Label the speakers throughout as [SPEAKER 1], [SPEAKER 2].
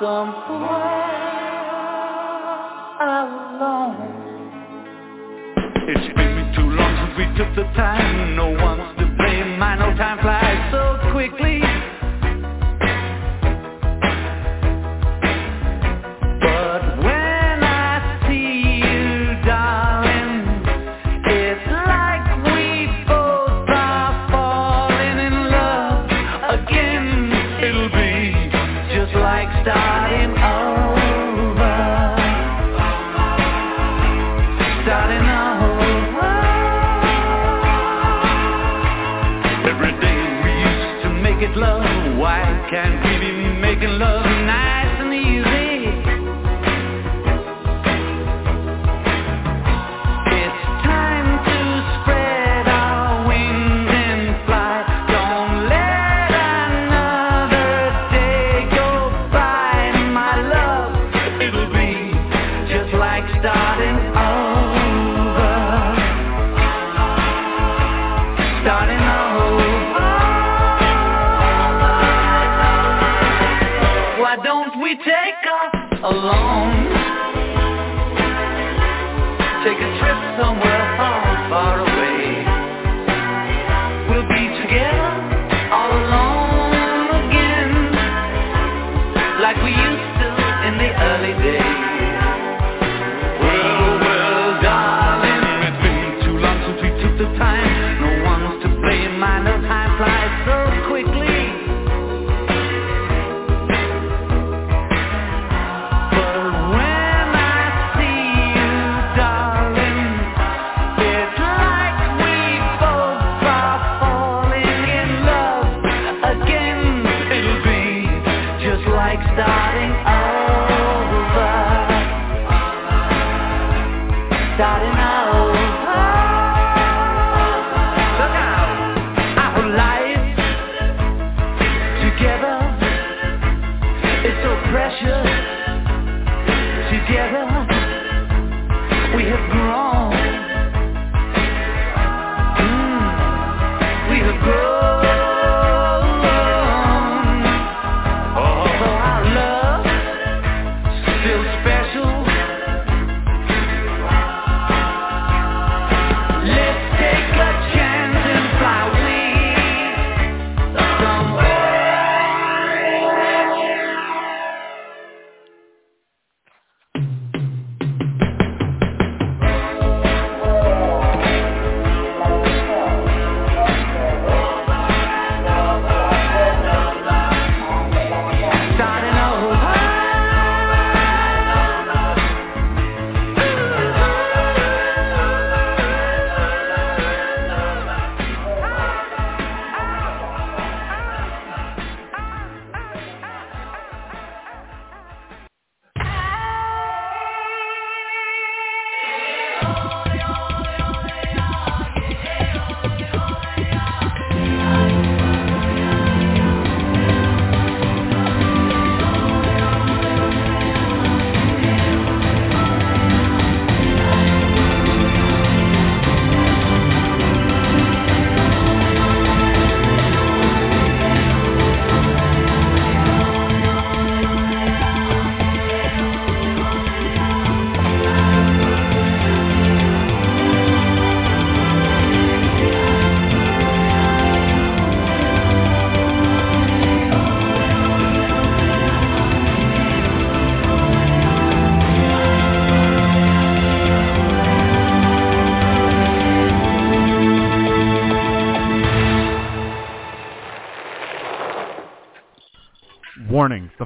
[SPEAKER 1] somewhere alone.
[SPEAKER 2] It's been too long since we took the time, no one's to blame.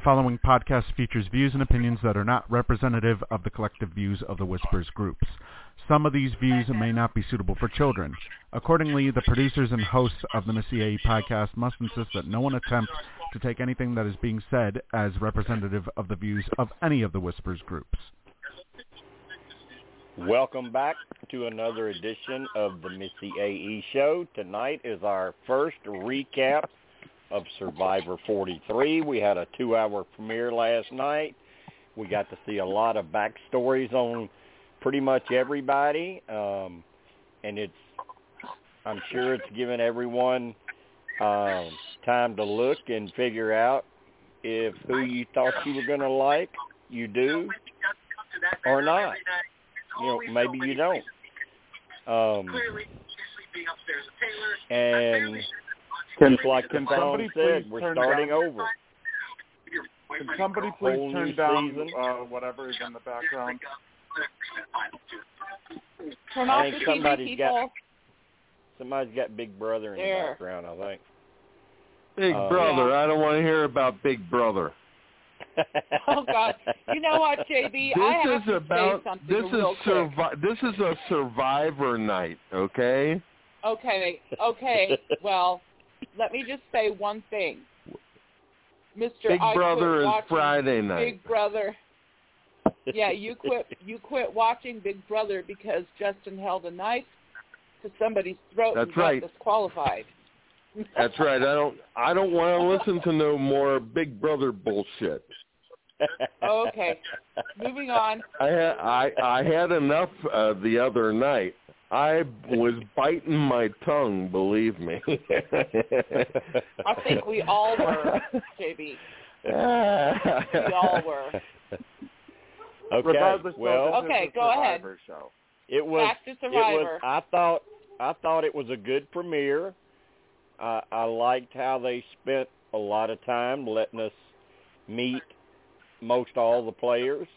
[SPEAKER 2] The
[SPEAKER 3] following podcast features views and opinions that are not representative of the collective views of the Whispers groups. Some of these views may not be suitable for children. Accordingly, the producers and hosts of the Missyae podcast must insist that no one attempt to take anything that is being said as representative of the views of any of the Whispers groups.
[SPEAKER 4] Welcome back to another edition of the Missyae show. Tonight is our first recap of Survivor 43. We had a two-hour premiere last night. We got to see a lot of backstories on pretty much everybody, um, and it's I'm sure it's given everyone um, time to look and figure out if who you thought you were going to like, you do, or not. You know, maybe you don't. Um, and
[SPEAKER 5] Can,
[SPEAKER 4] like the
[SPEAKER 5] can somebody
[SPEAKER 4] said,
[SPEAKER 5] please
[SPEAKER 4] we're
[SPEAKER 5] turn
[SPEAKER 4] starting
[SPEAKER 5] down,
[SPEAKER 4] over.
[SPEAKER 5] Can somebody please
[SPEAKER 4] new
[SPEAKER 5] turn down uh, whatever is in the background?
[SPEAKER 6] Turn
[SPEAKER 4] I think
[SPEAKER 6] the TV,
[SPEAKER 4] somebody's
[SPEAKER 6] people.
[SPEAKER 4] got- Somebody's got Big Brother in the background, I think.
[SPEAKER 7] Big
[SPEAKER 4] Uh,
[SPEAKER 7] brother.
[SPEAKER 6] Yeah.
[SPEAKER 7] I don't want to hear about Big Brother.
[SPEAKER 6] Oh God! You know what, JB? I
[SPEAKER 7] This
[SPEAKER 6] have
[SPEAKER 7] is
[SPEAKER 6] to
[SPEAKER 7] about
[SPEAKER 6] say something
[SPEAKER 7] this is
[SPEAKER 6] real quick.
[SPEAKER 7] survi- this is a survivor night, okay?
[SPEAKER 6] Okay, okay. Well, let me just say one thing, Mister.
[SPEAKER 7] Big
[SPEAKER 6] I
[SPEAKER 7] Brother is Friday night.
[SPEAKER 6] Big Brother. Yeah, you quit. You quit watching Big Brother because Justin held a knife to somebody's throat
[SPEAKER 7] That's
[SPEAKER 6] and got
[SPEAKER 7] right.
[SPEAKER 6] disqualified.
[SPEAKER 7] That's right. I don't I don't want to listen to no more Big Brother bullshit.
[SPEAKER 6] Okay. Moving on.
[SPEAKER 7] I had I I had enough uh, the other night. I was biting my tongue, believe me.
[SPEAKER 6] I think we all were, JB. We all were.
[SPEAKER 4] Okay.
[SPEAKER 5] Regardless,
[SPEAKER 4] well,
[SPEAKER 5] though,
[SPEAKER 6] Okay, go ahead.
[SPEAKER 5] Show.
[SPEAKER 4] it was
[SPEAKER 6] Back to
[SPEAKER 4] it was I thought I thought it was a good premiere. I I liked how they spent a lot of time letting us meet most all the players.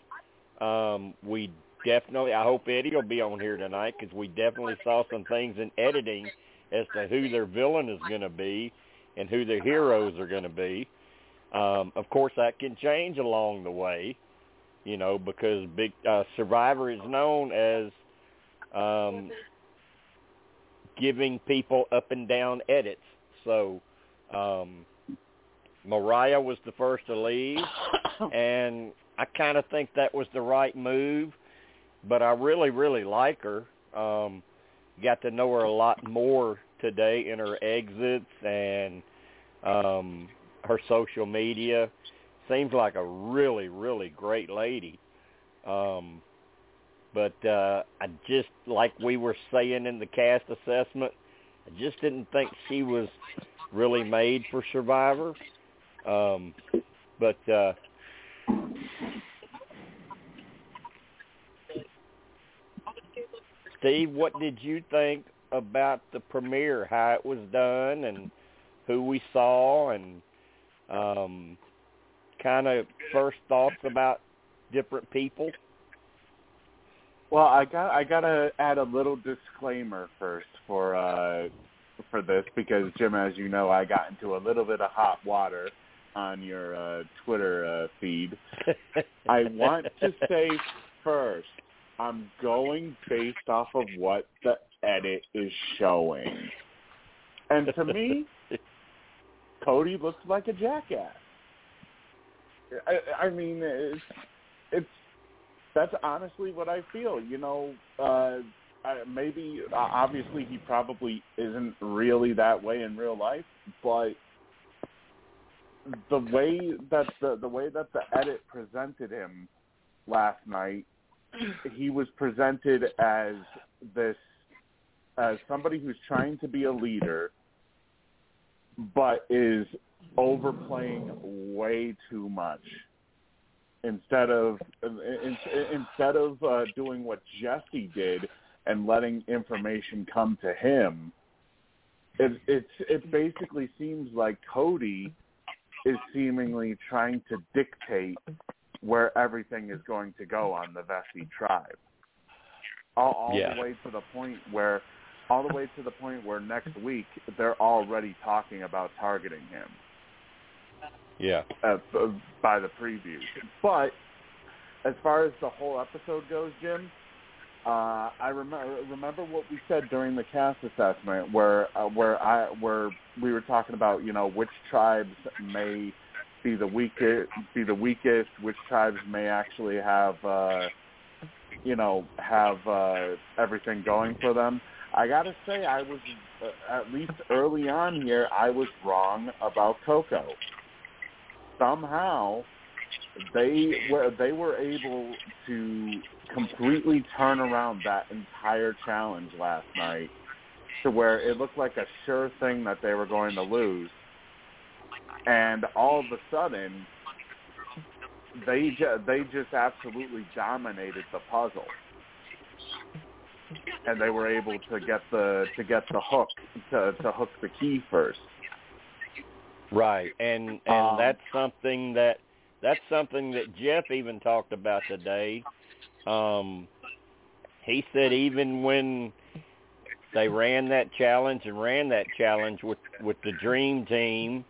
[SPEAKER 4] Um, we definitely, I hope Eddie will be on here tonight because we definitely saw some things in editing as to who their villain is going to be and who their heroes are going to be. Um, of course, that can change along the way, you know, because Big uh, Survivor is known as um, giving people up and down edits. So um, Morriah was the first to leave, and I kind of think that was the right move. But I really, really like her. Um, got to know her a lot more today in her exits and um, her social media. Seems like a really, really great lady. Um, but uh, I just, like we were saying in the cast assessment, I just didn't think she was really made for Survivor. Um, but uh, Steve, what did you think about the premiere? How it was done, and who we saw, and um, kind of first thoughts about different people.
[SPEAKER 5] Well, I got I gotta add a little disclaimer first for uh for this because Jim, as you know, I got into a little bit of hot water on your uh, Twitter uh, feed. I want to say first, I'm going based off of what the edit is showing, and to me, Cody looks like a jackass. I, I mean, it's it's that's honestly what I feel. You know, uh, I, maybe uh, obviously he probably isn't really that way in real life, but the way that the the way that the edit presented him last night, he was presented as this as somebody who's trying to be a leader, but is overplaying way too much instead of in, instead of uh, doing what Jesse did and letting information come to him. It it's it basically seems like Cody is seemingly trying to dictate where everything is going to go on the Vesi tribe. All, all
[SPEAKER 4] Yeah.
[SPEAKER 5] the way to the point where all the way to the point where next week they're already talking about targeting him
[SPEAKER 4] Yeah.
[SPEAKER 5] uh, by the preview. But as far as the whole episode goes, Jim, uh, I remember remember what we said during the cast assessment, where uh, where I where we were talking about you know which tribes may be the weakest, be the weakest, which tribes may actually have uh, you know have uh, everything going for them. I gotta say, I was uh, at least early on here, I was wrong about Coco. Somehow, they were they were able to completely turn around that entire challenge last night to where it looked like a sure thing that they were going to lose. And all of a sudden, they ju- they just absolutely dominated the puzzle, and they were able to get the to get the hook to to hook the key first.
[SPEAKER 4] Right, and and
[SPEAKER 5] Um,
[SPEAKER 4] that's something that that's something that Jeff even talked about today. Um, he said even when they ran that challenge and ran that challenge with with the dream team,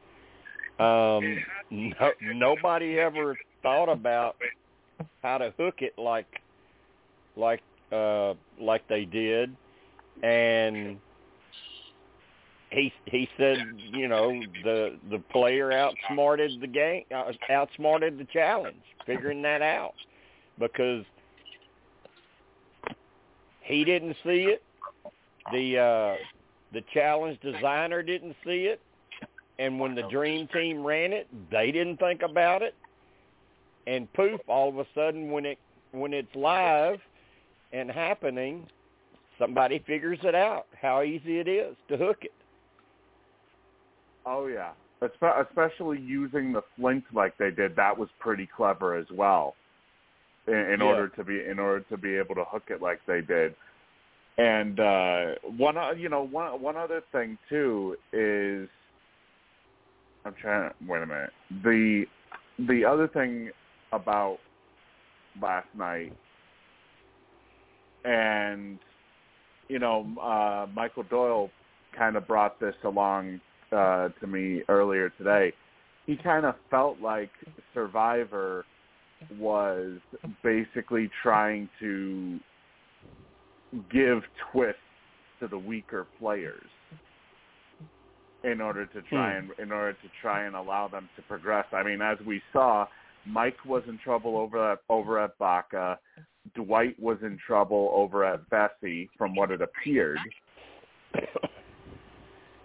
[SPEAKER 4] um, no, nobody ever thought about how to hook it like like uh like they did, and he he said you know the the player outsmarted the game uh, outsmarted the challenge figuring that out. Because he didn't see it. The uh the challenge designer didn't see it and when the dream team ran it they didn't think about it and poof all of a sudden when it when it's live and happening somebody figures it out how easy it is to hook it
[SPEAKER 5] Oh yeah, especially using the flint like they did. That was pretty clever as well. In, in
[SPEAKER 4] Yeah.
[SPEAKER 5] order to be in order to be able to hook it like they did. And uh one you know one one other thing too is I'm trying to wait a minute. The the other thing about last night and you know uh Michael Doyle kind of brought this along uh, to me earlier today. He kind of felt like Survivor was basically trying to give twists to the weaker players in order to try hmm. and in order to try and allow them to progress. I mean, as we saw, Mike was in trouble over at over at Baka. Dwight was in trouble over at Vesi, from what it appeared.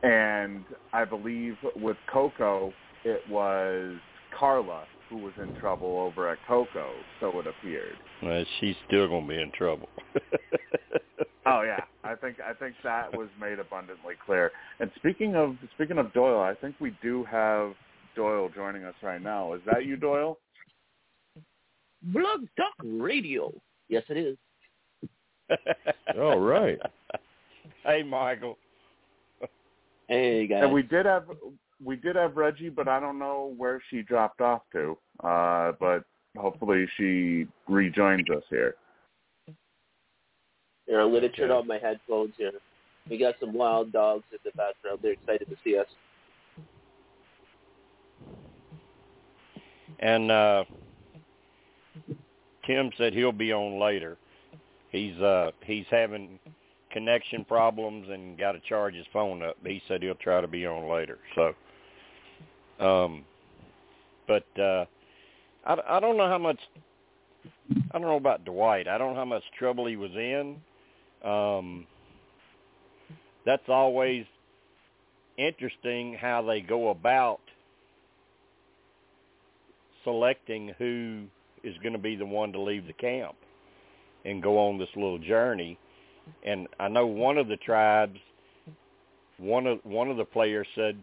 [SPEAKER 5] And I believe with Coco, it was Karla who was in trouble over at Coco, so it appeared.
[SPEAKER 4] well, she's still going to be in trouble
[SPEAKER 5] Oh yeah, I think I think that was made abundantly clear. And speaking of speaking of Doyle, I think we do have Doyle joining us right now. Is that you, Doyle?
[SPEAKER 8] Blog Talk Radio. Yes, it is.
[SPEAKER 7] All right.
[SPEAKER 4] hey michael
[SPEAKER 8] Hey guys.
[SPEAKER 5] And we did have we did have Reggie, but I don't know where she dropped off to. Uh, but hopefully she rejoins us here.
[SPEAKER 8] Here, I'm going to turn off my headphones here. We got some wild dogs in the background. They're excited to see us.
[SPEAKER 4] and uh tim said he'll be on later he's uh he's having connection problems and got to charge his phone up he said he'll try to be on later so um but uh i i don't know how much i don't know about dwight i don't know how much trouble he was in um that's always interesting how they go about selecting who is going to be the one to leave the camp and go on this little journey. And I know one of the tribes, one of one of the players said,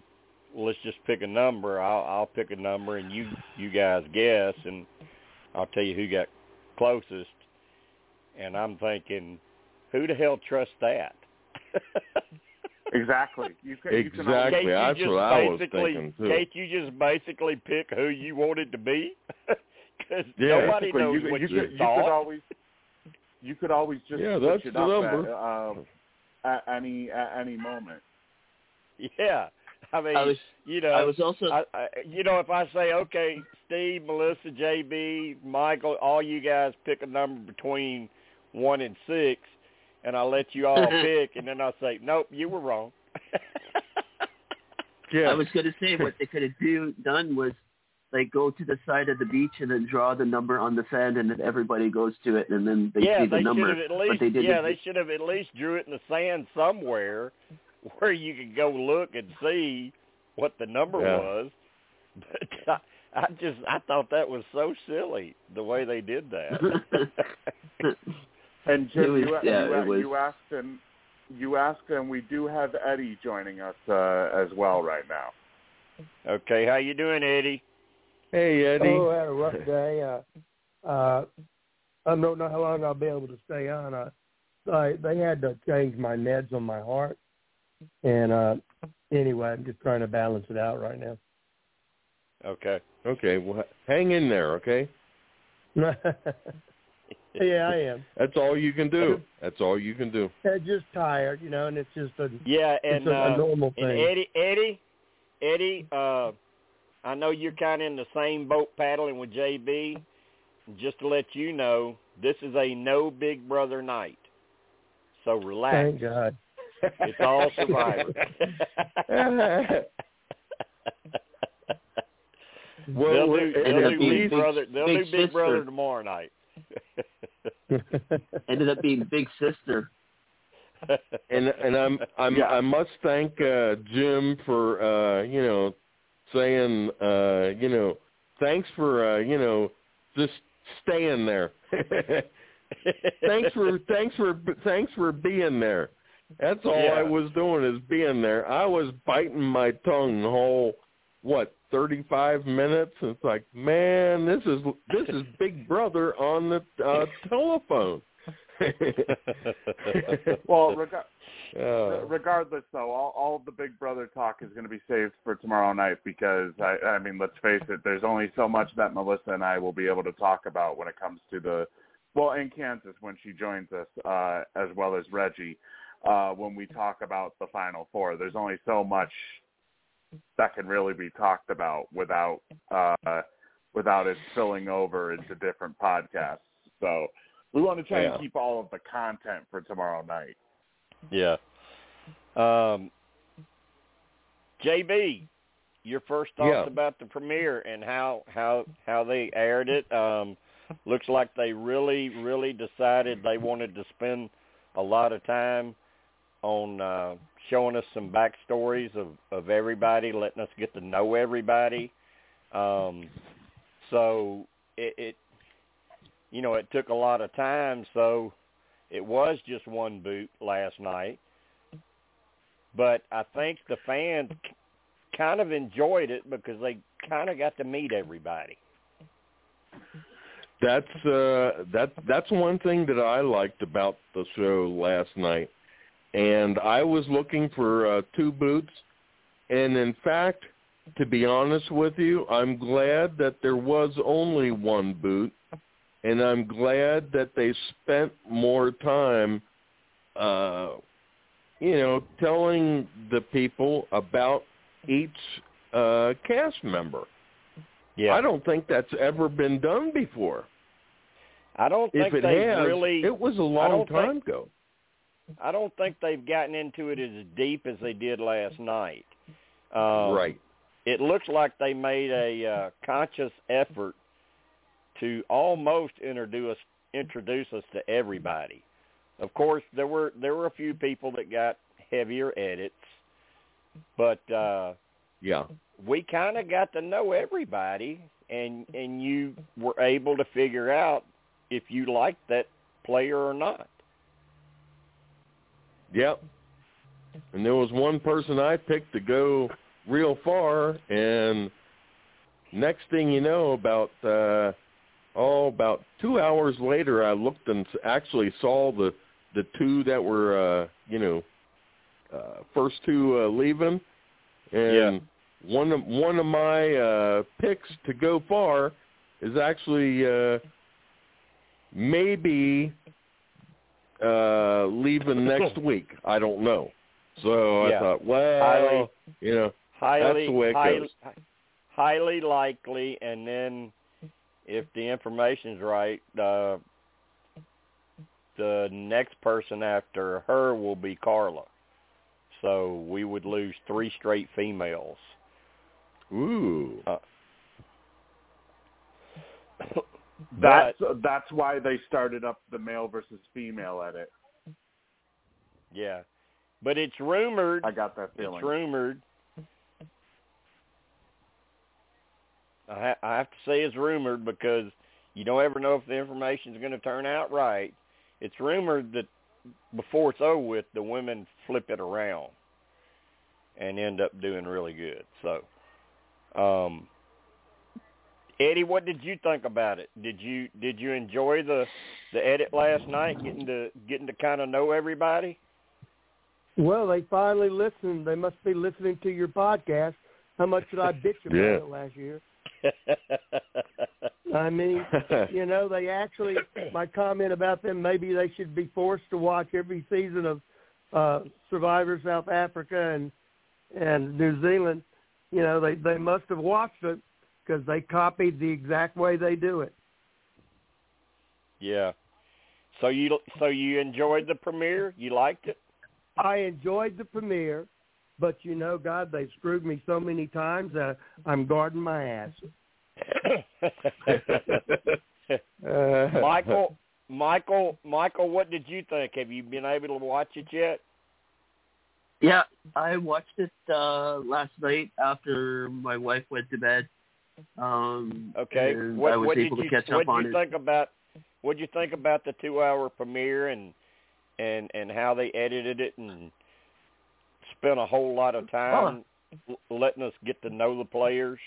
[SPEAKER 4] "Let's just pick a number. I'll, I'll pick a number, and you you guys guess, and I'll tell you who got closest." And I'm thinking, who the hell trusts that?
[SPEAKER 5] Exactly. You can, You can
[SPEAKER 7] Exactly.
[SPEAKER 4] You
[SPEAKER 7] That's
[SPEAKER 4] just
[SPEAKER 7] what I was thinking, too.
[SPEAKER 4] Can't you just basically pick who you wanted to be? Because
[SPEAKER 7] Yeah.
[SPEAKER 4] nobody
[SPEAKER 5] basically,
[SPEAKER 4] knows
[SPEAKER 5] you,
[SPEAKER 4] what
[SPEAKER 5] you,
[SPEAKER 4] you,
[SPEAKER 5] could, you
[SPEAKER 4] thought.
[SPEAKER 5] could always you could always just
[SPEAKER 7] Yeah,
[SPEAKER 5] switch
[SPEAKER 7] that's the number.
[SPEAKER 5] At, um, at any at any moment.
[SPEAKER 4] Yeah, I mean,
[SPEAKER 8] I was
[SPEAKER 4] you know,
[SPEAKER 8] I was also
[SPEAKER 4] I, I, you know, if I say, okay, Steve, Melissa, JB, Michael, all you guys pick a number between one and six, and I let you all pick, and then I say, nope, you were wrong.
[SPEAKER 7] Yeah.
[SPEAKER 8] I was going to say what they could have do done was like go to the side of the beach and then draw the number on the sand, and then everybody goes to it, and then they
[SPEAKER 4] yeah,
[SPEAKER 8] see the
[SPEAKER 4] they
[SPEAKER 8] number.
[SPEAKER 4] should have at least.
[SPEAKER 8] but they didn't.
[SPEAKER 4] yeah, they should have at least drew it in the sand somewhere, where you could go look and see what the number
[SPEAKER 7] Yeah.
[SPEAKER 4] was. But I, I just I thought that was so silly the way they did that.
[SPEAKER 5] And Jim,
[SPEAKER 8] was-
[SPEAKER 5] you,
[SPEAKER 8] yeah,
[SPEAKER 5] you,
[SPEAKER 8] was-
[SPEAKER 5] you asked, and you asked, and we do have Eddie joining us uh, as well right now.
[SPEAKER 4] okay, how you doing, Eddie?
[SPEAKER 7] Hey, Eddie.
[SPEAKER 9] Oh, I had a rough day. Uh, uh, I don't know how long I'll be able to stay on. Uh, I, they had to change my meds on my heart, and uh, anyway, I'm just trying to balance it out right now.
[SPEAKER 4] Okay.
[SPEAKER 7] Okay, well, hang in there, okay?
[SPEAKER 9] yeah, I am.
[SPEAKER 7] That's all you can do. That's all you can do.
[SPEAKER 9] I'm just tired, you know, and it's just a
[SPEAKER 4] Yeah, and
[SPEAKER 9] it's a, a
[SPEAKER 4] uh,
[SPEAKER 9] normal
[SPEAKER 4] and
[SPEAKER 9] thing.
[SPEAKER 4] Eddie, Eddie, Eddie, uh, I know you're kind of in the same boat paddling with JB. Just to let you know, this is a no Big Brother night, so relax.
[SPEAKER 9] Thank God.
[SPEAKER 4] It's all Survivor.
[SPEAKER 7] Well,
[SPEAKER 4] they'll do, they'll do Big Brother. They'll do Big Brother tomorrow night.
[SPEAKER 8] Ended up being big sister.
[SPEAKER 7] and and I'm I'm
[SPEAKER 5] Yeah.
[SPEAKER 7] I must thank uh Jim for uh you know saying uh you know thanks for uh you know just staying there. thanks for thanks for thanks for being there. That's all
[SPEAKER 4] Yeah.
[SPEAKER 7] I was doing is being there. I was biting my tongue the whole what thirty five minutes. It's like man, this is this is Big Brother on the uh, telephone.
[SPEAKER 5] Well, rega-
[SPEAKER 7] Uh,
[SPEAKER 5] regardless, though, all, all of the Big Brother talk is going to be saved for tomorrow night because I, I mean, let's face it, there's only so much that Melissa and I will be able to talk about when it comes to the, well, in Kansas when she joins us, uh, as well as Reggie, uh, when we talk about the Final Four. There's only so much that can really be talked about without, uh, without it spilling over into different podcasts. So we want to try
[SPEAKER 7] Yeah.
[SPEAKER 5] and keep all of the content for tomorrow night.
[SPEAKER 4] Yeah. Um, JB, your first thoughts
[SPEAKER 7] Yeah.
[SPEAKER 4] about the premiere and how how how they aired it. Um, looks like they really really decided they wanted to spend a lot of time on uh, showing us some backstories of of everybody, letting us get to know everybody. Um, so it, it you know it took a lot of time. So it was just one boot last night, but I think the fans kind of enjoyed it because they kind of got to meet everybody.
[SPEAKER 7] That's uh that that's one thing that I liked about the show last night. And I was looking for uh two boots and in fact, to be honest with you, I'm glad that there was only one boot and I'm glad that they spent more time uh you know telling the people about each uh cast member. Yeah, I don't think that's ever been done before.
[SPEAKER 4] I don't think
[SPEAKER 7] If it
[SPEAKER 4] they
[SPEAKER 7] has,
[SPEAKER 4] really.
[SPEAKER 7] it was a long time
[SPEAKER 4] think-
[SPEAKER 7] ago.
[SPEAKER 4] I don't think they've gotten into it as deep as they did last night. Um,
[SPEAKER 7] right.
[SPEAKER 4] It looks like they made a uh, conscious effort to almost introduce introduce us to everybody. Of course, there were there were a few people that got heavier edits, but uh,
[SPEAKER 7] Yeah.
[SPEAKER 4] we kind of got to know everybody, and and you were able to figure out if you liked that player or not.
[SPEAKER 7] Yep. And there was one person I picked to go real far, and next thing you know, about uh, oh, about two hours later, I looked and actually saw the the two that were uh, you know uh, first two uh, leaving, and one of one of my uh, picks to go far is actually uh, maybe uh leaving next week. I don't know. So
[SPEAKER 4] Yeah.
[SPEAKER 7] I thought, well,
[SPEAKER 4] Highly-
[SPEAKER 7] you know,
[SPEAKER 4] highly
[SPEAKER 7] the way it
[SPEAKER 4] highly,
[SPEAKER 7] goes.
[SPEAKER 4] highly likely and then if the information's right uh the next person after her will be Karla. So we would lose three straight females.
[SPEAKER 7] Ooh.
[SPEAKER 4] Uh,
[SPEAKER 5] That's
[SPEAKER 4] but
[SPEAKER 5] that's why they started up the male versus female edit.
[SPEAKER 4] yeah, but it's rumored.
[SPEAKER 5] I got that feeling.
[SPEAKER 4] It's rumored. I, ha- I have to say it's rumored because you don't ever know if the information is going to turn out right. It's rumored that before it's over with, the women flip it around and end up doing really good. So, um, Eddie, what did you think about it? Did you did you enjoy the the edit last night, getting to getting to kind of know everybody?
[SPEAKER 9] Well, they finally listened. They must be listening to your podcast. How much did I bitch about
[SPEAKER 7] Yeah.
[SPEAKER 9] it last year? I mean, you know, they actually my comment about them maybe they should be forced to watch every season of uh Survivor South Africa and and New Zealand. You know, they they must have watched it because they copied the exact way they do it.
[SPEAKER 4] yeah. So you so you enjoyed the premiere? You liked it?
[SPEAKER 9] I enjoyed the premiere, but you know, God, they've screwed me so many times that I'm guarding my ass.
[SPEAKER 7] Uh,
[SPEAKER 4] Michael, Michael, Michael, what did you think? Have you been able to watch it yet?
[SPEAKER 8] Yeah, I watched it uh last night after my wife went to bed. Um
[SPEAKER 4] Okay. What,
[SPEAKER 8] I was
[SPEAKER 4] what
[SPEAKER 8] able
[SPEAKER 4] did
[SPEAKER 8] to
[SPEAKER 4] you
[SPEAKER 8] catch
[SPEAKER 4] what
[SPEAKER 8] up on
[SPEAKER 4] did you
[SPEAKER 8] it.
[SPEAKER 4] think about what did you think about the two hour premiere and and and how they edited it and spent a whole lot of time l letting us get to know the players?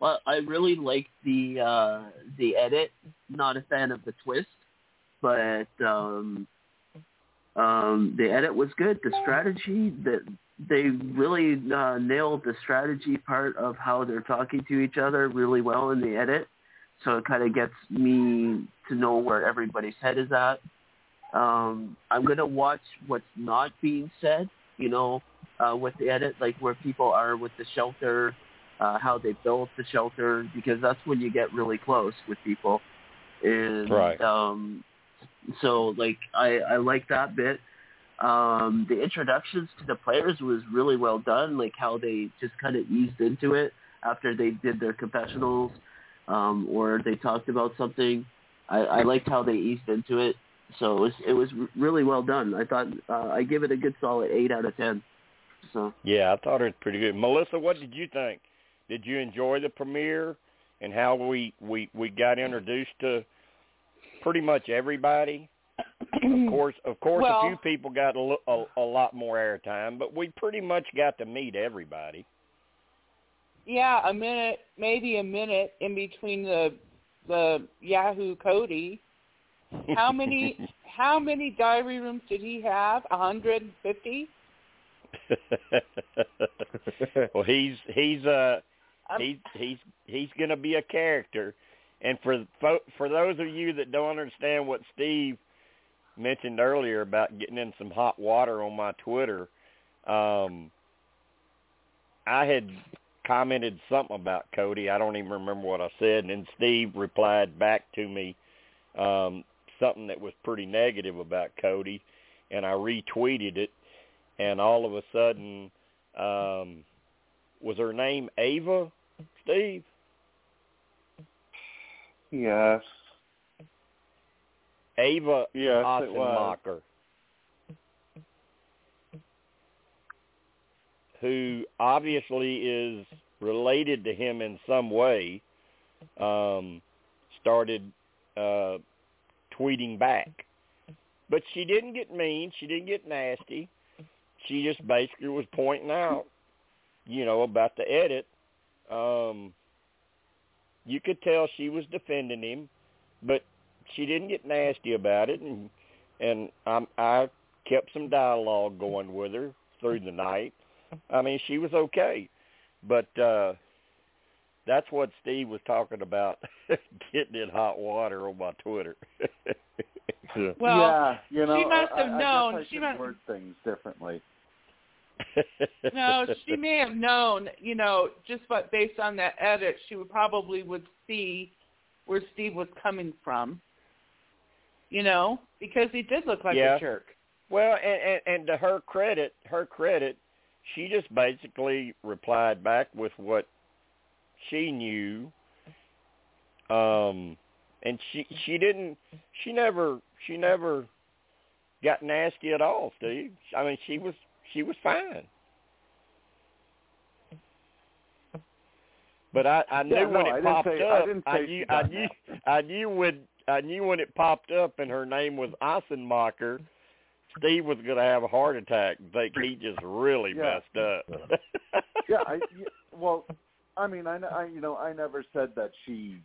[SPEAKER 8] Well, I really liked the uh the edit. Not a fan of the twist, but um um the edit was good. The strategy that they really uh, nailed the strategy part of how they're talking to each other really well in the edit. So it kind of gets me to know where everybody's head is at. Um, I'm gonna watch what's not being said, you know, uh, with the edit, like where people are with the shelter, uh, how they built the shelter, because that's when you get really close with people. And
[SPEAKER 4] Right.
[SPEAKER 8] um, so, like, I, I like that bit. Um, the introductions to the players was really well done, like how they just kind of eased into it after they did their confessionals um, or they talked about something. I, I liked how they eased into it. So it was it was really well done. I thought uh, I give it a good solid eight out of ten. So
[SPEAKER 4] Yeah, I thought it was pretty good. Melissa, what did you think? Did you enjoy the premiere and how we we we got introduced to pretty much everybody? Of course, of course,
[SPEAKER 6] Well-
[SPEAKER 4] a few people got a, a, a lot more airtime, but we pretty much got to meet everybody.
[SPEAKER 6] Yeah, a minute, maybe a minute in between the the Yahoo Cody. How many how many diary rooms did he have? A hundred and fifty?
[SPEAKER 4] well, he's he's uh
[SPEAKER 6] Um,
[SPEAKER 4] he's he's he's going to be a character, and for fo- for those of you that don't understand what Steve mentioned earlier about getting in some hot water on my Twitter, um, I had commented something about Cody. I don't even remember what I said, and then Steve replied back to me um, something that was pretty negative about Cody, and I retweeted it, and all of a sudden, um, was her name Ava? Steve?
[SPEAKER 5] Yes.
[SPEAKER 4] Ava
[SPEAKER 5] Yes.
[SPEAKER 4] Assenmacher, who obviously is related to him in some way, um, started uh, tweeting back. But she didn't get mean. She didn't get nasty. She just basically was pointing out, you know, about the edit. Um, you could tell she was defending him, but she didn't get nasty about it, and and I, I kept some dialogue going with her through the night. I mean, she was okay, but uh that's what Steve was talking about, getting in hot water on my Twitter.
[SPEAKER 6] Well,
[SPEAKER 5] yeah, you know,
[SPEAKER 6] she must have
[SPEAKER 5] I, I
[SPEAKER 6] known.
[SPEAKER 5] Guess I
[SPEAKER 6] She
[SPEAKER 5] should
[SPEAKER 6] must-
[SPEAKER 5] word things differently.
[SPEAKER 6] no, she may have known, you know, just but based on that edit, she would probably would see where Steve was coming from. You know, because he did look like
[SPEAKER 4] Yeah.
[SPEAKER 6] a jerk.
[SPEAKER 4] Well, and, and and to her credit, her credit, she just basically replied back with what she knew. Um, and she she didn't she never she never got nasty at all, Steve. I mean, she was she was fine. But I I knew
[SPEAKER 5] Yeah, no,
[SPEAKER 4] when
[SPEAKER 5] I
[SPEAKER 4] it
[SPEAKER 5] didn't
[SPEAKER 4] popped
[SPEAKER 5] say- I
[SPEAKER 4] up,
[SPEAKER 5] didn't
[SPEAKER 4] I knew I knew I knew when I knew when it popped up and her name was Assenmacher, Steve was going to have a heart attack. Think he just really
[SPEAKER 5] Yeah.
[SPEAKER 4] messed up.
[SPEAKER 5] yeah, I well, I mean, I, I you know I never said that she,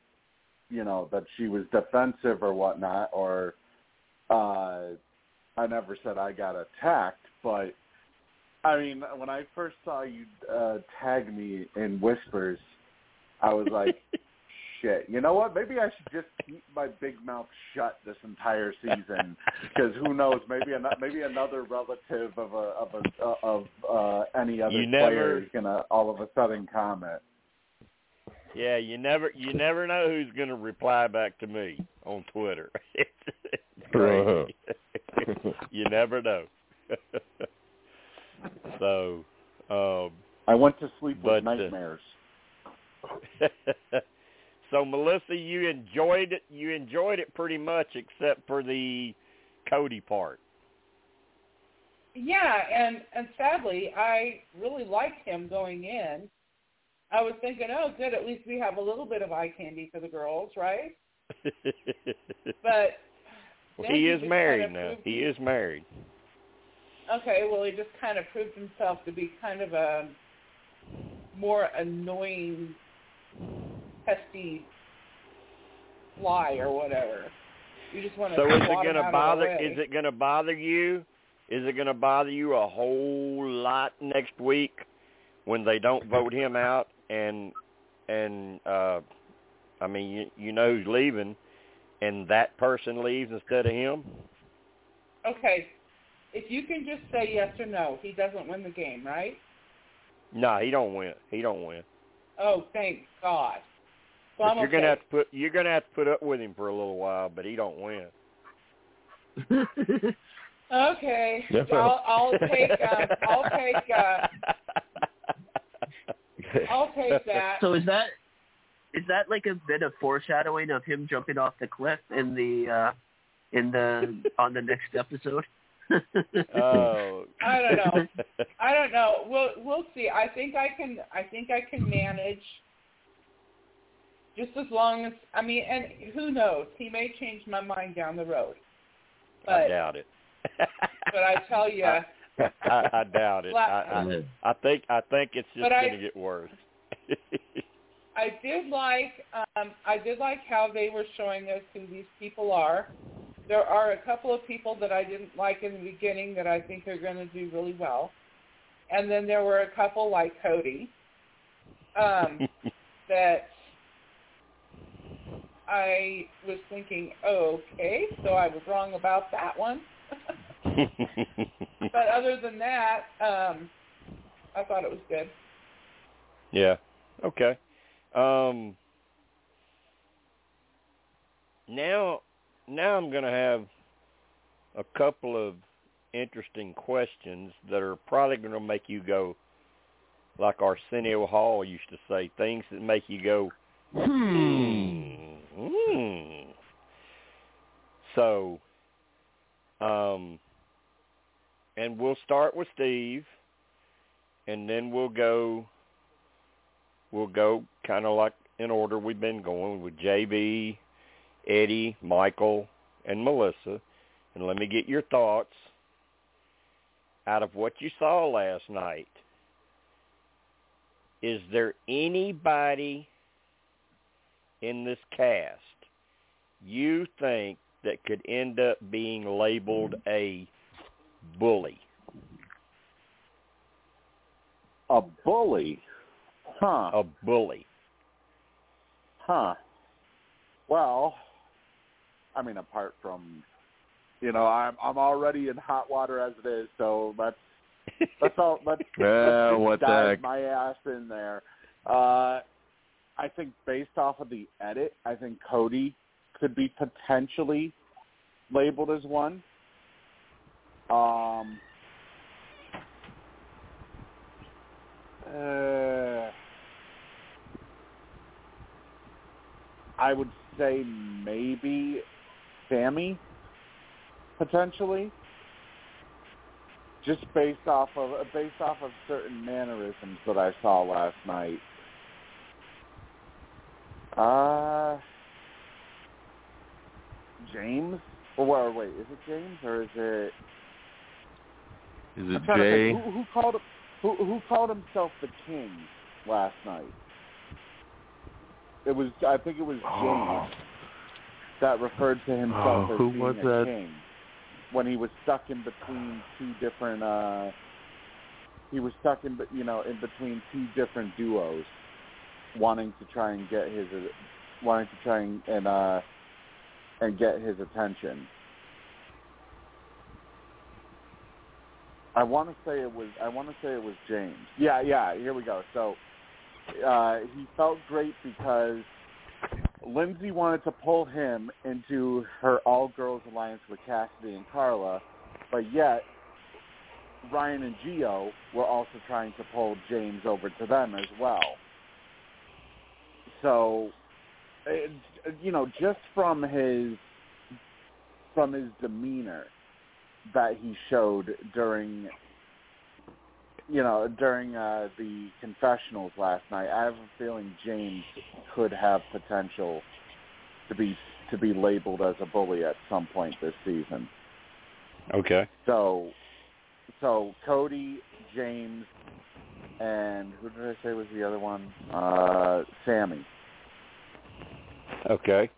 [SPEAKER 5] you know, that she was defensive or whatnot, or uh I never said I got attacked, but I mean, when I first saw you uh tag me in whispers, I was like, shit. You know what? Maybe I should just keep my big mouth shut this entire season because who knows? Maybe an, maybe another relative of a of a of uh, any other
[SPEAKER 4] You
[SPEAKER 5] player
[SPEAKER 4] never-
[SPEAKER 5] is gonna all of a sudden comment.
[SPEAKER 4] yeah, you never you never know who's going to reply back to me on Twitter. it's, it's crazy. you never know. so, um
[SPEAKER 5] I went to sleep
[SPEAKER 4] But,
[SPEAKER 5] with
[SPEAKER 4] uh,
[SPEAKER 5] nightmares.
[SPEAKER 4] so Melissa, you enjoyed it. You enjoyed it pretty much, except for the Cody part.
[SPEAKER 6] Yeah, and and sadly, I really liked him going in. I was thinking, oh, good, at least we have a little bit of eye candy for the girls, right? But
[SPEAKER 4] well, he is married
[SPEAKER 6] kind of
[SPEAKER 4] now. He is married.
[SPEAKER 6] okay, well, he just kind of proved himself to be kind of a more annoying, pesky fly or whatever. You just want to
[SPEAKER 4] So is it going to
[SPEAKER 6] out of the
[SPEAKER 4] bother? Is it going to bother you? Is it going to bother you a whole lot next week when they don't vote him out and and uh I mean you, you know who's leaving and that person leaves instead of him?
[SPEAKER 6] Okay, if you can just say yes or no, he doesn't win the game, right?
[SPEAKER 4] No, he don't win. He don't win.
[SPEAKER 6] Oh, thank God. So
[SPEAKER 4] you're
[SPEAKER 6] okay.
[SPEAKER 4] gonna have to put you're gonna have to put up with him for a little while, but he don't win.
[SPEAKER 6] Okay, I'll, I'll take. Um, I'll take. Uh, I'll take that.
[SPEAKER 8] So is that is that like a bit of foreshadowing of him jumping off the cliff in the uh in the on the next episode?
[SPEAKER 4] oh.
[SPEAKER 6] I don't know. I don't know. We'll we'll see. I think I can. I think I can manage. Just as long as I mean, and who knows? He may change my mind down the road.
[SPEAKER 4] I doubt it.
[SPEAKER 6] but I tell you,
[SPEAKER 4] I, I doubt it. I, I, I think I think it's just going to get worse.
[SPEAKER 6] I did like um I did like how they were showing us who these people are. There are a couple of people that I didn't like in the beginning that I think are going to do really well. And then there were a couple like Cody um that I was thinking, okay, so I was wrong about that one. but other than that, um I thought it was good.
[SPEAKER 4] yeah. Okay. Um. Now, now I'm going to have a couple of interesting questions that are probably going to make you go, like Arsenio Hall used to say, things that make you go, hmm. Hmm. So, um, and we'll start with Steve, and then we'll go. We'll go kind of like in order we've been going with JB, Eddie, Michael, and Melissa, and let me get your thoughts out of what you saw last night. Is there anybody in this cast you think that could end up being labeled a bully?
[SPEAKER 5] A bully, huh?
[SPEAKER 4] A bully.
[SPEAKER 5] Huh. Well, I mean, apart from, you know, I'm I'm already in hot water as it is, so let's let's all let's, let's just
[SPEAKER 7] what the
[SPEAKER 5] dive my ass in there. Uh, I think based off of the edit, I think Cody could be potentially labeled as one. Um, uh, I would say maybe Sami, potentially, just based off of based off of certain mannerisms that I saw last night. Uh, James? Or well, wait, is it James or is it?
[SPEAKER 7] Is it Jay?
[SPEAKER 5] who, who called who who called himself the King last night? It was I think it was James
[SPEAKER 7] Oh.
[SPEAKER 5] that referred to himself
[SPEAKER 7] Oh,
[SPEAKER 5] as
[SPEAKER 7] who
[SPEAKER 5] being
[SPEAKER 7] was
[SPEAKER 5] a
[SPEAKER 7] that?
[SPEAKER 5] king when he was stuck in between two different. uh He was stuck in, you know, in between two different duos, wanting to try and get his, wanting to try and and, uh, and get his attention. I want to say it was. I want to say it was James. Yeah, yeah. Here we go. So uh, he felt great because Lindsay wanted to pull him into her all-girls alliance with Cassidy and Karla, but yet Ryan and Geo were also trying to pull James over to them as well. So, you know, just from his from his demeanor that he showed during you know during uh, the confessionals last night, I have a feeling James could have potential to be to be labeled as a bully at some point this season.
[SPEAKER 4] Okay.
[SPEAKER 5] So, so Cody, James, and who did I say was the other one? Uh, Sami.
[SPEAKER 4] Okay.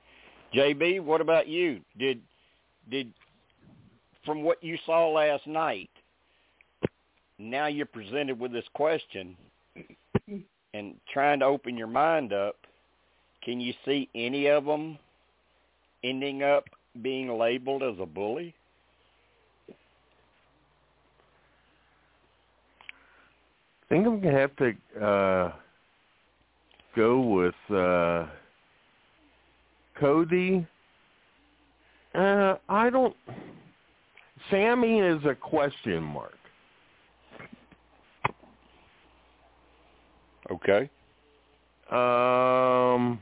[SPEAKER 4] JB, what about you? Did did from what you saw last night, now you're presented with this question and trying to open your mind up, can you see any of them ending up being labeled as a bully?
[SPEAKER 7] I think I'm gonna have to uh, go with uh, Cody. Uh, I don't. Sami is a question mark.
[SPEAKER 4] Okay.
[SPEAKER 7] Um,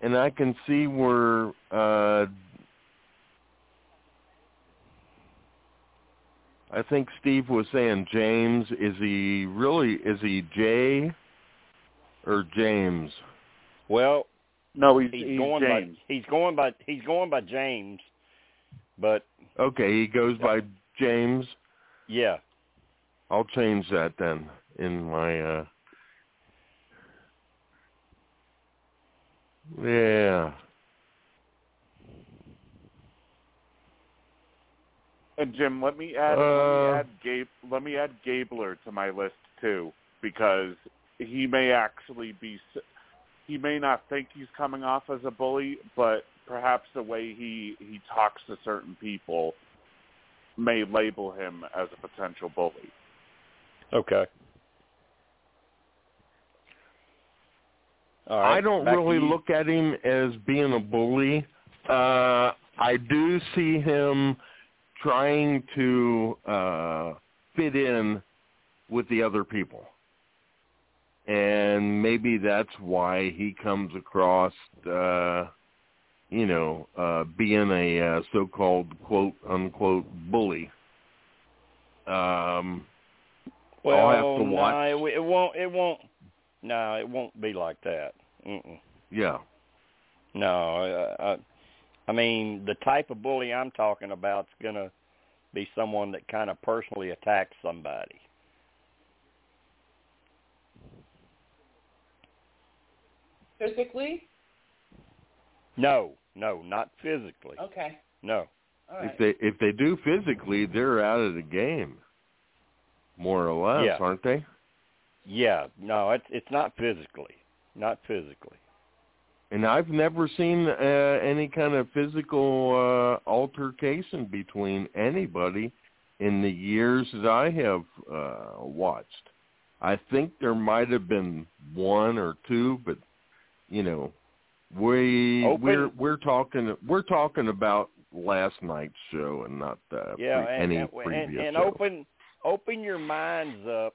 [SPEAKER 7] and I can see where uh, I think Steve was saying James. Is he really? Is he Jay or James?
[SPEAKER 4] Well,
[SPEAKER 5] No, he's,
[SPEAKER 4] he's,
[SPEAKER 5] he's
[SPEAKER 4] going
[SPEAKER 5] James.
[SPEAKER 4] by he's going by he's going by James, but
[SPEAKER 7] Okay, he goes by James.
[SPEAKER 4] yeah,
[SPEAKER 7] I'll change that then in my. uh Yeah.
[SPEAKER 5] And Jim, let me add
[SPEAKER 7] Uh,
[SPEAKER 5] let me add Gabe let me add Gabler to my list too because he may actually be s- he may not think he's coming off as a bully, but perhaps the way he he talks to certain people may label him as a potential bully.
[SPEAKER 4] okay. All right,
[SPEAKER 7] I don't really look at him as being a bully. Uh I do see him trying to uh fit in with the other people. And maybe that's why he comes across uh you know, uh being a uh, so-called quote unquote bully. Um
[SPEAKER 4] Well,
[SPEAKER 7] I'll have to
[SPEAKER 4] no,
[SPEAKER 7] watch.
[SPEAKER 4] it, it won't. It won't. No, it won't be like that. Mm-mm.
[SPEAKER 7] yeah.
[SPEAKER 4] No, uh, I, I mean the type of bully I'm talking about is gonna be someone that kind of personally attacks somebody.
[SPEAKER 6] Physically?
[SPEAKER 4] No, no, not physically.
[SPEAKER 6] Okay.
[SPEAKER 4] No.
[SPEAKER 6] All right.
[SPEAKER 7] If they if they do physically, they're out of the game. More or less,
[SPEAKER 4] Yeah.
[SPEAKER 7] aren't they?
[SPEAKER 4] Yeah, no, it's it's not physically. Not physically.
[SPEAKER 7] And I've never seen uh, any kind of physical uh, altercation between anybody in the years that I have uh, watched. I think there might have been one or two, but you know, we
[SPEAKER 4] Open-
[SPEAKER 7] we're we're talking we're talking about last night's show and not uh,
[SPEAKER 4] yeah,
[SPEAKER 7] pre-
[SPEAKER 4] and,
[SPEAKER 7] any
[SPEAKER 4] and,
[SPEAKER 7] previous
[SPEAKER 4] and, and
[SPEAKER 7] show.
[SPEAKER 4] open open your minds up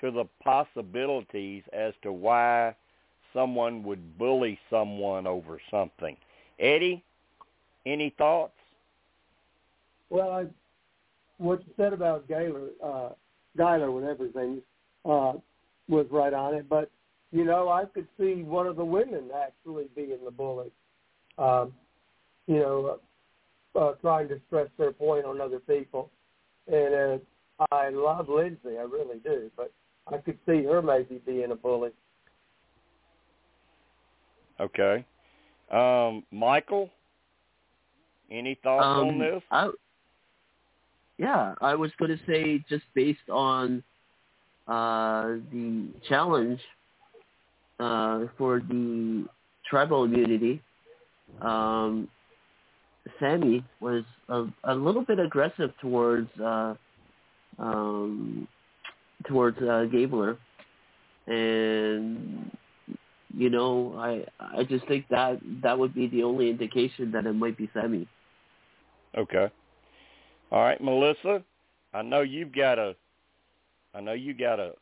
[SPEAKER 4] to the possibilities as to why someone would bully someone over something. Eddie, any thoughts?
[SPEAKER 9] Well, I, what you said about Gaylor, uh, Guyler, whatever his name is, uh, was right on it. But you know, I could see one of the women actually being the bully. Um, you know, uh, uh, trying to stress their point on other people. And uh, I love Lindsay, I really do. But I could see her maybe being a bully.
[SPEAKER 4] Okay. Um, Michael, any thoughts
[SPEAKER 8] um,
[SPEAKER 4] on this?
[SPEAKER 8] I, yeah, I was going to say just based on uh, the challenge uh, for the tribal immunity, um, Sami was a, a little bit aggressive towards uh, um, towards uh, Gabler, and you know, I I just think that that would be the only indication that it might be Sami.
[SPEAKER 4] Okay. All right, Melissa. I know you've got a I know you got a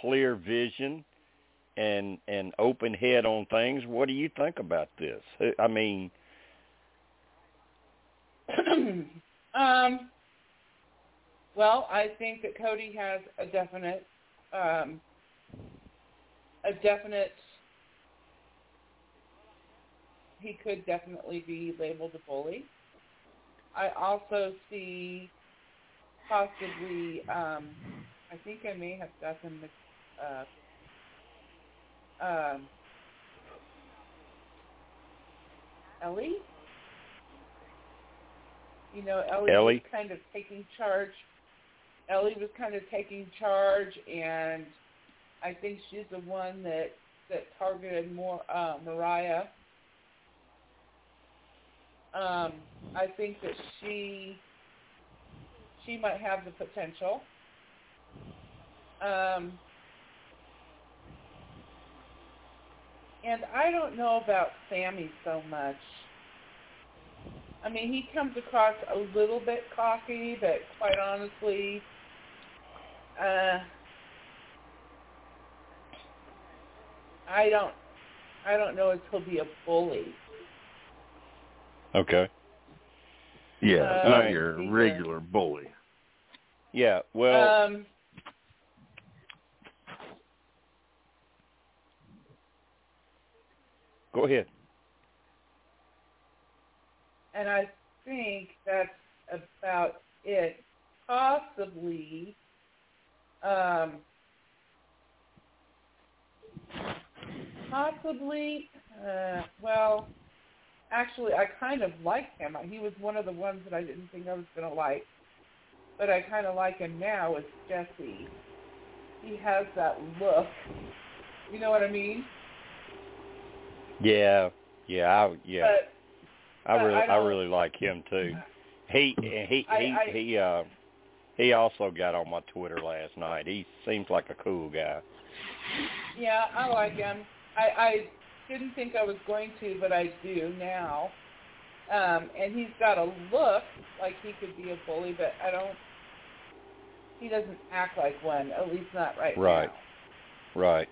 [SPEAKER 4] clear vision and and open head on things. What do you think about this? I mean,
[SPEAKER 6] um, well, I think that Cody has a definite, um, a definite. He could definitely be labeled a bully. I also see possibly. Um, I think I may have gotten mixed. Um, Elie. You know, Elie,
[SPEAKER 4] Elie?
[SPEAKER 6] was kind of taking charge. Elie was kind of taking charge, and I think she's the one that that targeted more uh, Morriah. Um, I think that she she might have the potential. Um, and I don't know about Sami so much. I mean, he comes across a little bit cocky, but quite honestly, uh, I don't, I don't know if he'll be a bully.
[SPEAKER 4] okay.
[SPEAKER 7] Yeah,
[SPEAKER 6] Uh,
[SPEAKER 7] not your
[SPEAKER 6] He's
[SPEAKER 7] regular bully.
[SPEAKER 4] Yeah. Well,
[SPEAKER 6] um,
[SPEAKER 4] go ahead.
[SPEAKER 6] and I think that's about it. Possibly, um, possibly. Uh, well, actually, I kind of like him. He was one of the ones that I didn't think I was going to like, but I kind of like him now. Is Jesse? He has that look. You know what I mean?
[SPEAKER 4] Yeah. Yeah. I, yeah.
[SPEAKER 6] But
[SPEAKER 4] I really
[SPEAKER 6] I
[SPEAKER 4] I, really like him too. He he he
[SPEAKER 6] I-
[SPEAKER 4] he uh he also got on my Twitter last night. He seems like a cool guy.
[SPEAKER 6] Yeah, I like him. I, I didn't think I was going to, but I do now. Um, and he's got a look like he could be a bully, but I don't. He doesn't act like one, at least not right, now.
[SPEAKER 4] Right. Right.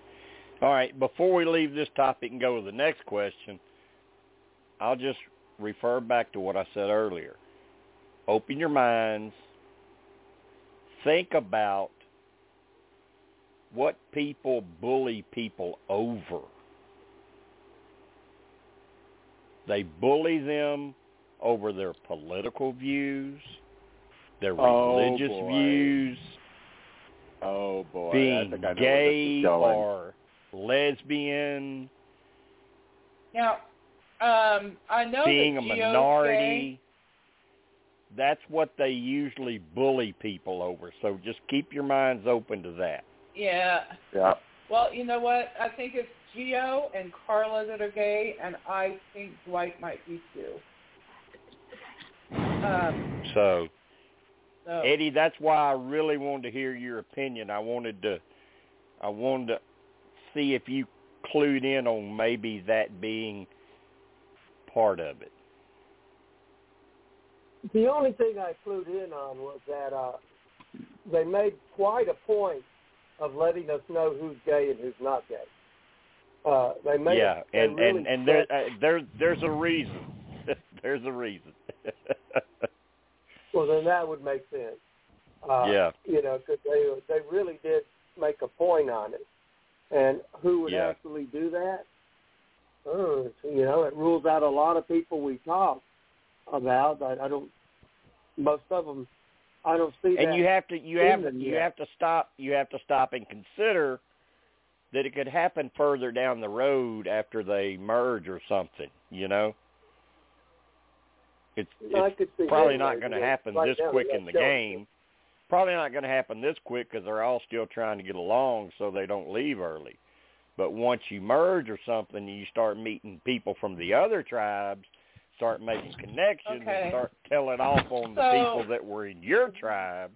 [SPEAKER 4] All right, before we leave this topic and go to the next question, I'll just refer back to what I said earlier. Open your minds. Think about what people bully people over. They bully them over their political views, their
[SPEAKER 5] Oh,
[SPEAKER 4] religious
[SPEAKER 5] boy.
[SPEAKER 4] views,
[SPEAKER 5] Oh boy,
[SPEAKER 4] being
[SPEAKER 5] I this
[SPEAKER 4] gay or lesbian,
[SPEAKER 6] Now, um, I know
[SPEAKER 4] being
[SPEAKER 6] that
[SPEAKER 4] a
[SPEAKER 6] Geo's
[SPEAKER 4] minority. That's what they usually bully people over. So just keep your minds open to that.
[SPEAKER 6] Yeah.
[SPEAKER 5] Yeah.
[SPEAKER 6] Well, you know what? I think it's Geo and Karla that are gay, and I think Dwight might be too. Um,
[SPEAKER 4] So
[SPEAKER 6] so
[SPEAKER 4] Eddie, that's why I really wanted to hear your opinion. I wanted to I wanted to see if you clued in on maybe that being part of it.
[SPEAKER 9] the only thing I clued in on was that uh, they made quite a point of letting us know who's gay and who's not gay. Uh, they made
[SPEAKER 4] yeah,
[SPEAKER 9] it, they
[SPEAKER 4] and
[SPEAKER 9] really
[SPEAKER 4] and and there uh, there there's a reason. there's a reason.
[SPEAKER 9] well, then that would make sense. Uh,
[SPEAKER 4] Yeah.
[SPEAKER 9] You know, because they they really did make a point on it, and who would
[SPEAKER 4] Yeah.
[SPEAKER 9] actually do that? Oh, you know, it rules out a lot of people we talk about. I, I don't. Most of them, I don't see that.
[SPEAKER 4] and you have to you have
[SPEAKER 9] them
[SPEAKER 4] you
[SPEAKER 9] yet.
[SPEAKER 4] have to stop you have to stop and consider that it could happen further down the road after they merge or something. You know, it's
[SPEAKER 9] I
[SPEAKER 4] it's
[SPEAKER 9] could see
[SPEAKER 4] probably not going to happen
[SPEAKER 9] right
[SPEAKER 4] this
[SPEAKER 9] now
[SPEAKER 4] quick in the game. Probably not going to happen this quick because they're all still trying to get along so they don't leave early. But once you merge or something, you start meeting people from the other tribes, start making connections,
[SPEAKER 6] Okay.
[SPEAKER 4] and start telling off on the
[SPEAKER 6] So-
[SPEAKER 4] people that were in your tribe.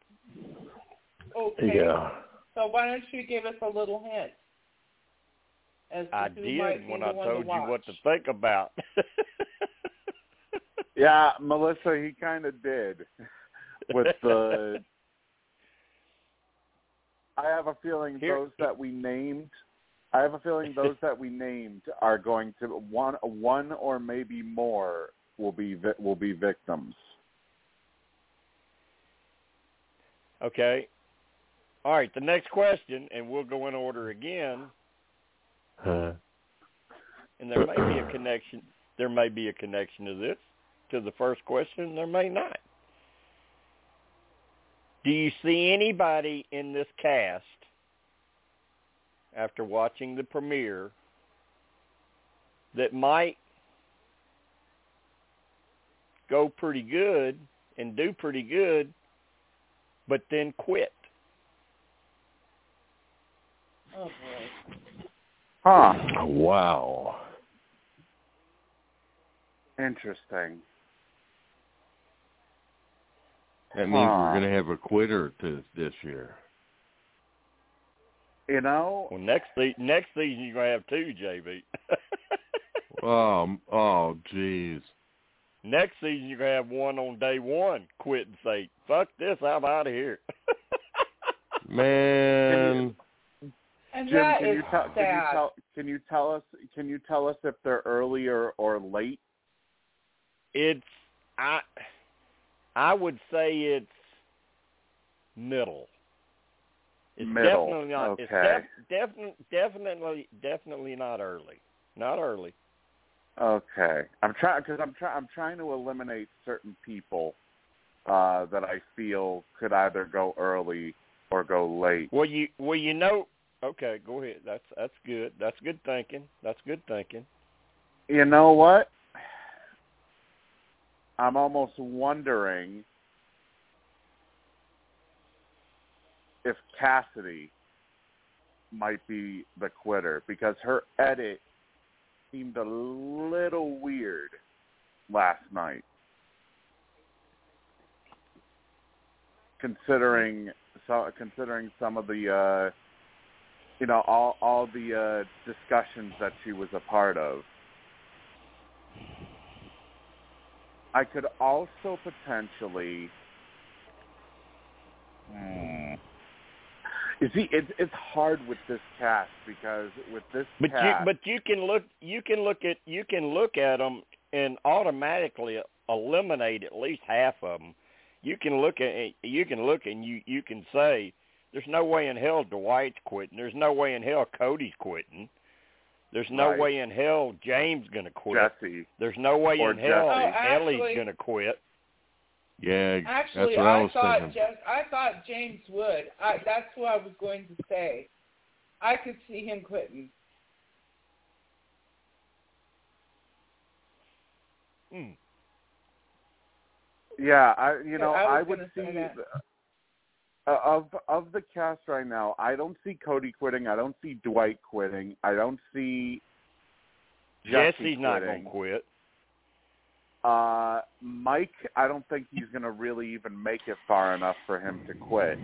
[SPEAKER 6] Okay.
[SPEAKER 7] Yeah.
[SPEAKER 6] So why don't you give us a little hint? As to
[SPEAKER 4] I did when I told
[SPEAKER 6] to
[SPEAKER 4] you what to think about.
[SPEAKER 5] Yeah, Melissa, he kind of did with the. I have a feeling
[SPEAKER 4] Here-
[SPEAKER 5] those that we named. I have a feeling those that we named are going to one, one or maybe more will be vi- will be victims.
[SPEAKER 4] okay. All right. The next question, and we'll go in order again.
[SPEAKER 7] Huh.
[SPEAKER 4] And there may be a connection. There may be a connection to this, to the first question. There may not. Do you see anybody in this cast after watching the premiere that might go pretty good and do pretty good, but then quit?
[SPEAKER 6] Oh boy.
[SPEAKER 5] Huh.
[SPEAKER 7] Wow.
[SPEAKER 5] Interesting.
[SPEAKER 7] That means
[SPEAKER 5] Huh.
[SPEAKER 7] we're going to have a quitter to this year.
[SPEAKER 5] You know,
[SPEAKER 4] Well, next se- next season you're gonna have two, JB.
[SPEAKER 7] Oh, oh, jeez.
[SPEAKER 4] Next season you're gonna have one on day one quit and say, "Fuck this, I'm out of here."
[SPEAKER 7] Man,
[SPEAKER 6] And
[SPEAKER 5] Jim,
[SPEAKER 6] that
[SPEAKER 5] can
[SPEAKER 6] is
[SPEAKER 5] you tell can you
[SPEAKER 6] sad.
[SPEAKER 5] tell can you tell us can you tell us if they're early or or late?
[SPEAKER 4] it's I I would say it's middle. It's
[SPEAKER 5] Middle,
[SPEAKER 4] definitely not. It's
[SPEAKER 5] okay.
[SPEAKER 4] def, definitely definitely definitely not early. Not early.
[SPEAKER 5] Okay, I'm trying because I'm trying I'm trying to eliminate certain people uh, that I feel could either go early or go late.
[SPEAKER 4] Well, you well you know. Okay, go ahead. That's that's good. That's good thinking. That's good thinking.
[SPEAKER 5] You know what? I'm almost wondering if Cassidy might be the quitter because her edit seemed a little weird last night. Considering so considering some of the uh you know all all the uh discussions that she was a part of. I could also potentially. Hmm. You see, it's it's hard with this cast because with this
[SPEAKER 4] But
[SPEAKER 5] cast,
[SPEAKER 4] you but you can look you can look at you can look at them and automatically eliminate at least half of them. You can look at you can look and you you can say there's no way in hell Dwight's quitting. There's no way in hell Cody's quitting. There's no
[SPEAKER 5] Right.
[SPEAKER 4] way in hell James going to quit.
[SPEAKER 5] Jesse.
[SPEAKER 4] There's no way
[SPEAKER 5] Or
[SPEAKER 4] in hell
[SPEAKER 6] Jesse. Oh, Elie's
[SPEAKER 4] going to quit.
[SPEAKER 7] yeah,
[SPEAKER 6] Actually,
[SPEAKER 7] that's what I
[SPEAKER 6] I,
[SPEAKER 7] was
[SPEAKER 6] thought
[SPEAKER 7] thinking.
[SPEAKER 6] Jeff, I thought James would. I, that's what I was going to say. I could see him quitting.
[SPEAKER 4] Hmm.
[SPEAKER 5] Yeah, I you
[SPEAKER 6] Yeah,
[SPEAKER 5] know
[SPEAKER 6] I
[SPEAKER 5] I, would see
[SPEAKER 6] that.
[SPEAKER 5] Of of the cast right now. I don't see Cody quitting. I don't see Dwight quitting. I don't see Jesse
[SPEAKER 4] Jesse's not
[SPEAKER 5] quitting.
[SPEAKER 4] going to quit.
[SPEAKER 5] Uh, Mike, I don't think he's going to really even make it far enough for him to quit,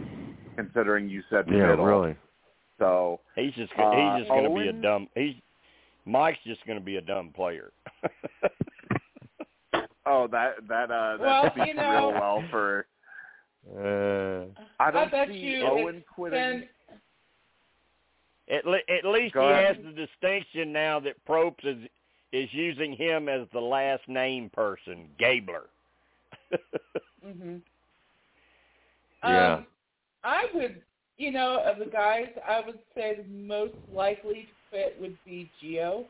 [SPEAKER 5] considering you said
[SPEAKER 7] Yeah,
[SPEAKER 5] middle.
[SPEAKER 7] really.
[SPEAKER 5] So
[SPEAKER 4] He's just
[SPEAKER 5] Uh,
[SPEAKER 4] he's just going to be a dumb. He's Mike's just going to be a dumb player.
[SPEAKER 5] Oh, that that uh that
[SPEAKER 6] Well,
[SPEAKER 5] speaks
[SPEAKER 6] you know-
[SPEAKER 5] real well for.
[SPEAKER 7] Uh,
[SPEAKER 5] I don't
[SPEAKER 6] bet
[SPEAKER 5] see Owen quitting.
[SPEAKER 6] been-
[SPEAKER 4] At, le- at least
[SPEAKER 5] Go
[SPEAKER 4] he
[SPEAKER 5] ahead.
[SPEAKER 4] has the distinction now that Probst is is using him as the last name person, Gabler.
[SPEAKER 6] Mhm.
[SPEAKER 7] Yeah.
[SPEAKER 6] Um, I would, you know, of the guys, I would say the most likely to fit would be Geo.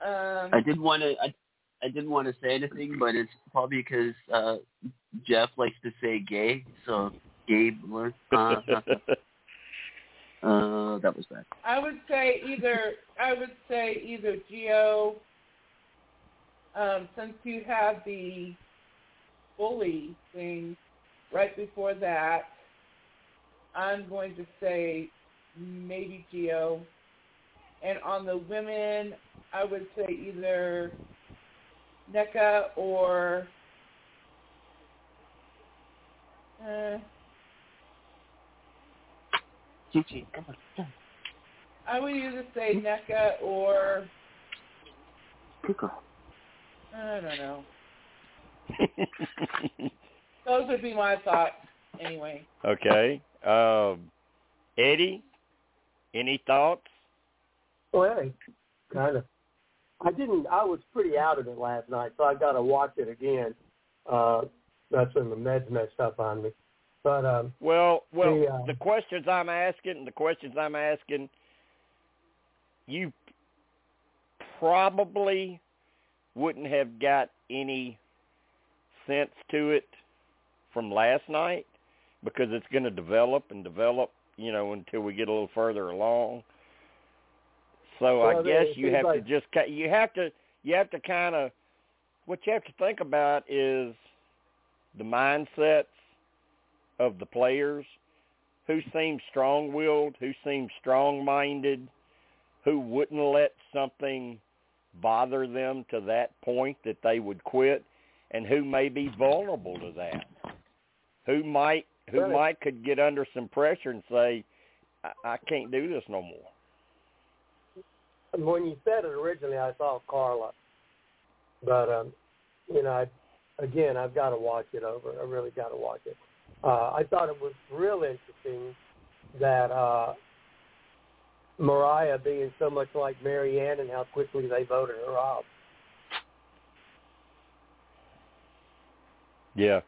[SPEAKER 6] Um,
[SPEAKER 8] I didn't want to. I, I didn't want to say anything, but it's probably because uh, Jeff likes to say gay. So Gabler. Uh, uh, that was bad.
[SPEAKER 6] I would say either I would say either Geo. Um, since you have the bully thing right before that, I'm going to say maybe Geo. And on the women, I would say either Nneka or uh,
[SPEAKER 8] Chichi, come on. come on.
[SPEAKER 6] I would either say Nneka or
[SPEAKER 8] Pick off.
[SPEAKER 6] I don't know. Those would be my thoughts anyway.
[SPEAKER 4] okay. Um, Eddie, any thoughts?
[SPEAKER 9] Well, kind of. I didn't. I was pretty out of it last night, so I got to watch it again. Uh, that's when the meds messed up on me. But um,
[SPEAKER 4] Well, well,
[SPEAKER 9] The, uh,
[SPEAKER 4] the questions I'm asking, the questions I'm asking, you probably wouldn't have got any sense to it from last night because it's going to develop and develop, you know, until we get a little further along. So I guess you have
[SPEAKER 9] like-
[SPEAKER 4] to just you have to you have to kind of what you have to think about is the mindsets of the players who seems strong-willed, who seems strong-minded, who wouldn't let something bother them to that point that they would quit, and who may be vulnerable to that. Who might who
[SPEAKER 9] Right.
[SPEAKER 4] might could get under some pressure and say, I, I can't do this no more.
[SPEAKER 9] When you said it originally, I thought Karla. But um, you know, I, again, I've got to watch it over. I really got to watch it. Uh, I thought it was real interesting that uh, Morriah being so much like Maryanne and how quickly they voted her off.
[SPEAKER 4] Yeah.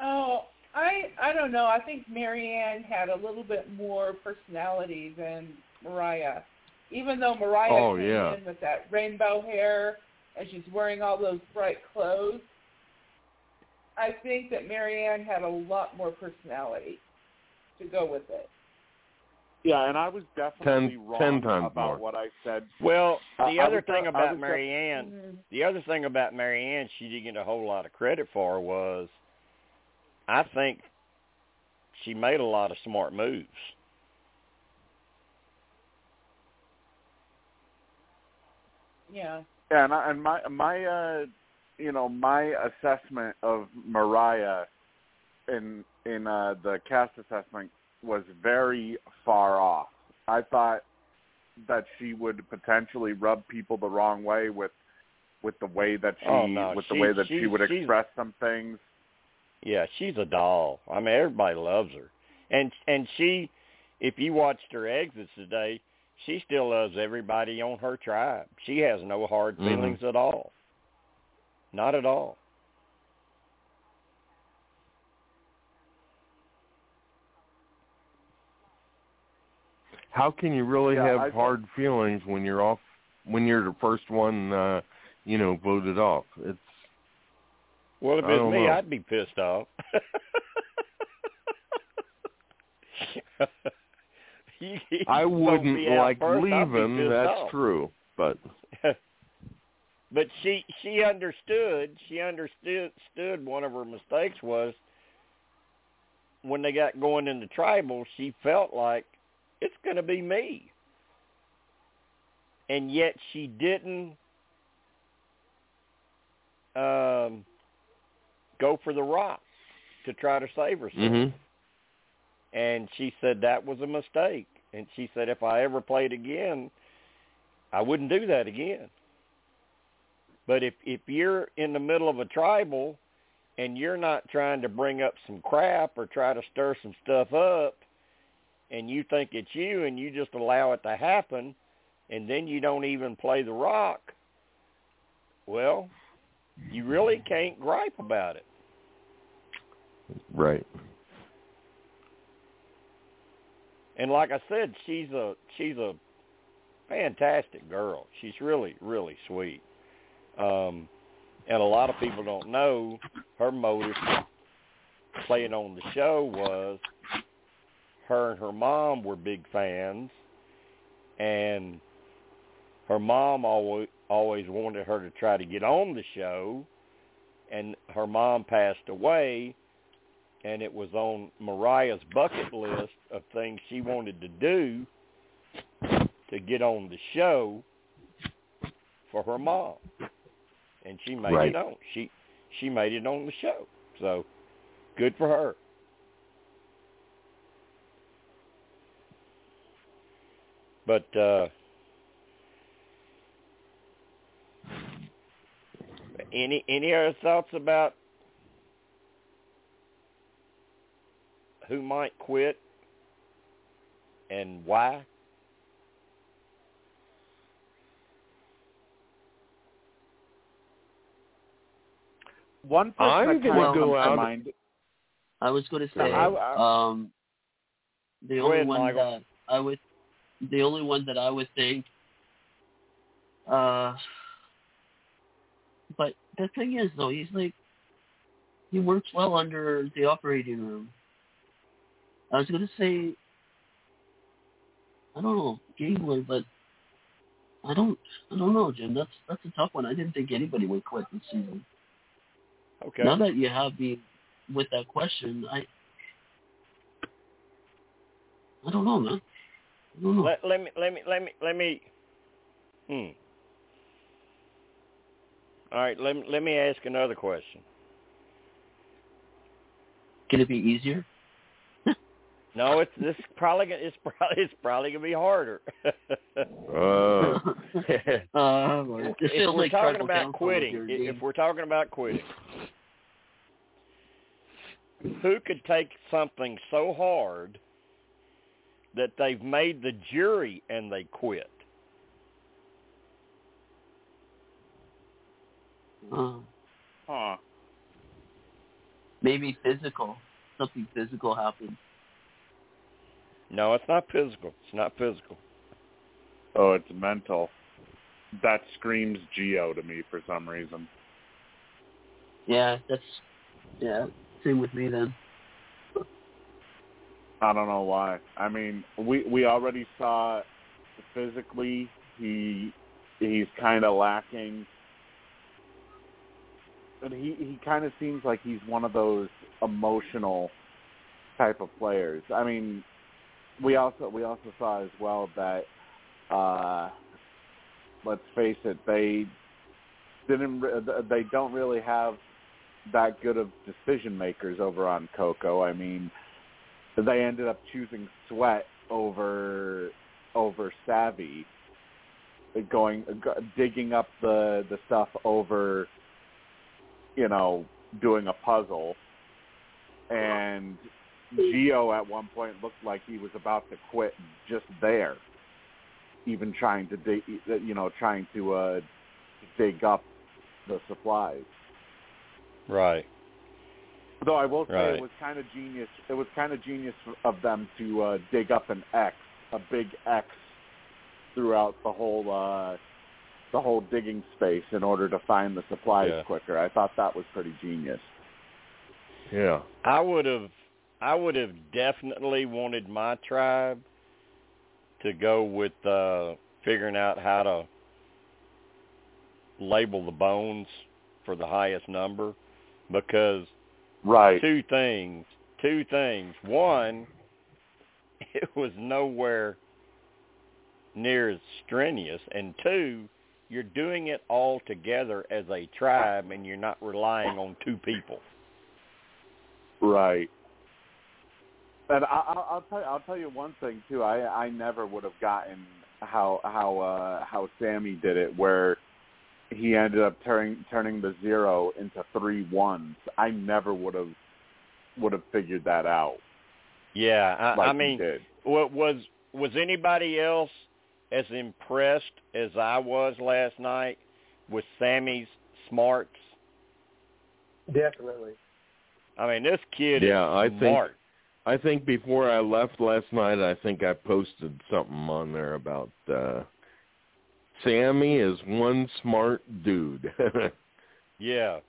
[SPEAKER 6] Oh, I I don't know. I think Maryanne had a little bit more personality than Morriah. Even though Morriah
[SPEAKER 7] Oh,
[SPEAKER 6] came
[SPEAKER 7] yeah.
[SPEAKER 6] in with that rainbow hair and she's wearing all those bright clothes, I think that Maryanne had a lot more personality to go with it.
[SPEAKER 5] Yeah, and I was definitely
[SPEAKER 7] Ten-
[SPEAKER 5] wrong
[SPEAKER 7] ten times
[SPEAKER 5] about
[SPEAKER 7] more.
[SPEAKER 5] what I said.
[SPEAKER 4] Well,
[SPEAKER 5] Uh,
[SPEAKER 4] the
[SPEAKER 5] I
[SPEAKER 4] other
[SPEAKER 5] was
[SPEAKER 4] thing
[SPEAKER 5] go-
[SPEAKER 4] about
[SPEAKER 5] was go-
[SPEAKER 4] Maryanne,
[SPEAKER 6] Mhm.
[SPEAKER 4] the other thing about Maryanne she didn't get a whole lot of credit for was I think she made a lot of smart moves.
[SPEAKER 6] Yeah.
[SPEAKER 5] Yeah, and, I, and my my uh, you know my assessment of Morriah in in uh, the cast assessment was very far off. I thought that she would potentially rub people the wrong way with with the way that she
[SPEAKER 4] Oh, no,
[SPEAKER 5] with
[SPEAKER 4] she-
[SPEAKER 5] the way that she,
[SPEAKER 4] she-
[SPEAKER 5] would express some things.
[SPEAKER 4] Yeah, she's a doll. I mean, everybody loves her, and and she, if you watched her exits today, she still loves everybody on her tribe. She has no hard
[SPEAKER 7] Mhm.
[SPEAKER 4] feelings at all. Not at all.
[SPEAKER 7] How can you really
[SPEAKER 5] Yeah,
[SPEAKER 7] have
[SPEAKER 5] I-
[SPEAKER 7] hard feelings when you're off when you're the first one uh you know voted off? It's
[SPEAKER 4] Well, if it's me,
[SPEAKER 7] know.
[SPEAKER 4] I'd be pissed off. He-
[SPEAKER 7] I wouldn't like
[SPEAKER 4] leave I'd be
[SPEAKER 7] leaving,
[SPEAKER 4] pissed
[SPEAKER 7] that's
[SPEAKER 4] off.
[SPEAKER 7] true. But
[SPEAKER 4] but she she understood she understood stood one of her mistakes was when they got going into tribal she felt like it's going to be me and yet she didn't um go for the rock to try to save herself
[SPEAKER 7] mhm.
[SPEAKER 4] And she said that was a mistake and she said if i ever played again i wouldn't do that again But if if you're in the middle of a tribal and you're not trying to bring up some crap or try to stir some stuff up and you think it's you and you just allow it to happen and then you don't even play the rock, well, you really can't gripe about it.
[SPEAKER 7] Right.
[SPEAKER 4] And like I said, she's a she's a fantastic girl. She's really really sweet. Um and a lot of people don't know her motive playing on the show was her and her mom were big fans and her mom always always wanted her to try to get on the show and her mom passed away and it was on Morriah's bucket list of things she wanted to do to get on the show for her mom. And she made
[SPEAKER 7] Right.
[SPEAKER 4] it on. She she made it on the show. So good for her. But uh any any other thoughts about who might quit and why?
[SPEAKER 5] One person
[SPEAKER 7] I'm gonna
[SPEAKER 8] go
[SPEAKER 7] out-
[SPEAKER 5] mind.
[SPEAKER 8] I was going to say,
[SPEAKER 5] I- I-
[SPEAKER 8] um, the only
[SPEAKER 4] ahead,
[SPEAKER 8] one
[SPEAKER 4] Michael.
[SPEAKER 8] that I would, the only one that I would think, uh, but the thing is though, he's like, he works well under the operating room. I was going to say, I don't know, Gabler, but I don't, I don't know, Jim. That's that's a tough one. I didn't think anybody would quit this season.
[SPEAKER 4] Okay.
[SPEAKER 8] Now that you have me with that question, I I don't know, man. I don't know.
[SPEAKER 4] Let, let me let me let me let me hmm. All right, let me let me ask another question.
[SPEAKER 8] Can it be easier?
[SPEAKER 4] No, it's this probably gonna- it's probably it's probably gonna be harder.
[SPEAKER 7] Uh,
[SPEAKER 8] uh,
[SPEAKER 4] if we're talking about quitting,
[SPEAKER 8] with
[SPEAKER 4] i-
[SPEAKER 8] your
[SPEAKER 4] if we're talking about quitting, who could take something so hard that they've made the jury and they quit?
[SPEAKER 8] Uh,
[SPEAKER 5] Huh.
[SPEAKER 8] maybe physical. Something physical happened.
[SPEAKER 4] No, it's not physical. It's not physical.
[SPEAKER 5] Oh, it's mental. That screams Geo to me for some reason.
[SPEAKER 8] Yeah, that's yeah. Same with me then.
[SPEAKER 5] I don't know why. I mean, we we already saw physically he he's kind of lacking. But he he kind of seems like he's one of those emotional type of players. I mean, we also we also saw as well that uh let's face it, they didn't re- they don't really have that good of decision makers over on Coco. I mean, they ended up choosing Sweat over over Savvy, going digging up the the stuff over, you know, doing a puzzle, and Geo at one point looked like he was about to quit just there, even trying to dig, you know, trying to uh, dig up the supplies.
[SPEAKER 4] Right.
[SPEAKER 5] Though I will say
[SPEAKER 4] Right.
[SPEAKER 5] it was kind of genius. It was kind of genius of them to uh, dig up an X, a big X, throughout the whole uh, the whole digging space in order to find the supplies
[SPEAKER 4] Yeah.
[SPEAKER 5] quicker. I thought that was pretty genius.
[SPEAKER 7] yeah.
[SPEAKER 4] I would have I would have definitely wanted my tribe to go with uh figuring out how to label the bones for the highest number because
[SPEAKER 5] Right.
[SPEAKER 4] two things two things one it was nowhere near as strenuous and two you're doing it all together as a tribe and you're not relying on two people
[SPEAKER 5] Right. And I, I'll, I'll tell you, I'll tell you one thing too. I I never would have gotten how how uh, how Sami did it, where he ended up turning turning the zero into three ones. I never would have would have figured that out.
[SPEAKER 4] Yeah, I,
[SPEAKER 5] like
[SPEAKER 4] I mean,
[SPEAKER 5] did.
[SPEAKER 4] wa- was was anybody else as impressed as I was last night with Sami's smarts?
[SPEAKER 9] Definitely.
[SPEAKER 4] I mean, this kid
[SPEAKER 7] Yeah, I
[SPEAKER 4] is
[SPEAKER 7] think-
[SPEAKER 4] smart.
[SPEAKER 7] I think before I left last night, I think I posted something on there about uh Sami is one smart dude.
[SPEAKER 4] Yeah,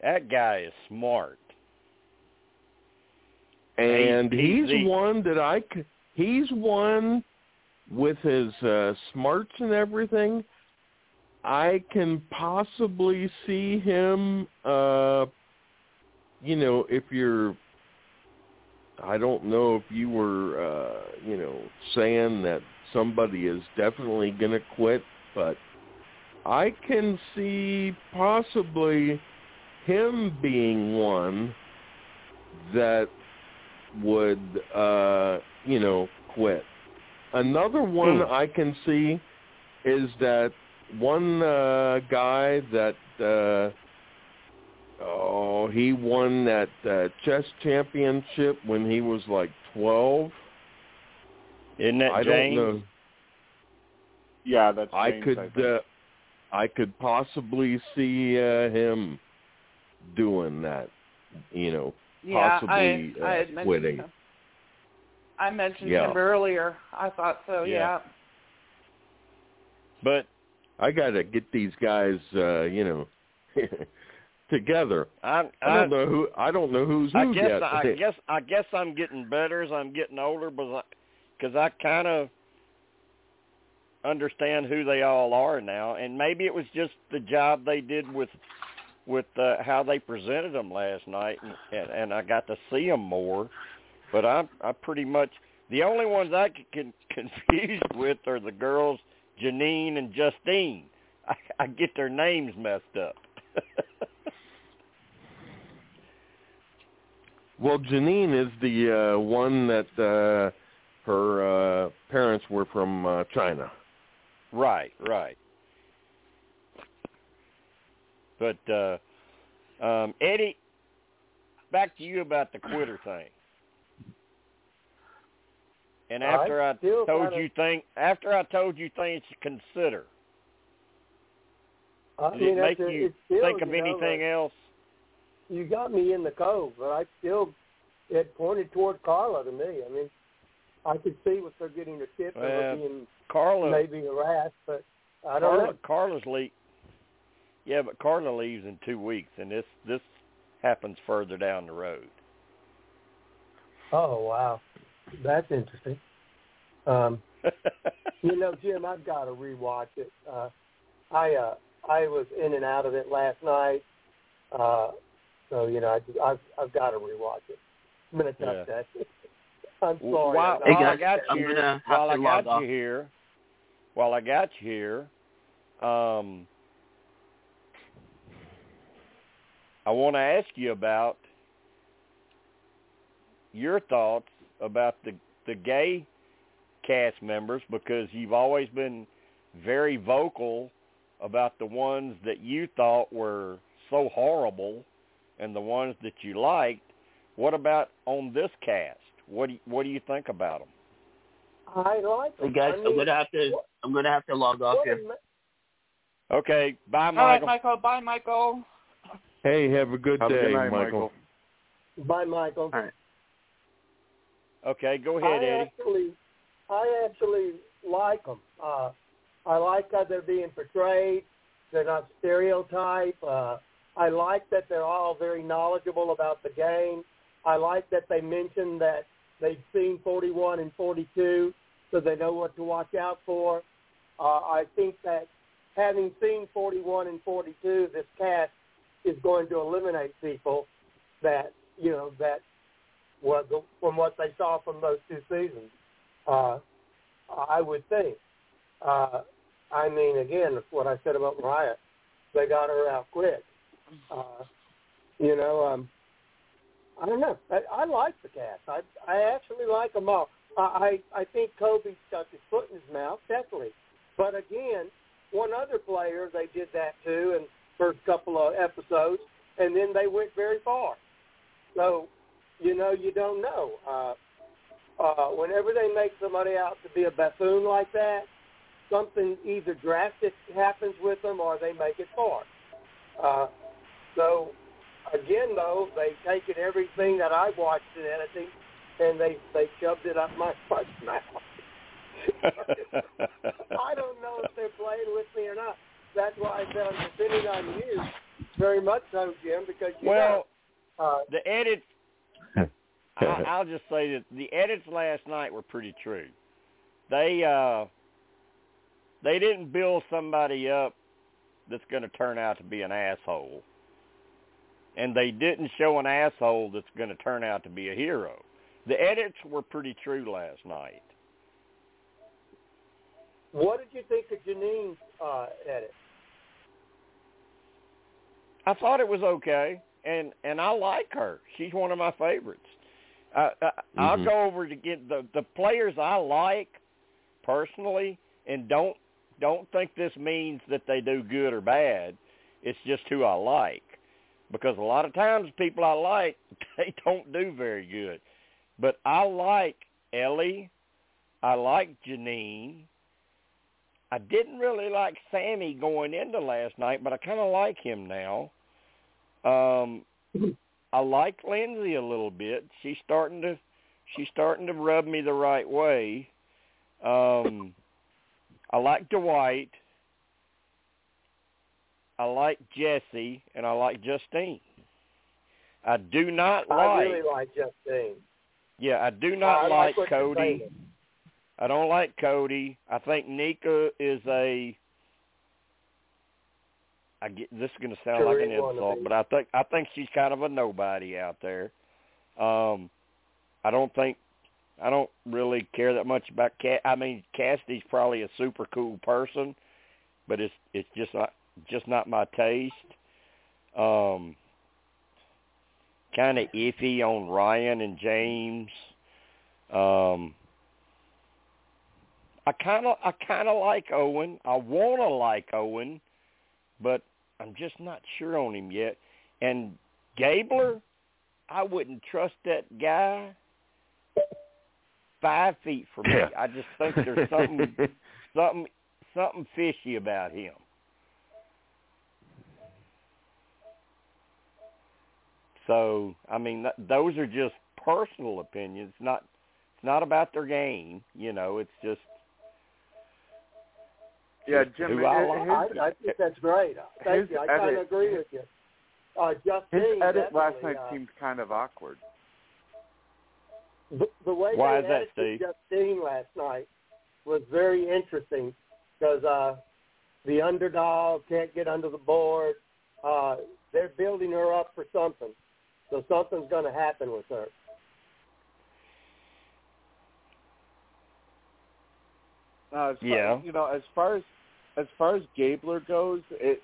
[SPEAKER 4] that guy is smart.
[SPEAKER 7] and
[SPEAKER 4] He's-
[SPEAKER 7] he's, one that I he's one with his uh smarts and everything. I can possibly see him uh you know, if you're I don't know if you were uh, you know, saying that somebody is definitely going to quit, but I can see possibly him being one that would uh, you know, quit. Another one
[SPEAKER 4] Hmm.
[SPEAKER 7] I can see is that one uh guy that uh oh he won that uh, chess championship when he was like 12
[SPEAKER 4] Isn't that
[SPEAKER 7] I
[SPEAKER 4] James?
[SPEAKER 7] don't know
[SPEAKER 5] Yeah, that's
[SPEAKER 7] I could
[SPEAKER 5] I
[SPEAKER 7] uh, I could possibly see uh, him doing that you know
[SPEAKER 6] Yeah,
[SPEAKER 7] possibly
[SPEAKER 6] I, I
[SPEAKER 7] uh,
[SPEAKER 6] had mentioned
[SPEAKER 7] quitting
[SPEAKER 6] him. I mentioned
[SPEAKER 7] Yeah.
[SPEAKER 6] him earlier. I thought so.
[SPEAKER 4] Yeah.
[SPEAKER 6] Yeah.
[SPEAKER 4] But
[SPEAKER 7] I got to get these guys uh, you know together
[SPEAKER 4] I,
[SPEAKER 7] I
[SPEAKER 4] I,
[SPEAKER 7] don't know who I don't know who's who
[SPEAKER 4] I guess
[SPEAKER 7] yet
[SPEAKER 4] I guess I guess I'm getting better as I'm getting older, because because I kind of understand who they all are now, and maybe it was just the job they did with with uh, how they presented them last night, and, and and I got to see them more. But I'm I pretty much the only ones I get con- confused with are the girls Jeanine and Justine. I, I get their names messed up.
[SPEAKER 7] Well, Jeanine is the uh, one that uh, her uh, parents were from uh, China.
[SPEAKER 4] Right, right. But uh um Eddie, back to you about the quitter thing. And after I,
[SPEAKER 9] still
[SPEAKER 4] told
[SPEAKER 9] gotta-
[SPEAKER 4] you think after I told you things to consider,
[SPEAKER 9] I
[SPEAKER 4] did
[SPEAKER 9] mean,
[SPEAKER 4] it make
[SPEAKER 9] a-
[SPEAKER 4] you think of
[SPEAKER 9] you know,
[SPEAKER 4] anything
[SPEAKER 9] like,
[SPEAKER 4] else?
[SPEAKER 9] You got me in the cove, but I still it pointed toward Karla to me. I mean, I could see what they're getting a tip and
[SPEAKER 4] Well,
[SPEAKER 9] they're being
[SPEAKER 4] Karla
[SPEAKER 9] maybe harassed, but I don't
[SPEAKER 4] Karla
[SPEAKER 9] know.
[SPEAKER 4] Karla's leave Yeah, but Karla leaves in two weeks and this this happens further down the road.
[SPEAKER 9] Oh wow, that's interesting. Um, you know, Jim, I've got to rewatch it. Uh, I uh, I was in and out of it last night, uh, so you know, I just, I've I've got to rewatch it. I'm gonna touch that. I'm sorry.
[SPEAKER 4] While,
[SPEAKER 9] I'm
[SPEAKER 8] Hey,
[SPEAKER 9] not-
[SPEAKER 4] while I
[SPEAKER 8] guys,
[SPEAKER 4] got
[SPEAKER 8] I'm
[SPEAKER 4] you here, while I got
[SPEAKER 8] off.
[SPEAKER 4] you here, while I got you here, um, I want to ask you about your thoughts about the the gay cast members because you've always been very vocal about the ones that you thought were so horrible and the ones that you liked. What about on this cast? What do you, what do you think about them?
[SPEAKER 9] I like
[SPEAKER 8] Hey
[SPEAKER 9] them.
[SPEAKER 8] guys,
[SPEAKER 9] I
[SPEAKER 8] I'm gonna have to
[SPEAKER 9] what-
[SPEAKER 8] I'm gonna have to log off here.
[SPEAKER 9] ma-
[SPEAKER 4] Okay, bye,
[SPEAKER 6] All right,
[SPEAKER 4] Michael.
[SPEAKER 6] Michael. Bye, Michael.
[SPEAKER 7] Hey, have a good
[SPEAKER 5] Have a
[SPEAKER 7] day,
[SPEAKER 5] good night,
[SPEAKER 7] Michael.
[SPEAKER 5] Michael.
[SPEAKER 9] Bye, Michael.
[SPEAKER 8] All right.
[SPEAKER 4] Okay, go ahead,
[SPEAKER 9] I
[SPEAKER 4] Eddie.
[SPEAKER 9] actually, I actually like them. Uh, I like how they're being portrayed. They're not stereotype. Uh, I like that they're all very knowledgeable about the game. I like that they mention that they've seen 41 and 42, so they know what to watch out for. Uh, I think that having seen 41 and 42, this cast is going to eliminate people that you know that what the, from what they saw from those two seasons. Uh, I would think. Uh, I mean, again, what I said about Morriah, they got her out quick. Uh, you know, um, I don't know. I, I like the cast. I I actually like them all. I I think Kobe stuck his foot in his mouth, definitely. But again, one other player they did that to in first couple of episodes, and then they went very far. So, you know, you don't know. Uh, uh, whenever they make somebody out to be a buffoon like that, something either drastic happens with them or they make it far. Uh, so, again, though, they've taken everything that I've watched in editing and they they shoved it up my butt mouth. I don't know if they're playing with me or not. That's why I said I'm depending on you very much so, Jim, because you
[SPEAKER 4] well,
[SPEAKER 9] know, uh,
[SPEAKER 4] the edits. I, I'll just say that the edits last night were pretty true. They uh they didn't build somebody up that's going to turn out to be an asshole, and they didn't show an asshole that's going to turn out to be a hero. The edits were pretty true last night.
[SPEAKER 9] what did you think of Jeanine's uh, edit?
[SPEAKER 4] I thought it was okay, and and I like her. She's one of my favorites. Uh, uh, I'll
[SPEAKER 7] Mhm.
[SPEAKER 4] go over to get the the players I like personally, and don't don't think this means that they do good or bad. It's just who I like, because a lot of times people I like they don't do very good. But I like Elie. I like Jeanine. I didn't really like Sami going into last night, but I kind of like him now. Um, I like Lindsay a little bit. She's starting to she's starting to rub me the right way. Um, I like Dwight. I like Jesse, and I like Justine. I do not like.
[SPEAKER 9] I really like Justine.
[SPEAKER 4] yeah, I do
[SPEAKER 9] I
[SPEAKER 4] not like Cody. I don't like Cody. I think Nneka is a. I get this is going to sound like an insult, but I think I think she's kind of a nobody out there. Um, I don't think I don't really care that much about Cat. I mean, Cassidy's probably a super cool person, but it's it's just not just not my taste. Um, kind of iffy on Ryan and James. Um, I kind of I kind of like Owen. I want to like Owen, but I'm just not sure on him yet. And Gabler, I wouldn't trust that guy five feet from me.
[SPEAKER 7] Yeah.
[SPEAKER 4] I just think there's something something something fishy about him. So I mean, th- those are just personal opinions. Not it's not about their game. You know, it's just
[SPEAKER 5] Yeah,
[SPEAKER 4] Just
[SPEAKER 5] Jim.
[SPEAKER 4] who I
[SPEAKER 5] his-
[SPEAKER 4] like.
[SPEAKER 5] his-
[SPEAKER 9] I, I think that's great. Thank
[SPEAKER 5] His
[SPEAKER 9] you. I kind of agree with you. Uh, Justine,
[SPEAKER 5] His edit last night
[SPEAKER 9] uh,
[SPEAKER 5] seemed kind of awkward.
[SPEAKER 9] the, the way
[SPEAKER 4] Why
[SPEAKER 9] they
[SPEAKER 4] is that,
[SPEAKER 9] edited
[SPEAKER 4] Steve?
[SPEAKER 9] Justine last night was very interesting because uh, the underdog can't get under the board. Uh, they're building her up for something, so something's going to happen with her.
[SPEAKER 5] Uh, as far,
[SPEAKER 4] Yeah.
[SPEAKER 5] You know, as far as as far as Gabler goes, it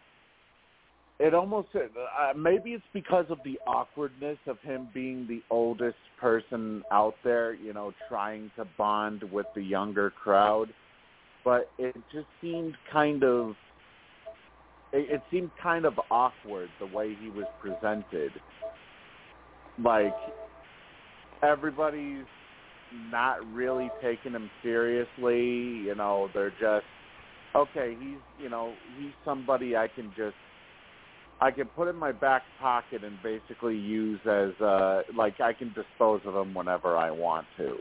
[SPEAKER 5] it almost uh, maybe it's because of the awkwardness of him being the oldest person out there. You know, trying to bond with the younger crowd, but it just seemed kind of it, it seemed kind of awkward the way he was presented. Like everybody's not really taking him seriously. You know, they're just okay. He's you know he's somebody I can just I can put in my back pocket and basically use as uh like I can dispose of him whenever I want to,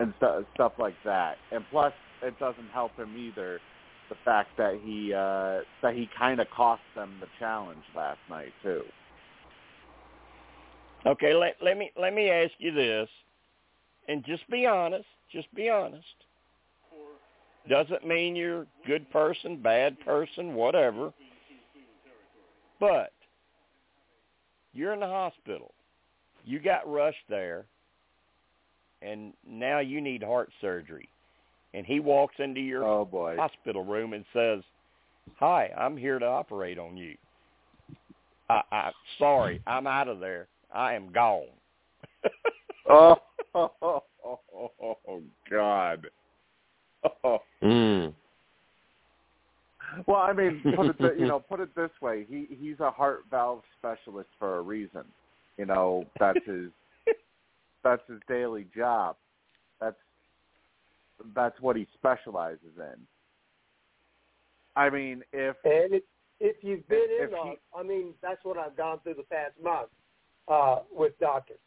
[SPEAKER 5] and stu- stuff like that. And plus, it doesn't help him either the fact that he uh that he kind of cost them the challenge last night too.
[SPEAKER 4] Okay, let let me let me ask you this, and just be honest. Just be honest. Doesn't mean you're a good person, bad person, whatever. But you're in the hospital. You got rushed there, and now you need heart surgery. And he walks into your
[SPEAKER 5] Oh boy.
[SPEAKER 4] hospital room and says, "Hi, I'm here to operate on you." I, I sorry, I'm out of there. I am gone.
[SPEAKER 5] Oh, oh, oh, oh, oh God. Oh.
[SPEAKER 7] Mm.
[SPEAKER 5] Well, I mean, put it th- you know, put it this way: he he's a heart valve specialist for a reason. You know, that's his that's his daily job. That's that's what he specializes in. I mean, if
[SPEAKER 9] And if if you've been
[SPEAKER 5] If-
[SPEAKER 9] in
[SPEAKER 5] if he-
[SPEAKER 9] I mean, that's what I've gone through the past month uh, with doctors.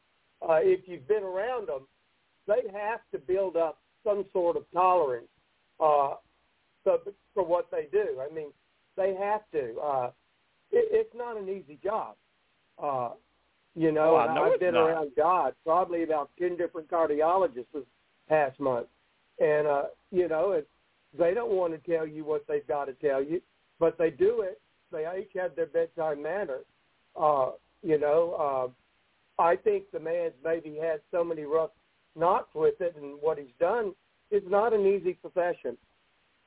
[SPEAKER 9] Uh, if you've been around them, they have to build up some sort of tolerance uh, so, for what they do. I mean, they have to. Uh, it, it's not an easy job. Uh, you know,
[SPEAKER 4] Oh, I know
[SPEAKER 9] I've been
[SPEAKER 4] not.
[SPEAKER 9] around God, probably about ten different cardiologists this past month, and uh, you know, it, they don't want to tell you what they've got to tell you, but they do it. They each have their bedtime manner. Uh, you know, uh, I think the man's maybe had so many rough knots with it, and what he's done is not an easy profession.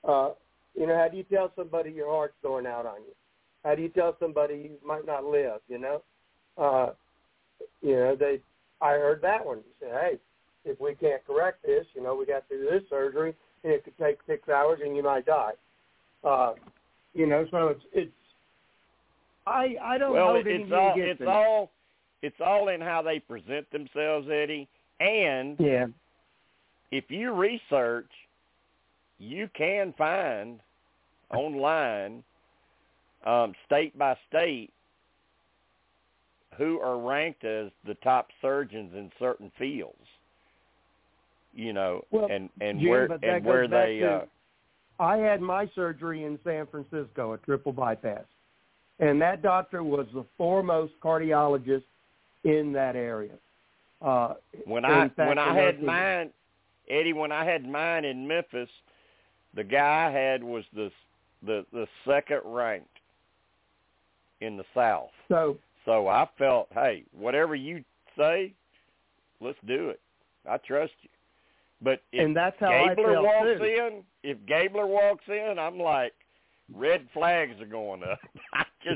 [SPEAKER 9] Uh, you know, how do you tell somebody your heart's going out on you? How do you tell somebody you might not live? You know, uh, you know they. I heard that one. He said, "Hey, if we can't correct this, you know, we got to do this surgery, and it could take six hours, and you might die." Uh, you know, so it's it's. I I don't
[SPEAKER 4] well, it,
[SPEAKER 9] anything
[SPEAKER 4] it's all it's
[SPEAKER 9] them.
[SPEAKER 4] all it's all in how they present themselves, Eddie. And
[SPEAKER 9] yeah.
[SPEAKER 4] if you research, you can find online, um, state by state, who are ranked as the top surgeons in certain fields. You know,
[SPEAKER 9] Well,
[SPEAKER 4] and and
[SPEAKER 9] Jim,
[SPEAKER 4] where and where they.
[SPEAKER 9] to-
[SPEAKER 4] uh,
[SPEAKER 9] I had my surgery in San Francisco, a triple bypass, and that doctor was the foremost cardiologist in that area. Uh,
[SPEAKER 4] when I
[SPEAKER 9] fact,
[SPEAKER 4] when I had mine, Eddie, when I had mine in Memphis, the guy I had was the the the second ranked in the South.
[SPEAKER 9] So
[SPEAKER 4] So I felt, hey, whatever you say, let's do it. I trust you. But if
[SPEAKER 9] and that's how I
[SPEAKER 4] Gabler walks
[SPEAKER 9] too.
[SPEAKER 4] in, if Gabler walks in, I'm like, red flags are going up. I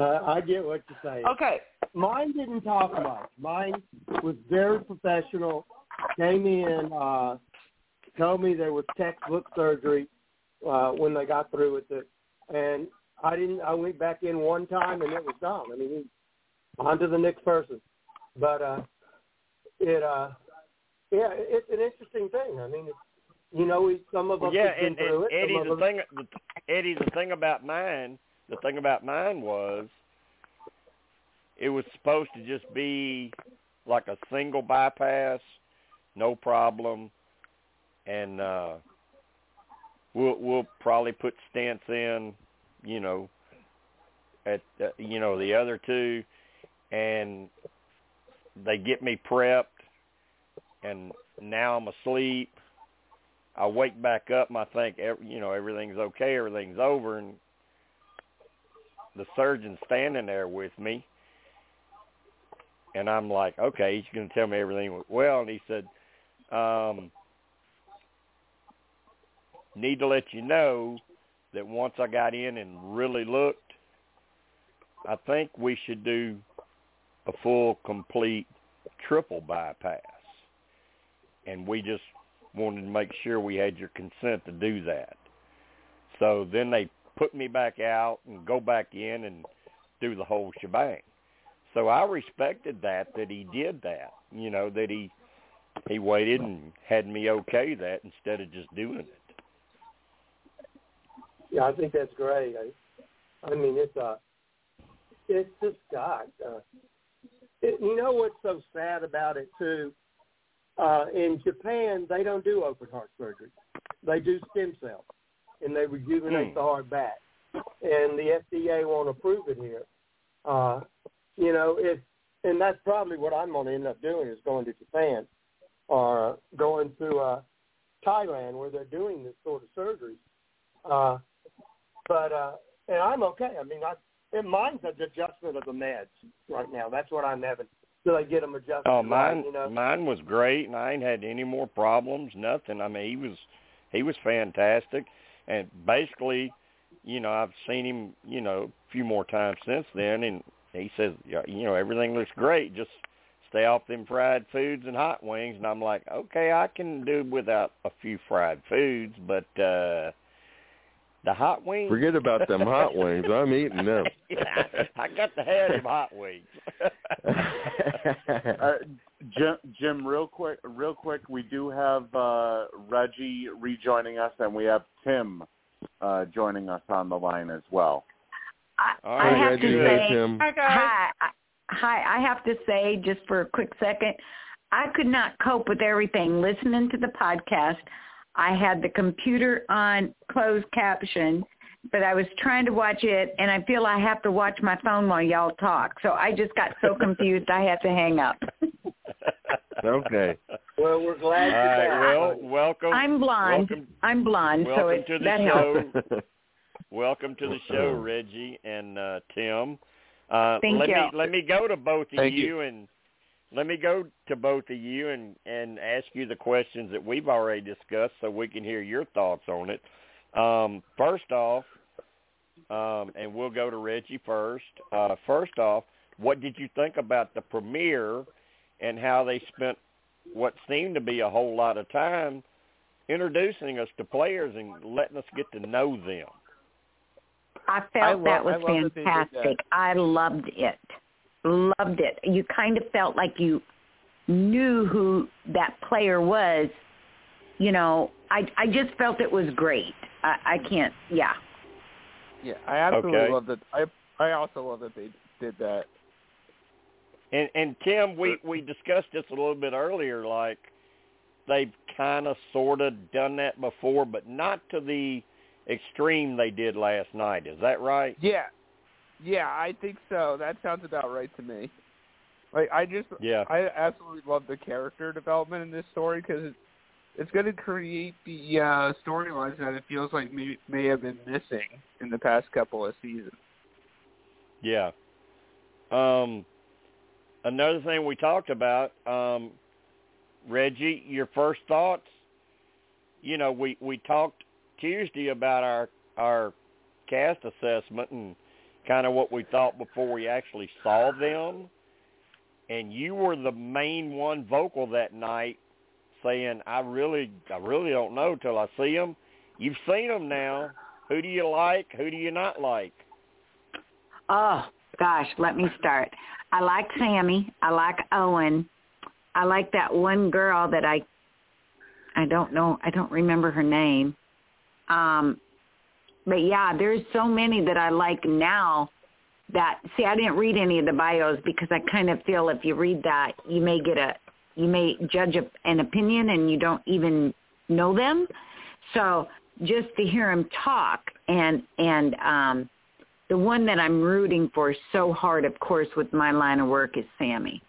[SPEAKER 9] uh, I get what you're saying.
[SPEAKER 6] Okay.
[SPEAKER 9] Mine didn't talk much. Mine was very professional. Came in, uh, told me there was textbook surgery uh, when they got through with it, and I didn't. I went back in one time and it was done. I mean, on to the next person. But uh, it, uh, yeah, it's an interesting thing. I mean, it's, you know, we, some of us
[SPEAKER 4] Well, yeah, and, and
[SPEAKER 9] it.
[SPEAKER 4] Eddie, the thing, the, Eddie, the thing about mine, the thing about mine was, it was supposed to just be like a single bypass, no problem, and uh we'll we'll probably put stents in, you know, at uh, you know the other two, and they get me prepped, and now I'm asleep. I wake back up and I think, you know, everything's okay, everything's over, and the surgeon's standing there with me, and I'm like, okay, he's going to tell me everything went well, and he said, um, need to let you know that once I got in and really looked, I think we should do a full, complete triple bypass, and we just wanted to make sure we had your consent to do that. So then they put me back out and go back in and do the whole shebang. So I respected that that he did that. You know that he he waited and had me okay that instead of just doing it.
[SPEAKER 9] Yeah, I think that's great. I, I mean, it's uh, it's just God. Uh, it, you know what's so sad about it too? Uh, in Japan, they don't do open heart surgery. They do stem cells, and they rejuvenate
[SPEAKER 4] Hmm.
[SPEAKER 9] the heart back. And the FDA won't approve it here. Uh, you know, if and that's probably what I'm going to end up doing is going to Japan or going to uh, Thailand where they're doing this sort of surgery. Uh, but uh, and I'm okay. I mean, I and mine's an adjustment of the meds right now. That's what I'm having. So I get them adjusted.
[SPEAKER 4] Oh,
[SPEAKER 9] right,
[SPEAKER 4] mine
[SPEAKER 9] you know.
[SPEAKER 4] mine was great, and I ain't had any more problems. Nothing. I mean, he was he was fantastic, and basically, you know, I've seen him, you know, a few more times since then, and he says, you know, everything looks great. Just stay off them fried foods and hot wings. And I'm like, okay, I can do without a few fried foods, but uh the hot wings.
[SPEAKER 7] Forget about them hot wings. I'm eating them.
[SPEAKER 4] yeah, I got to have them hot wings.
[SPEAKER 5] uh, Jim, Jim, real quick, real quick, we do have uh, Reggie rejoining us, and we have Tim uh, joining us on the line as well.
[SPEAKER 10] I,
[SPEAKER 4] All
[SPEAKER 10] I have
[SPEAKER 7] Reggie.
[SPEAKER 10] to
[SPEAKER 7] Hey, Tim.
[SPEAKER 6] Hi guys.
[SPEAKER 10] hi, hi. I have to say, just for a quick second, I could not cope with everything listening to the podcast. I had the computer on closed caption, but I was trying to watch it, and I feel I have to watch my phone while y'all talk. So I just got so confused, I had to hang up.
[SPEAKER 7] Okay.
[SPEAKER 1] Well, we're glad
[SPEAKER 4] All
[SPEAKER 1] you're
[SPEAKER 4] right,
[SPEAKER 1] back.
[SPEAKER 4] well, welcome.
[SPEAKER 10] I'm blonde.
[SPEAKER 4] Welcome,
[SPEAKER 10] I'm blonde, so it
[SPEAKER 4] to the
[SPEAKER 10] that helps.
[SPEAKER 4] show. welcome to the show, Reggie and uh, Tim. Uh,
[SPEAKER 10] Thank
[SPEAKER 4] let
[SPEAKER 10] you.
[SPEAKER 4] me let me go to both of you,
[SPEAKER 7] you.
[SPEAKER 4] and let me go to both of you and and ask you the questions that we've already discussed, so we can hear your thoughts on it. Um, first off, um, and we'll go to Reggie first. Uh, first off, what did you think about the premiere and how they spent what seemed to be a whole lot of time introducing us to players and letting us get to know them?
[SPEAKER 10] I felt
[SPEAKER 11] I love-
[SPEAKER 10] that was
[SPEAKER 11] I love that they did that.
[SPEAKER 10] fantastic. I loved it. Loved it. You kind of felt like you knew who that player was. You know, I I just felt it was great. I, I can't. Yeah.
[SPEAKER 11] Yeah, I absolutely
[SPEAKER 4] Okay.
[SPEAKER 11] love that. I I also love that they did that.
[SPEAKER 4] And and Tim, we we discussed this a little bit earlier. Like they've kind of sort of done that before, but not to the extreme they did last night. Is that right?
[SPEAKER 11] Yeah, yeah, I think so. That sounds about right to me. Like I just,
[SPEAKER 4] Yeah.
[SPEAKER 11] I absolutely love the character development in this story because it's, it's going to create the uh, storylines that it feels like may may have been missing in the past couple of seasons.
[SPEAKER 4] Yeah. Um, another thing we talked about, um, Reggie, your first thoughts. You know, we we talked Tuesday about our our cast assessment and kind of what we thought before we actually saw them. And you were the main one vocal that night, saying, "I really, I really don't know till I see them." You've seen them now. Who do you like? Who do you not like?
[SPEAKER 10] Oh gosh, let me start. I like Sami. I like Owen. I like that one girl that I I don't know. I don't remember her name. Um but yeah, there's so many that I like now that see I didn't read any of the bios because I kind of feel if you read that you may get a you may judge a, an opinion and you don't even know them. So just to hear him talk and and um the one that I'm rooting for so hard, of course, with my line of work is Sami.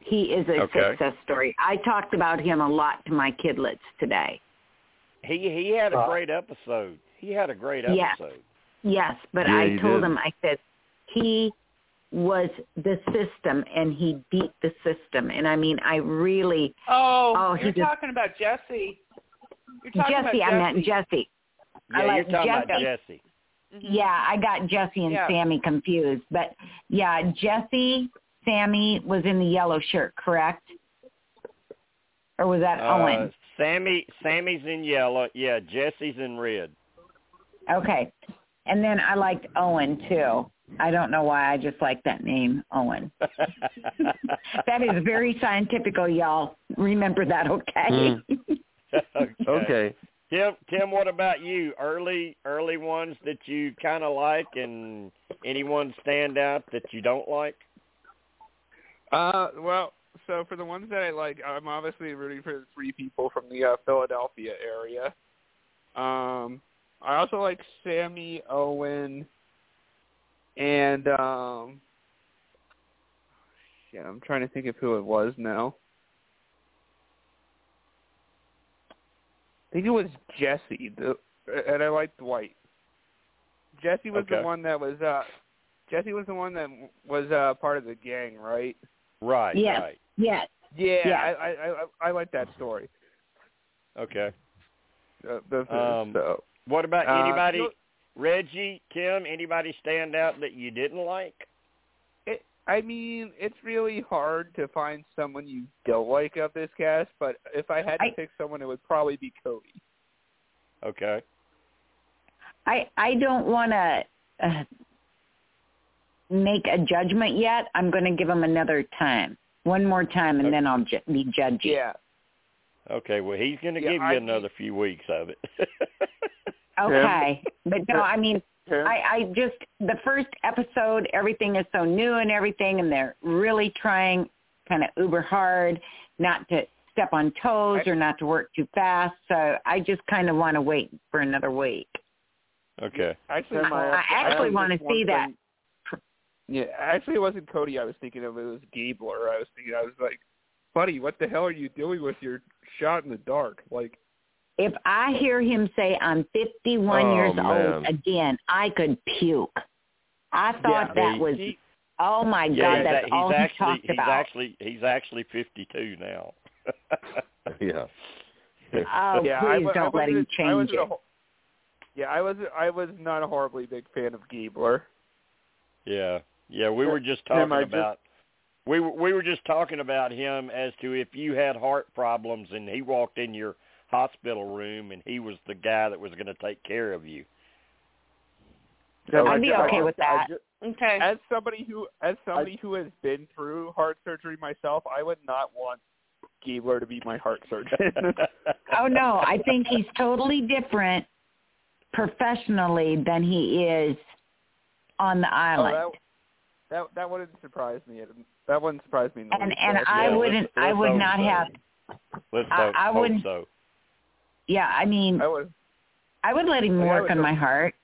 [SPEAKER 10] He is a
[SPEAKER 4] Okay.
[SPEAKER 10] success story. I talked about him a lot to my kidlets today.
[SPEAKER 4] He he had a
[SPEAKER 1] Uh,
[SPEAKER 4] great episode. He had a great
[SPEAKER 10] Yeah.
[SPEAKER 4] episode.
[SPEAKER 10] Yes, yes but
[SPEAKER 7] Yeah,
[SPEAKER 10] I told
[SPEAKER 7] did.
[SPEAKER 10] him, I said, he was the system and he beat the system. And I mean, I really,
[SPEAKER 6] Oh,
[SPEAKER 10] Oh,
[SPEAKER 6] you're
[SPEAKER 10] just-
[SPEAKER 6] talking about Jesse. You're talking
[SPEAKER 10] Jesse,
[SPEAKER 6] about
[SPEAKER 10] I meant Jesse. I
[SPEAKER 4] Yeah,
[SPEAKER 10] like
[SPEAKER 4] you're talking about
[SPEAKER 10] Jesse.
[SPEAKER 4] Jesse.
[SPEAKER 6] Mhm.
[SPEAKER 10] Yeah, I got Jesse and
[SPEAKER 6] Yeah.
[SPEAKER 10] Sami confused. But yeah, Jesse, Sami was in the yellow shirt, correct? Or was that
[SPEAKER 4] Uh,
[SPEAKER 10] Owen?
[SPEAKER 4] Sami Sami's in yellow. Yeah, Jesse's in red.
[SPEAKER 10] Okay. And then I liked Owen too. I don't know why. I just like that name, Owen. That is very scientific, y'all. Remember that, okay?
[SPEAKER 4] okay.
[SPEAKER 7] Okay.
[SPEAKER 4] Tim, Tim, what about you? Early, early ones that you kind of like, and anyone stand out that you don't like?
[SPEAKER 11] Uh, well, so for the ones that I like, I'm obviously rooting for the three people from the uh, Philadelphia area. Um, I also like Sami Owen, and um, yeah, I'm trying to think of who it was now. I think it was Jesse, the, and I like Dwight. Jesse was
[SPEAKER 4] Okay.
[SPEAKER 11] the one that was uh Jesse was the one that was uh part of the gang, right?
[SPEAKER 4] Right.
[SPEAKER 10] Yes.
[SPEAKER 4] Right.
[SPEAKER 10] yes.
[SPEAKER 11] Yeah,
[SPEAKER 10] Yeah.
[SPEAKER 11] I, I I I like that story.
[SPEAKER 4] Okay.
[SPEAKER 11] Uh, the,
[SPEAKER 4] Um,
[SPEAKER 11] so
[SPEAKER 4] What about
[SPEAKER 11] Uh,
[SPEAKER 4] anybody?
[SPEAKER 11] you
[SPEAKER 4] Reggie, Kim? anybody stand out that you didn't like?
[SPEAKER 11] it, I mean, it's really hard to find someone you don't like of this cast, but if I had to
[SPEAKER 10] I-
[SPEAKER 11] pick someone, it would probably be Cody.
[SPEAKER 4] Okay.
[SPEAKER 10] I I don't want to uh, make a judgment yet. I'm going to give him another time, one more time, and then I'll ju- be judging.
[SPEAKER 11] Yeah.
[SPEAKER 4] Okay. Well, he's going to
[SPEAKER 11] Yeah,
[SPEAKER 4] give you
[SPEAKER 11] I-
[SPEAKER 4] another few weeks of it.
[SPEAKER 10] Okay, but no, I mean,
[SPEAKER 5] Tim?
[SPEAKER 10] I I just the first episode, everything is so new and everything, and they're really trying kind of uber hard not to step on toes
[SPEAKER 11] I-
[SPEAKER 10] or not to work too fast. So I just kind of want to wait for another week.
[SPEAKER 4] okay.
[SPEAKER 11] Actually,
[SPEAKER 5] Tim,
[SPEAKER 10] I
[SPEAKER 5] have-
[SPEAKER 10] actually
[SPEAKER 5] have
[SPEAKER 10] wanna see that.
[SPEAKER 5] thing-
[SPEAKER 11] yeah. Actually, it wasn't Cody. I was thinking of. It was Gabler. I was thinking. I was like, buddy, what the hell are you doing with your shot in the dark? Like,
[SPEAKER 10] If I hear him say I'm 51
[SPEAKER 7] Oh,
[SPEAKER 10] years old again, I could puke. I thought
[SPEAKER 4] Yeah,
[SPEAKER 10] that
[SPEAKER 4] he-
[SPEAKER 10] was
[SPEAKER 4] he-
[SPEAKER 10] oh my
[SPEAKER 4] yeah,
[SPEAKER 10] god,
[SPEAKER 4] he's
[SPEAKER 10] that's
[SPEAKER 4] a-
[SPEAKER 10] all
[SPEAKER 4] he's
[SPEAKER 10] he
[SPEAKER 4] actually
[SPEAKER 10] talked
[SPEAKER 4] he's
[SPEAKER 10] about.
[SPEAKER 4] actually he's actually 52 now.
[SPEAKER 7] Yeah.
[SPEAKER 10] oh,
[SPEAKER 11] yeah,
[SPEAKER 10] please
[SPEAKER 11] I,
[SPEAKER 10] don't let him change
[SPEAKER 11] wasn't a
[SPEAKER 10] it.
[SPEAKER 11] yeah, I was. I was not a horribly big fan of Gabler.
[SPEAKER 4] Yeah, yeah. We uh, were just talking
[SPEAKER 5] I just-
[SPEAKER 4] about we were we were just talking about him as to if you had heart problems and he walked in your hospital room and he was the guy that was going to take care of you.
[SPEAKER 5] Tim, I
[SPEAKER 10] I'd be
[SPEAKER 5] ju-
[SPEAKER 10] okay with that.
[SPEAKER 5] ju-
[SPEAKER 6] Okay.
[SPEAKER 11] As somebody who, as somebody who has been through heart surgery myself, I would not want Gabler to be my heart surgeon.
[SPEAKER 10] Oh no, I think he's totally different professionally than he is on the
[SPEAKER 11] oh,
[SPEAKER 10] island.
[SPEAKER 11] that, that that wouldn't surprise me. That wouldn't surprise me. in the
[SPEAKER 10] and
[SPEAKER 11] least,
[SPEAKER 10] and
[SPEAKER 11] actually.
[SPEAKER 10] I
[SPEAKER 4] Yeah, let's-
[SPEAKER 10] wouldn't I
[SPEAKER 4] let's
[SPEAKER 10] would not
[SPEAKER 4] so.
[SPEAKER 10] have
[SPEAKER 4] Let's
[SPEAKER 10] I-
[SPEAKER 4] hope,
[SPEAKER 10] I wouldn't-
[SPEAKER 4] so.
[SPEAKER 10] Yeah, I mean
[SPEAKER 11] I would.
[SPEAKER 10] I would let him
[SPEAKER 11] I
[SPEAKER 10] work on my heart.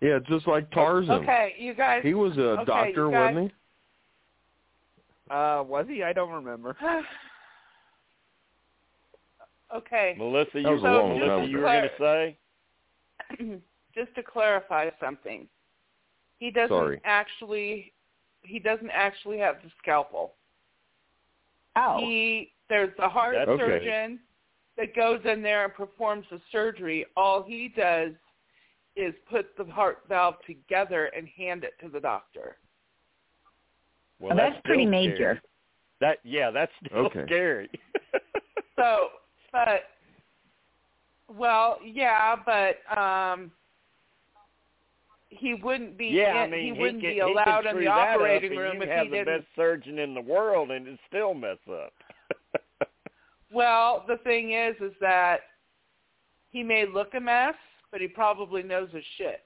[SPEAKER 7] Yeah, just like Tarzan.
[SPEAKER 6] Okay, you guys.
[SPEAKER 7] He was a
[SPEAKER 6] Okay,
[SPEAKER 7] doctor,
[SPEAKER 6] guys-
[SPEAKER 7] wasn't he?
[SPEAKER 11] Uh, was he? I don't remember.
[SPEAKER 6] okay.
[SPEAKER 4] Melissa, you,
[SPEAKER 7] That
[SPEAKER 6] So
[SPEAKER 4] Melissa, you were going to say?
[SPEAKER 6] just to clarify something, he doesn't
[SPEAKER 7] Sorry.
[SPEAKER 6] actually he doesn't actually have the scalpel.
[SPEAKER 10] Oh,
[SPEAKER 6] He there's a heart
[SPEAKER 4] That's
[SPEAKER 7] okay.
[SPEAKER 6] Surgeon that goes in there and performs the surgery. All he does is put the heart valve together and hand it to the doctor.
[SPEAKER 4] Well,
[SPEAKER 10] that's, pretty major.
[SPEAKER 4] Scary. That yeah, that's still
[SPEAKER 7] Okay.
[SPEAKER 4] scary.
[SPEAKER 6] So, but well, yeah, but um he wouldn't be
[SPEAKER 4] yeah, I mean,
[SPEAKER 6] he wouldn't
[SPEAKER 4] can,
[SPEAKER 6] be
[SPEAKER 4] he
[SPEAKER 6] allowed in
[SPEAKER 4] screw
[SPEAKER 6] the
[SPEAKER 4] that up
[SPEAKER 6] operating
[SPEAKER 4] and
[SPEAKER 6] room
[SPEAKER 4] you
[SPEAKER 6] if
[SPEAKER 4] have
[SPEAKER 6] he
[SPEAKER 4] the
[SPEAKER 6] didn't
[SPEAKER 4] best surgeon in the world and it still mess up.
[SPEAKER 6] Well, the thing is, is that he may look a mess, but he probably knows his shit.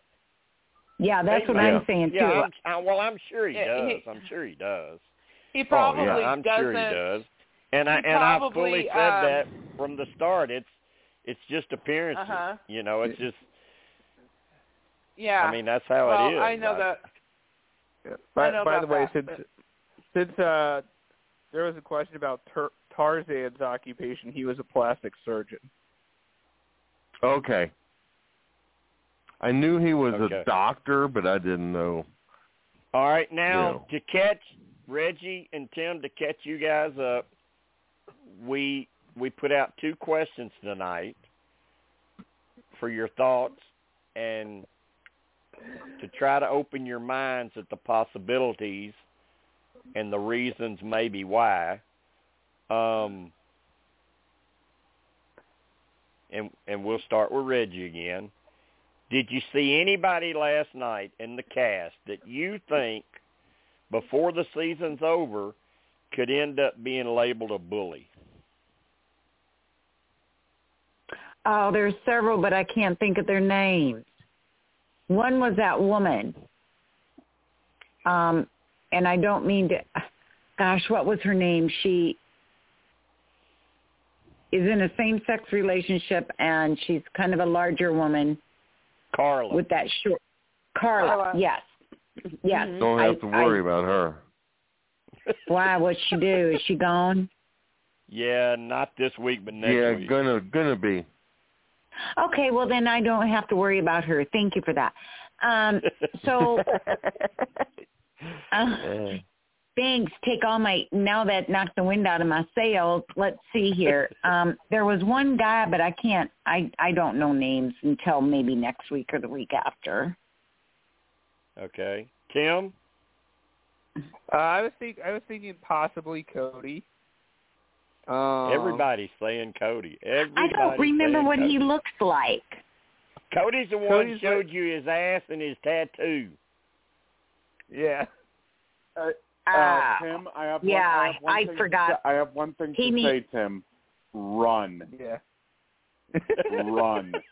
[SPEAKER 10] Yeah, that's what I'm saying too.
[SPEAKER 4] yeah, I'm, I, well, I'm sure he
[SPEAKER 6] Yeah,
[SPEAKER 4] does.
[SPEAKER 6] he-
[SPEAKER 4] I'm sure he does.
[SPEAKER 6] He probably
[SPEAKER 7] yeah,
[SPEAKER 4] I'm
[SPEAKER 6] doesn't.
[SPEAKER 4] sure he does. And I
[SPEAKER 6] he
[SPEAKER 4] and I
[SPEAKER 6] probably,
[SPEAKER 4] fully said
[SPEAKER 6] um,
[SPEAKER 4] that from the start. It's it's just appearances.
[SPEAKER 6] Uh-huh.
[SPEAKER 4] You know, it's just.
[SPEAKER 6] Yeah.
[SPEAKER 4] I mean, that's how
[SPEAKER 6] well,
[SPEAKER 4] it is.
[SPEAKER 6] I know
[SPEAKER 4] I-
[SPEAKER 6] that.
[SPEAKER 11] Yeah. By,
[SPEAKER 6] know
[SPEAKER 11] by the way,
[SPEAKER 6] that,
[SPEAKER 11] since
[SPEAKER 6] but-
[SPEAKER 11] since uh, there was a question about Tar- Tarzan's occupation, he was a plastic surgeon.
[SPEAKER 7] Okay. I knew he was
[SPEAKER 4] Okay.
[SPEAKER 7] a doctor, but I didn't know.
[SPEAKER 4] All right, now to catch Reggie and Tim to catch you guys up, we we put out two questions tonight for your thoughts and to try to open your minds at the possibilities and the reasons maybe why. Um, and and we'll start with Reggie again. Did you see anybody last night in the cast that you think before the season's over could end up being labeled a bully?
[SPEAKER 10] Oh, there's several, but I can't think of their names. One was that woman. Um, and I don't mean to, gosh, what was her name? She is in a same-sex relationship, and she's kind of a larger woman
[SPEAKER 4] Karla.
[SPEAKER 10] with that short. Karla,
[SPEAKER 6] Karla.
[SPEAKER 10] yes, yes.
[SPEAKER 6] Mhm.
[SPEAKER 7] Don't have
[SPEAKER 10] I-
[SPEAKER 7] to worry about her.
[SPEAKER 10] Why? What'd she do? Is she gone?
[SPEAKER 4] yeah, not this week, but next
[SPEAKER 7] yeah,
[SPEAKER 4] week.
[SPEAKER 7] gonna gonna be.
[SPEAKER 10] Okay, well then I don't have to worry about her. Thank you for that. Um, so uh, thanks. Take all my now that knocked the wind out of my sails. Let's see here. Um, there was one guy, but I can't. I I don't know names until maybe next week or the week after.
[SPEAKER 4] okay. Tim?
[SPEAKER 11] Uh, I was think I was thinking possibly Cody. Um,
[SPEAKER 4] Everybody's saying Cody.
[SPEAKER 10] I don't remember what
[SPEAKER 4] Cody.
[SPEAKER 10] he looks like.
[SPEAKER 4] Cody's the one
[SPEAKER 11] Cody's
[SPEAKER 4] who showed you his ass and his tattoo.
[SPEAKER 11] Yeah.
[SPEAKER 5] Uh,
[SPEAKER 10] Ah,
[SPEAKER 5] Tim, I have
[SPEAKER 10] yeah,
[SPEAKER 5] one, I, have one
[SPEAKER 10] I
[SPEAKER 5] thing
[SPEAKER 10] forgot.
[SPEAKER 5] To, I have one thing
[SPEAKER 10] He
[SPEAKER 5] to
[SPEAKER 10] need-
[SPEAKER 5] say, Tim. Run,
[SPEAKER 11] Yeah.
[SPEAKER 5] run.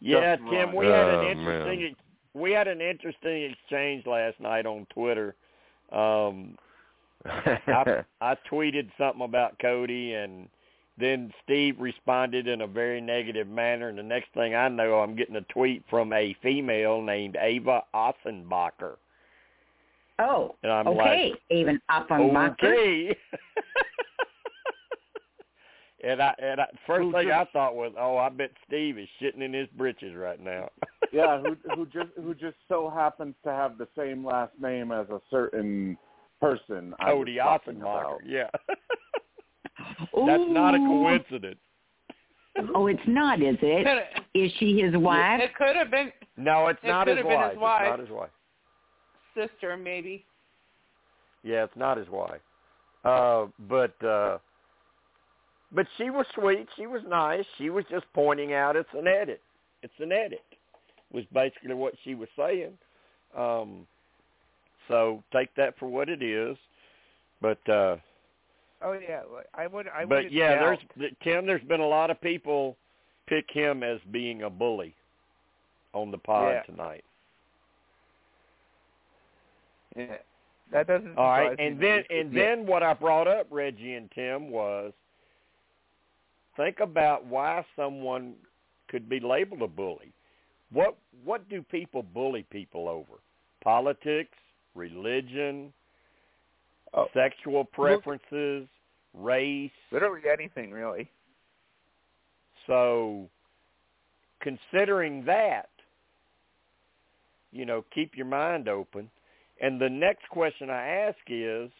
[SPEAKER 4] Yeah,
[SPEAKER 5] Just
[SPEAKER 4] Tim,
[SPEAKER 5] run.
[SPEAKER 4] we had
[SPEAKER 7] Oh,
[SPEAKER 4] an interesting
[SPEAKER 7] man.
[SPEAKER 4] ex- we had an interesting exchange last night on Twitter. Um I, I tweeted something about Cody, and then Steve responded in a very negative manner. And the next thing I know, I'm getting a tweet from a female named Ava Assenmacher,
[SPEAKER 10] Oh,
[SPEAKER 4] and I'm
[SPEAKER 10] okay.
[SPEAKER 4] like,
[SPEAKER 10] Even up on my
[SPEAKER 4] okay. and I and I, first
[SPEAKER 5] Who
[SPEAKER 4] thing I thought was, oh, I bet Steve is shitting in his britches right now.
[SPEAKER 5] yeah, who who just who just so happens to have the same last name as a certain person. I was
[SPEAKER 4] Cody
[SPEAKER 5] talking
[SPEAKER 4] Assenmacher.
[SPEAKER 5] About.
[SPEAKER 4] Yeah. That's not a coincidence.
[SPEAKER 10] Oh, it's not, is it? Is she his wife?
[SPEAKER 6] It could have been
[SPEAKER 4] No, it's
[SPEAKER 6] It
[SPEAKER 4] not
[SPEAKER 6] could
[SPEAKER 4] his
[SPEAKER 6] have been
[SPEAKER 4] wife.
[SPEAKER 6] his wife.
[SPEAKER 4] It's not his wife.
[SPEAKER 6] sister, maybe.
[SPEAKER 4] Yeah, it's not his wife. Uh, but uh, but she was sweet. She was nice. She was just pointing out it's an edit. It's an edit. Was basically what she was saying. Um, so take that for what it is. But uh,
[SPEAKER 11] Oh yeah. I would. I would
[SPEAKER 4] but
[SPEAKER 11] would
[SPEAKER 4] yeah,
[SPEAKER 11] doubt-
[SPEAKER 4] there's Tim. There's been a lot of people pick him as being a bully on the pod
[SPEAKER 11] Yeah.
[SPEAKER 4] tonight.
[SPEAKER 11] Yeah. That doesn't.
[SPEAKER 4] All right,
[SPEAKER 11] surprise me
[SPEAKER 4] and then and
[SPEAKER 11] Yeah.
[SPEAKER 4] then what I brought up, Reggie and Tim, was think about why someone could be labeled a bully. What what do people bully people over? Politics, religion,
[SPEAKER 11] Oh.
[SPEAKER 4] sexual preferences, race.
[SPEAKER 11] literally anything really.
[SPEAKER 4] So considering that, you know, keep your mind open. And the next question I ask is,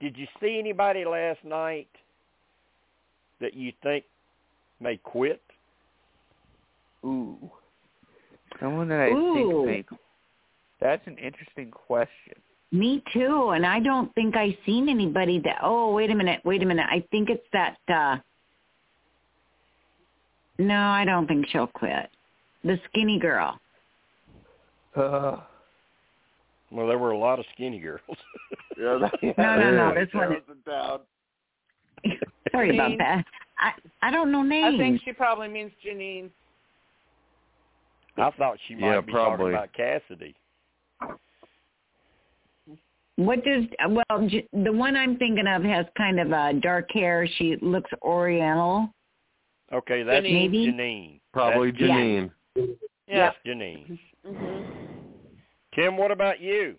[SPEAKER 4] did you see anybody last night that you think may quit?
[SPEAKER 11] Ooh. Someone that I
[SPEAKER 10] Ooh.
[SPEAKER 11] think may. That's an interesting question.
[SPEAKER 10] Me too, and I don't think I seen anybody that. Oh, wait a minute, wait a minute. I think it's that. uh No, I don't think she'll quit. The skinny girl.
[SPEAKER 11] Uh,
[SPEAKER 4] Well, there were a lot of skinny girls.
[SPEAKER 5] Yeah, that,
[SPEAKER 10] No, no, no, this one
[SPEAKER 5] narrows it down.
[SPEAKER 10] Sorry about that. I I don't know names.
[SPEAKER 6] I think she probably means Jeanine.
[SPEAKER 4] I thought she might
[SPEAKER 7] Yeah,
[SPEAKER 4] be
[SPEAKER 7] probably.
[SPEAKER 4] talking about Cassidy.
[SPEAKER 10] What does well J- the one I'm thinking of has kind of uh, dark hair. She looks Oriental.
[SPEAKER 4] Okay, that's
[SPEAKER 6] Jeanine.
[SPEAKER 10] Maybe.
[SPEAKER 4] Jeanine.
[SPEAKER 7] Probably
[SPEAKER 4] That's
[SPEAKER 10] Yeah.
[SPEAKER 7] Jeanine.
[SPEAKER 6] Yeah.
[SPEAKER 4] That's Jeanine.
[SPEAKER 6] hmm
[SPEAKER 4] Tim, what about you?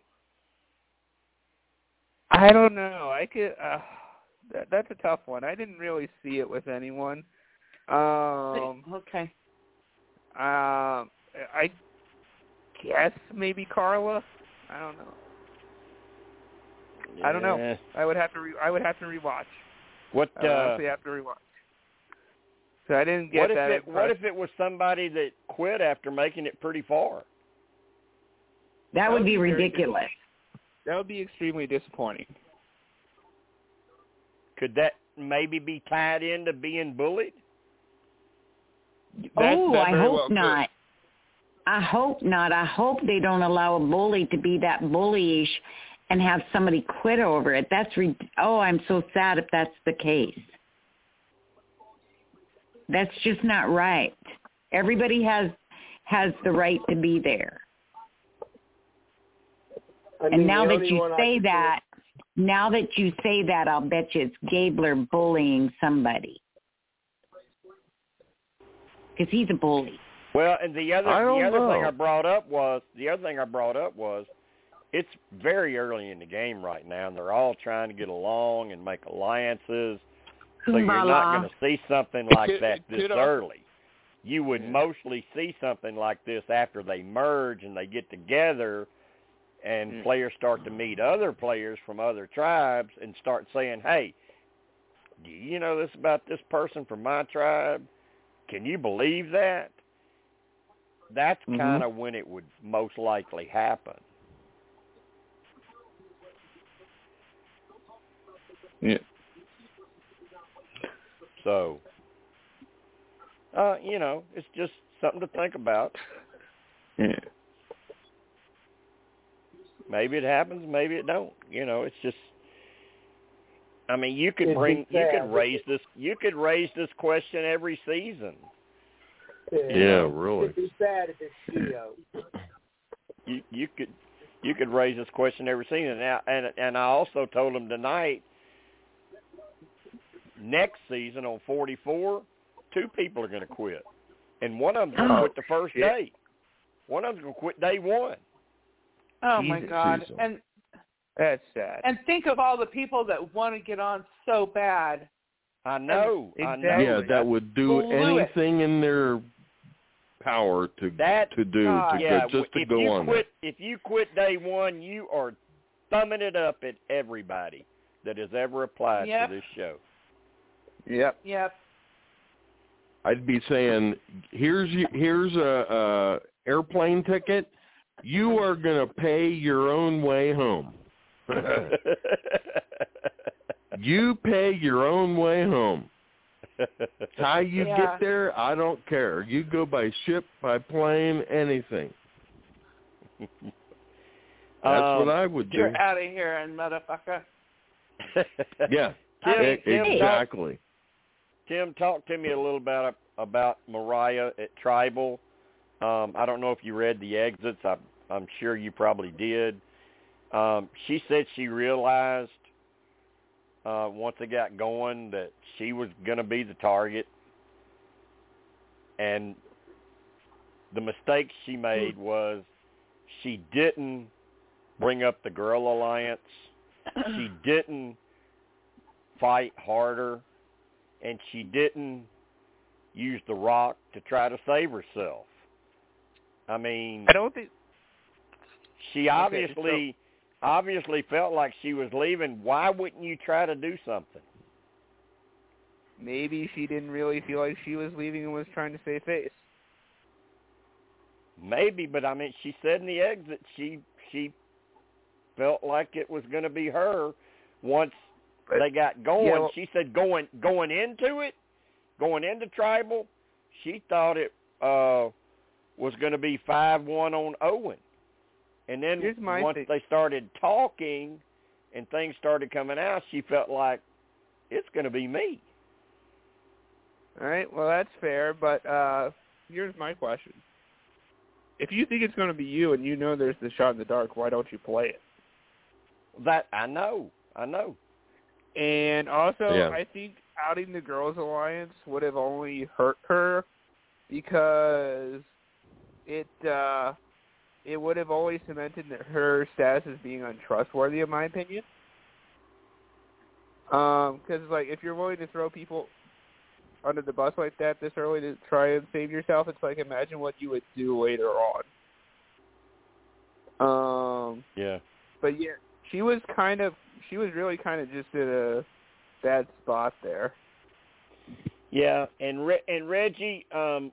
[SPEAKER 11] I don't know. I could. Uh, that, that's a tough one. I didn't really see it with anyone. Um.
[SPEAKER 6] okay.
[SPEAKER 11] Um. I guess maybe Karla. I don't know. I don't know. I would have to. Re- I would have to rewatch.
[SPEAKER 4] What
[SPEAKER 11] I would
[SPEAKER 4] uh,
[SPEAKER 11] honestly have to rewatch. So I didn't get
[SPEAKER 4] what if it what if it was somebody that quit after making it pretty far?
[SPEAKER 10] That,
[SPEAKER 11] That
[SPEAKER 10] would
[SPEAKER 11] would
[SPEAKER 10] be
[SPEAKER 11] be
[SPEAKER 10] ridiculous.
[SPEAKER 11] that would be extremely disappointing.
[SPEAKER 4] Could that maybe be tied into being bullied?
[SPEAKER 11] That-
[SPEAKER 10] oh, I hope
[SPEAKER 11] well could.
[SPEAKER 10] not. I hope not. I hope they don't allow a bully to be that bullyish and have somebody quit over it. That's re- oh, I'm so sad if that's the case. That's just not right. Everybody has has the right to be there.
[SPEAKER 9] I mean,
[SPEAKER 10] and now that you say
[SPEAKER 9] could
[SPEAKER 10] that, now that you say that, I'll bet you it's Gabler bullying somebody because he's a bully.
[SPEAKER 4] Well, and the other the
[SPEAKER 7] don't
[SPEAKER 4] other thing. I brought up was the other thing I brought up was it's very early in the game right now, and they're all trying to get along and make alliances. So you're not going to see something like that this early. You would
[SPEAKER 11] Yeah.
[SPEAKER 4] mostly see something like this after they merge and they get together, and
[SPEAKER 11] Mm.
[SPEAKER 4] players start to meet other players from other tribes and start saying, "Hey, do you know this about this person from my tribe? Can you believe that?" that's
[SPEAKER 11] Mhm.
[SPEAKER 4] kind of when it would most likely happen.
[SPEAKER 11] Yeah.
[SPEAKER 4] So, uh, you know, it's just something to think about.
[SPEAKER 11] Yeah.
[SPEAKER 4] Maybe it happens, maybe it don't. You know, it's just. I mean, you could bring, you could raise this, you could raise this question every season.
[SPEAKER 7] Yeah, really.
[SPEAKER 9] It'd be sad if it's Geo.
[SPEAKER 4] You you could, you could raise this question every season. Now, and and I also told him tonight. Next season on 44, two people are going to quit, and one of them's going to
[SPEAKER 6] Oh,
[SPEAKER 4] quit the first
[SPEAKER 11] shit.
[SPEAKER 4] day. One of them's going to quit day one.
[SPEAKER 6] Oh my God!
[SPEAKER 11] Susan.
[SPEAKER 6] And
[SPEAKER 11] That's sad.
[SPEAKER 6] and think of all the people that want to get on so bad.
[SPEAKER 4] I know. I know.
[SPEAKER 7] Yeah, that would do
[SPEAKER 6] Blew it.
[SPEAKER 7] anything in their power to
[SPEAKER 4] That
[SPEAKER 7] to do
[SPEAKER 6] God.
[SPEAKER 7] to
[SPEAKER 4] yeah,
[SPEAKER 7] go, just to
[SPEAKER 4] if
[SPEAKER 7] go on
[SPEAKER 4] quit, if you quit day one, you are thumbing it up at everybody that has ever applied
[SPEAKER 6] Yep.
[SPEAKER 4] to this show.
[SPEAKER 11] Yep.
[SPEAKER 6] Yep.
[SPEAKER 7] I'd be saying, here's you, here's a, a airplane ticket. You are going to pay your own way home. you pay your own way home. How you
[SPEAKER 6] Yeah.
[SPEAKER 7] get there, I don't care. You go by ship, by plane, anything. That's
[SPEAKER 4] Um,
[SPEAKER 7] what I would do.
[SPEAKER 6] You're out of here, and motherfucker.
[SPEAKER 7] Yeah,
[SPEAKER 4] Tim, Tim,
[SPEAKER 7] exactly.
[SPEAKER 4] Tim, talk to me a little about about Morriah at Tribal. Um, I don't know if you read the exits. I, I'm sure you probably did. Um, she said she realized uh, once it got going that she was going to be the target, and the mistake she made was she didn't bring up the Girl Alliance. She didn't fight harder, and she didn't use the rock to try to save herself. I mean,
[SPEAKER 11] I don't think.
[SPEAKER 4] she
[SPEAKER 11] Okay,
[SPEAKER 4] obviously obviously felt like she was leaving. Why wouldn't you try to do something?
[SPEAKER 11] Maybe she didn't really feel like she was leaving and was trying to save face.
[SPEAKER 4] Maybe, but I mean, she said in the exit she she felt like it was going to be her once
[SPEAKER 11] But-
[SPEAKER 4] they got going.
[SPEAKER 11] yeah, well-
[SPEAKER 4] she said going going into it, going into tribal, she thought it uh was going to be five one on Owen, and then once
[SPEAKER 11] thing.
[SPEAKER 4] they started talking and things started coming out, she felt like it's going to be me.
[SPEAKER 11] All right. Well, that's fair, but uh here's my question. If you think it's going to be you and you know there's the shot in the dark, why don't you play it?
[SPEAKER 4] That I know, I know.
[SPEAKER 11] And also,
[SPEAKER 7] Yeah.
[SPEAKER 11] I think outing the Girls Alliance would have only hurt her because it uh it would have always cemented her status as being untrustworthy, in my opinion. Um, because like if you're willing to throw people under the bus like that this early to try and save yourself, it's like imagine what you would do later on. Um,
[SPEAKER 4] Yeah.
[SPEAKER 11] but yeah, she was kind of she was really kind of just in a bad spot there.
[SPEAKER 4] Yeah, and Re- and Reggie, um,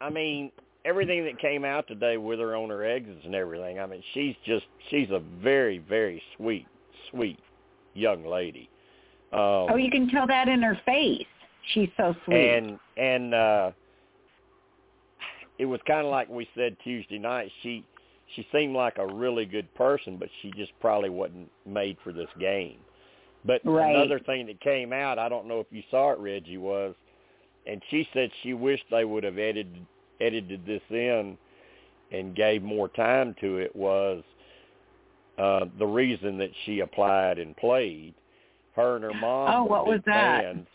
[SPEAKER 4] I mean, everything that came out today with her on her exits and everything. I mean, she's just she's a very very sweet sweet young lady. Um,
[SPEAKER 10] Oh, you can tell that in her face. She's so sweet.
[SPEAKER 4] and and uh it was kind of like we said Tuesday night. She she seemed like a really good person, but she just probably wasn't made for this game. But
[SPEAKER 10] Right.
[SPEAKER 4] another thing that came out, I don't know if you saw it, Reggie, was, and she said she wished they would have edited edited this in and gave more time to it was uh the reason that she applied and played. Her and her mom
[SPEAKER 10] Oh, what was that?
[SPEAKER 4] fans.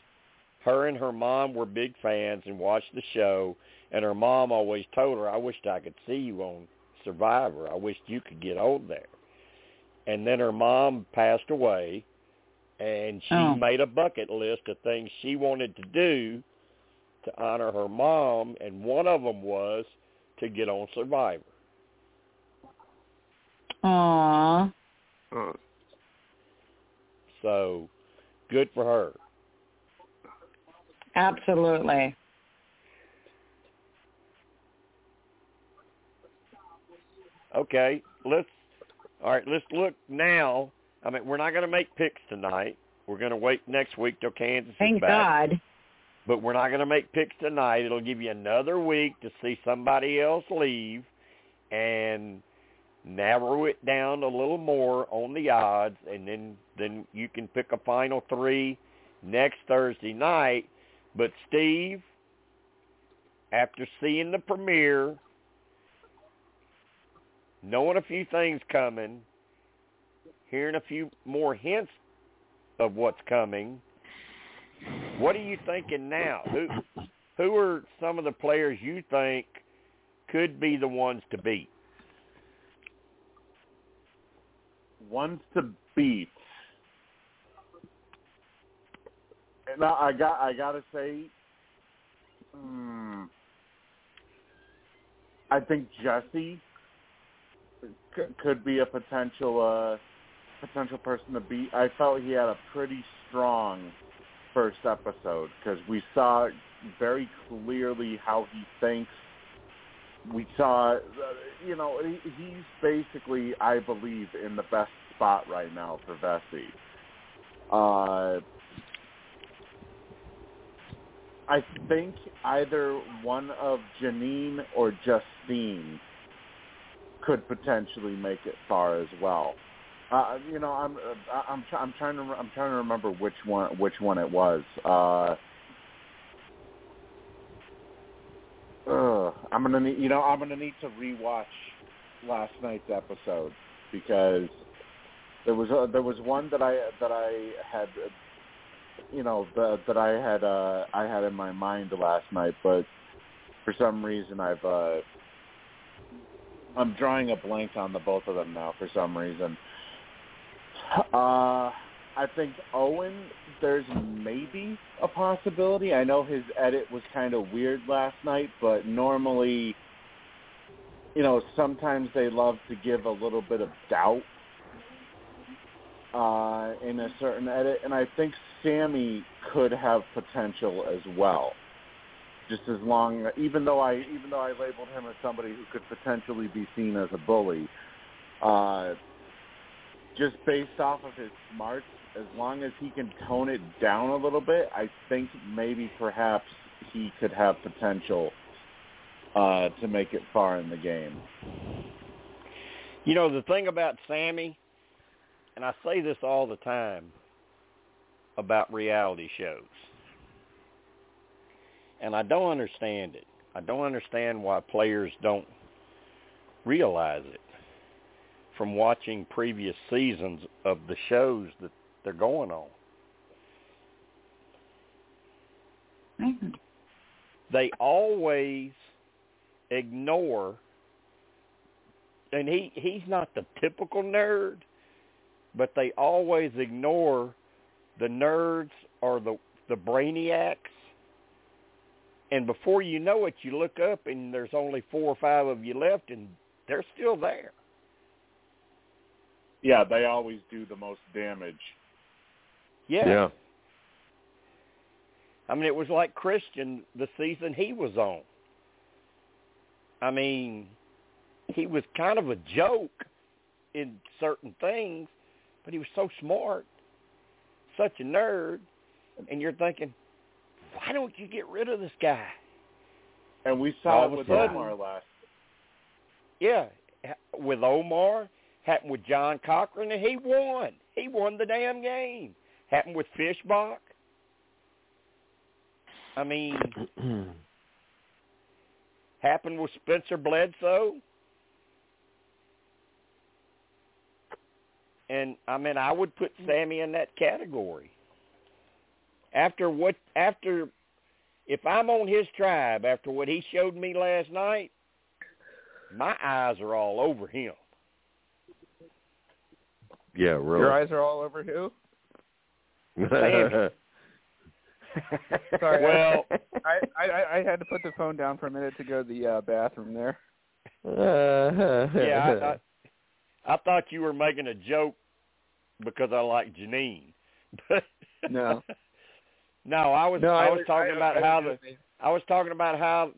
[SPEAKER 4] Her and her mom were big fans and watched the show. And her mom always told her, "I wished I could see you on Survivor. I wished you could get on there." And then her mom passed away, and she
[SPEAKER 10] Oh.
[SPEAKER 4] made a bucket list of things she wanted to do to honor her mom, and one of them was to get on Survivor.
[SPEAKER 10] Aww.
[SPEAKER 4] So, good for her.
[SPEAKER 10] Absolutely.
[SPEAKER 4] Okay, let's. All right, let's look now. I mean, we're not going to make picks tonight. We're going to wait next week till Kansas
[SPEAKER 10] Thank
[SPEAKER 4] is back.
[SPEAKER 10] Thank God.
[SPEAKER 4] But we're not going to make picks tonight. It'll give you another week to see somebody else leave and narrow it down a little more on the odds, and then then you can pick a final three next Thursday night. But Steve, after seeing the premiere, knowing a few things coming, hearing a few more hints of what's coming, what are you thinking now? Who who are some of the players you think could be the ones to beat?
[SPEAKER 5] Ones to beat. Now I got I gotta say, hmm, I think Jesse could be a potential uh, potential person to beat. I felt he had a pretty strong first episode because we saw very clearly how he thinks. We saw, you know, he, he's basically, I believe, in the best spot right now for Vesi. Uh, I think either one of Jeanine or Justine could potentially make it far as well. Uh, you know, I'm uh, I'm I'm trying to I'm trying to remember which one which one it was. Uh, ugh, I'm gonna need you know I'm gonna need to rewatch last night's episode because there was a, there was one that I that I had you know that that I had uh, I had in my mind last night, but for some reason I've uh, I'm drawing a blank on the both of them now for some reason. Uh, I think Owen, there's maybe a possibility. I know his edit was kind of weird last night, but normally, you know, sometimes they love to give a little bit of doubt uh, in a certain edit, and I think Sami could have potential as well. Just as long, even though I even though I labeled him as somebody who could potentially be seen as a bully, uh, just based off of his smarts, as long as he can tone it down a little bit, I think maybe perhaps he could have potential uh, to make it far in the game.
[SPEAKER 4] You know, the thing about Sami, and I say this all the time about reality shows, and I don't understand it. I don't understand why players don't realize it from watching previous seasons of the shows that they're going on.
[SPEAKER 10] Mm-hmm.
[SPEAKER 4] They always ignore and he he's not the typical nerd, but they always ignore the nerds or the the brainiacs. And before you know it, you look up and there's only four or five of you left, and they're still there.
[SPEAKER 5] Yeah, they always do the most damage.
[SPEAKER 4] Yeah.
[SPEAKER 7] Yeah.
[SPEAKER 4] I mean, it was like Christian the season he was on. I mean, he was kind of a joke in certain things, but he was so smart, such a nerd, and you're thinking, why don't you get rid of this guy?
[SPEAKER 5] And we saw it with
[SPEAKER 4] sudden-
[SPEAKER 5] Omar last.
[SPEAKER 4] Yeah, with Omar, happened with John Cochran, and he won. He won the damn game. Happened with Fishbach. I mean, happened with Spencer Bledsoe. And I mean, I would put Sami in that category. After what, after, if I'm on his tribe, after what he showed me last night, my eyes are all over him.
[SPEAKER 7] Yeah, really.
[SPEAKER 11] Your eyes are all over who?
[SPEAKER 4] Sami.
[SPEAKER 11] Sorry.
[SPEAKER 4] Well-
[SPEAKER 11] I, I I had to put the phone down for a minute to go to the uh, bathroom there.
[SPEAKER 4] yeah, I, I, I thought you were making a joke because I like Jeanine. But
[SPEAKER 11] No.
[SPEAKER 4] no, I was
[SPEAKER 11] No,
[SPEAKER 4] I,
[SPEAKER 11] I
[SPEAKER 4] was talking
[SPEAKER 11] I-
[SPEAKER 4] about
[SPEAKER 11] I
[SPEAKER 4] how the I was talking about how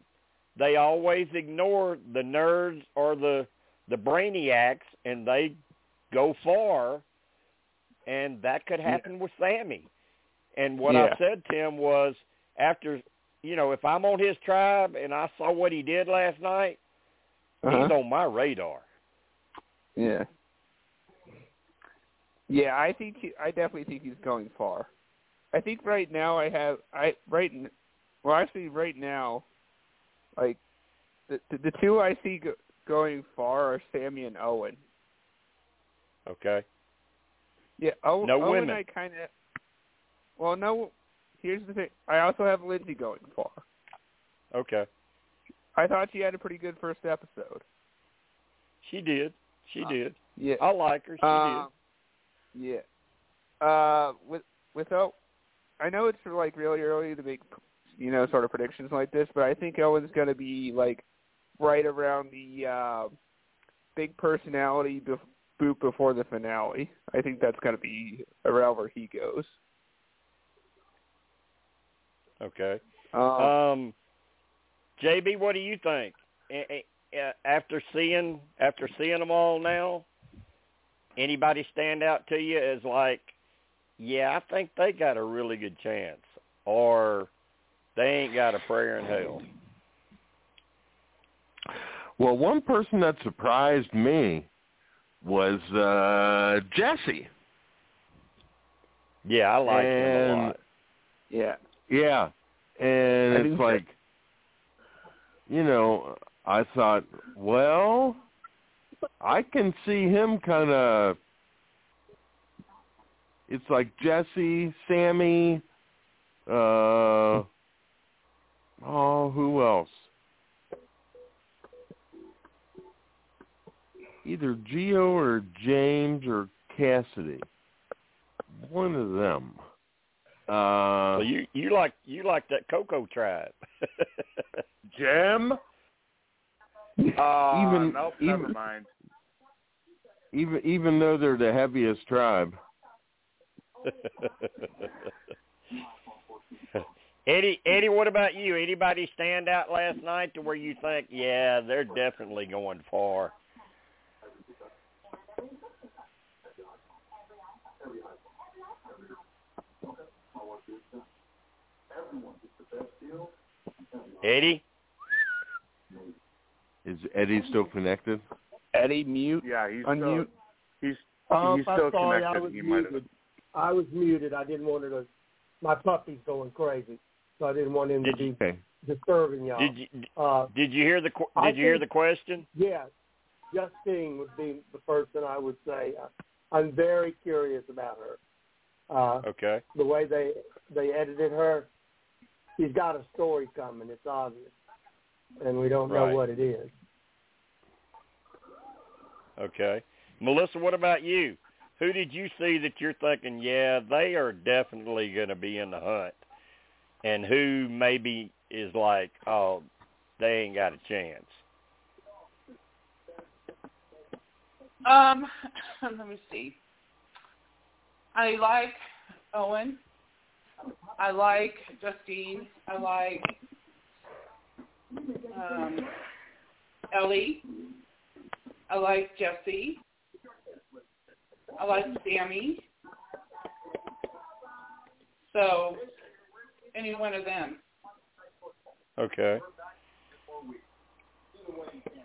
[SPEAKER 4] they always ignore the nerds or the the brainiacs and they go far, and that could happen with Sami. And what I
[SPEAKER 11] Yeah.
[SPEAKER 4] said, Tim, was after you know if I'm on his tribe and I saw what he did last night,
[SPEAKER 11] Uh-huh.
[SPEAKER 4] he's on my radar.
[SPEAKER 11] Yeah. Yeah, I think he, I definitely think he's going far. I think right now I have I right well actually right now, like the the, the two I see go, going far are Sami and Owen.
[SPEAKER 4] Okay.
[SPEAKER 11] Yeah, Owen,
[SPEAKER 4] No
[SPEAKER 11] Owen
[SPEAKER 4] women.
[SPEAKER 11] I kind of. Well, no. Here's the thing. I also have Lindsay going far.
[SPEAKER 4] Okay.
[SPEAKER 11] I thought she had a pretty good first episode.
[SPEAKER 4] She did. She did.
[SPEAKER 11] Yeah.
[SPEAKER 4] I like her. She
[SPEAKER 11] Um, Yeah. Uh, with without, I know it's like really early to make, you know, sort of predictions like this, but I think Owen's going to be like right around the uh, big personality bef- boot before the finale. I think that's going to be around where he goes.
[SPEAKER 4] Okay.
[SPEAKER 11] Um,
[SPEAKER 4] Um, JB, what do you think? After seeing after seeing them all now, anybody stand out to you as like, yeah, I think they got a really good chance, or they ain't got a prayer in hell.
[SPEAKER 7] Well, one person that surprised me was uh Jesse.
[SPEAKER 4] Yeah, I like him a
[SPEAKER 7] And-
[SPEAKER 4] lot.
[SPEAKER 11] yeah.
[SPEAKER 7] Yeah. And
[SPEAKER 11] I
[SPEAKER 7] it's
[SPEAKER 11] think
[SPEAKER 7] like you know, I thought, well, I can see him kind of it's like Jesse, Sami, uh oh, who else? Either Geo or James or Cassidy. One of them. Uh
[SPEAKER 4] so you you like you like that Coco tribe.
[SPEAKER 5] Jim? Uh,
[SPEAKER 7] Even-
[SPEAKER 5] nope,
[SPEAKER 7] even-
[SPEAKER 5] never mind.
[SPEAKER 7] even even though they're the heaviest tribe.
[SPEAKER 4] Eddie, Eddie, what about you? Anybody stand out last night to where you think, yeah, they're definitely going far? Eddie,
[SPEAKER 7] Is Eddie still connected?
[SPEAKER 11] Eddie mute.
[SPEAKER 5] Yeah, he's
[SPEAKER 11] Unmute.
[SPEAKER 5] still he's
[SPEAKER 9] Um,
[SPEAKER 5] he's
[SPEAKER 9] I'm
[SPEAKER 5] still
[SPEAKER 9] sorry,
[SPEAKER 5] connected.
[SPEAKER 9] I was
[SPEAKER 5] he might have
[SPEAKER 9] muted. I was muted. I didn't want to. My puppy's going crazy, so I didn't want him
[SPEAKER 4] Did
[SPEAKER 9] to be
[SPEAKER 7] Okay.
[SPEAKER 9] disturbing y'all.
[SPEAKER 4] did you
[SPEAKER 9] uh,
[SPEAKER 4] did you hear the qu-
[SPEAKER 9] I
[SPEAKER 4] did you hear the question?
[SPEAKER 9] yeah, Justine would be the person I would say. Uh, I'm very curious about her. Uh,
[SPEAKER 4] Okay.
[SPEAKER 9] the way they they edited her, she's got a story coming. It's obvious, and we don't know
[SPEAKER 4] Right.
[SPEAKER 9] what it is.
[SPEAKER 4] Okay. Melissa, what about you? Who did you see that you're thinking, yeah, they are definitely going to be in the hunt? And who maybe is like, oh, they ain't got a chance?
[SPEAKER 6] Um, let me see. I like Owen. I like Justine. I like um, Elie. I like Jesse. I like Sami. So, any one of them.
[SPEAKER 4] Okay.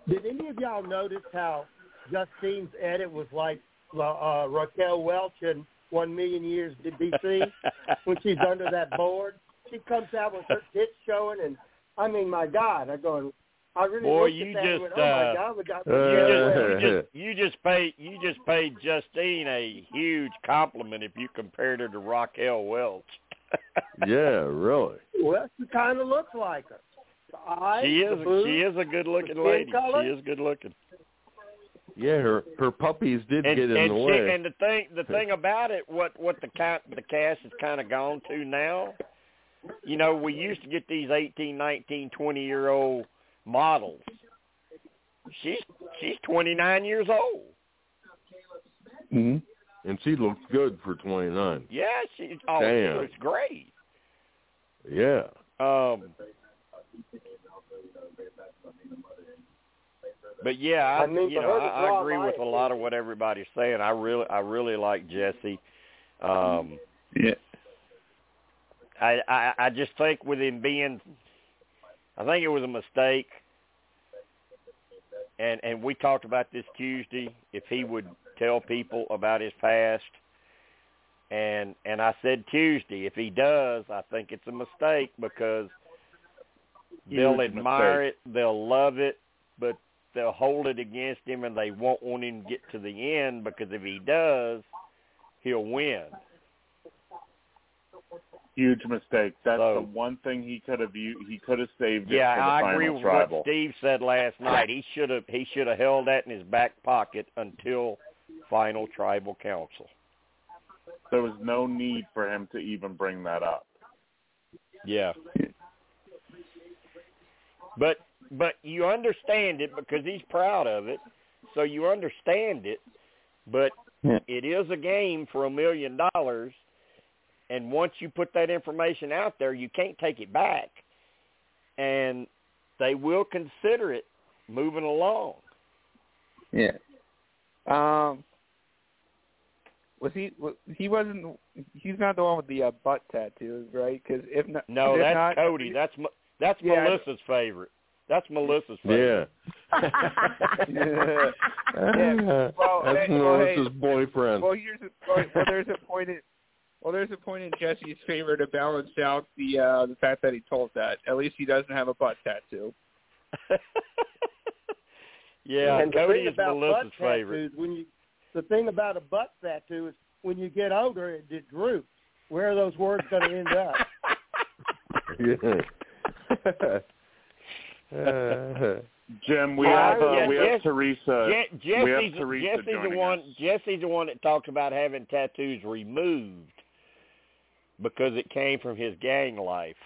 [SPEAKER 9] Did any of y'all notice how Justine's edit was like uh, Raquel Welch in One Million Years to BC when she's under that board? She comes out with her tits showing, and I mean, my God, I'm going. I really
[SPEAKER 4] Boy, you
[SPEAKER 9] at that and
[SPEAKER 4] just,
[SPEAKER 9] went, oh my
[SPEAKER 4] uh,
[SPEAKER 9] God, got
[SPEAKER 7] uh,
[SPEAKER 4] you just you just you just paid you just paid Justine a huge compliment if you compared her to Raquel Welch.
[SPEAKER 7] Yeah, really.
[SPEAKER 9] well, she kind of looks like her. The eyes,
[SPEAKER 4] she is
[SPEAKER 9] boobs,
[SPEAKER 4] she is a good looking lady.
[SPEAKER 9] color.
[SPEAKER 4] She is good looking.
[SPEAKER 7] Yeah, her her puppies did
[SPEAKER 4] and,
[SPEAKER 7] get in
[SPEAKER 4] and
[SPEAKER 7] the
[SPEAKER 4] see,
[SPEAKER 7] way.
[SPEAKER 4] and the thing the thing about it, what what the ca the cast has kind of gone to now, you know, we used to get these eighteen, nineteen, twenty year old models. She's she's twenty nine years old.
[SPEAKER 7] hmm And she looks good for 29.
[SPEAKER 4] Yeah, she oh
[SPEAKER 7] Damn.
[SPEAKER 4] she looks great.
[SPEAKER 7] Yeah.
[SPEAKER 4] Um, But yeah, I,
[SPEAKER 9] I mean,
[SPEAKER 4] you know, I, I agree with a lot of what everybody's saying. I really, I really like Jesse. Um,
[SPEAKER 11] Yeah.
[SPEAKER 4] I, I, I just think with him being, I think it was a mistake. And and we talked about this Tuesday. If he would tell people about his past, and and I said Tuesday, if he does, I think it's a mistake because they'll admire it, they'll love it, but they'll hold it against him, and they won't want him to get to the end because if he does, he'll win.
[SPEAKER 5] Huge mistake. That's
[SPEAKER 4] So-
[SPEAKER 5] the one thing he could have he could have saved it
[SPEAKER 4] Yeah,
[SPEAKER 5] for the
[SPEAKER 4] I agree with
[SPEAKER 5] tribal.
[SPEAKER 4] what Steve said last night. He should have he should have held that in his back pocket until final tribal council.
[SPEAKER 5] There was no need for him to even bring that up.
[SPEAKER 4] Yeah. But but you understand it because he's proud of it. So you understand it, but
[SPEAKER 11] Yeah.
[SPEAKER 4] it is a game for a million dollars and once you put that information out there, you can't take it back. And they will consider it moving along.
[SPEAKER 11] Yeah. Um. Was he? wa- He wasn't. He's not the one with the uh, butt tattoos, right? Because if not,
[SPEAKER 4] No,
[SPEAKER 11] if
[SPEAKER 4] that's
[SPEAKER 11] not,
[SPEAKER 4] Cody. That's that's
[SPEAKER 11] Yeah,
[SPEAKER 4] Melissa's favorite. That's Melissa's favorite.
[SPEAKER 11] Yeah.
[SPEAKER 7] Yeah.
[SPEAKER 11] Well,
[SPEAKER 7] That's
[SPEAKER 11] hey, well, hey,
[SPEAKER 7] Melissa's boyfriend.
[SPEAKER 11] Well, here's a, well, well, there's a point in well, there's a point in Jesse's favor to balance out the uh the fact that he told that. At least he doesn't have a butt tattoo.
[SPEAKER 4] yeah,
[SPEAKER 9] and the
[SPEAKER 4] Cody
[SPEAKER 9] thing
[SPEAKER 4] is
[SPEAKER 9] about
[SPEAKER 4] Melissa's
[SPEAKER 9] butt
[SPEAKER 4] favorite.
[SPEAKER 9] tattoos, when you the thing about a butt tattoo is when you get older, it, it droops. Where are those words going to end up?
[SPEAKER 7] yeah.
[SPEAKER 5] Jim, we
[SPEAKER 4] Uh,
[SPEAKER 5] have uh,
[SPEAKER 4] yeah,
[SPEAKER 5] we
[SPEAKER 4] Jess-
[SPEAKER 5] have Teresa.
[SPEAKER 4] Je-
[SPEAKER 5] we have
[SPEAKER 4] Jesse's,
[SPEAKER 5] Teresa
[SPEAKER 4] Jesse's the one.
[SPEAKER 5] us.
[SPEAKER 4] Jesse's the one that talks about having tattoos removed because it came from his gang life.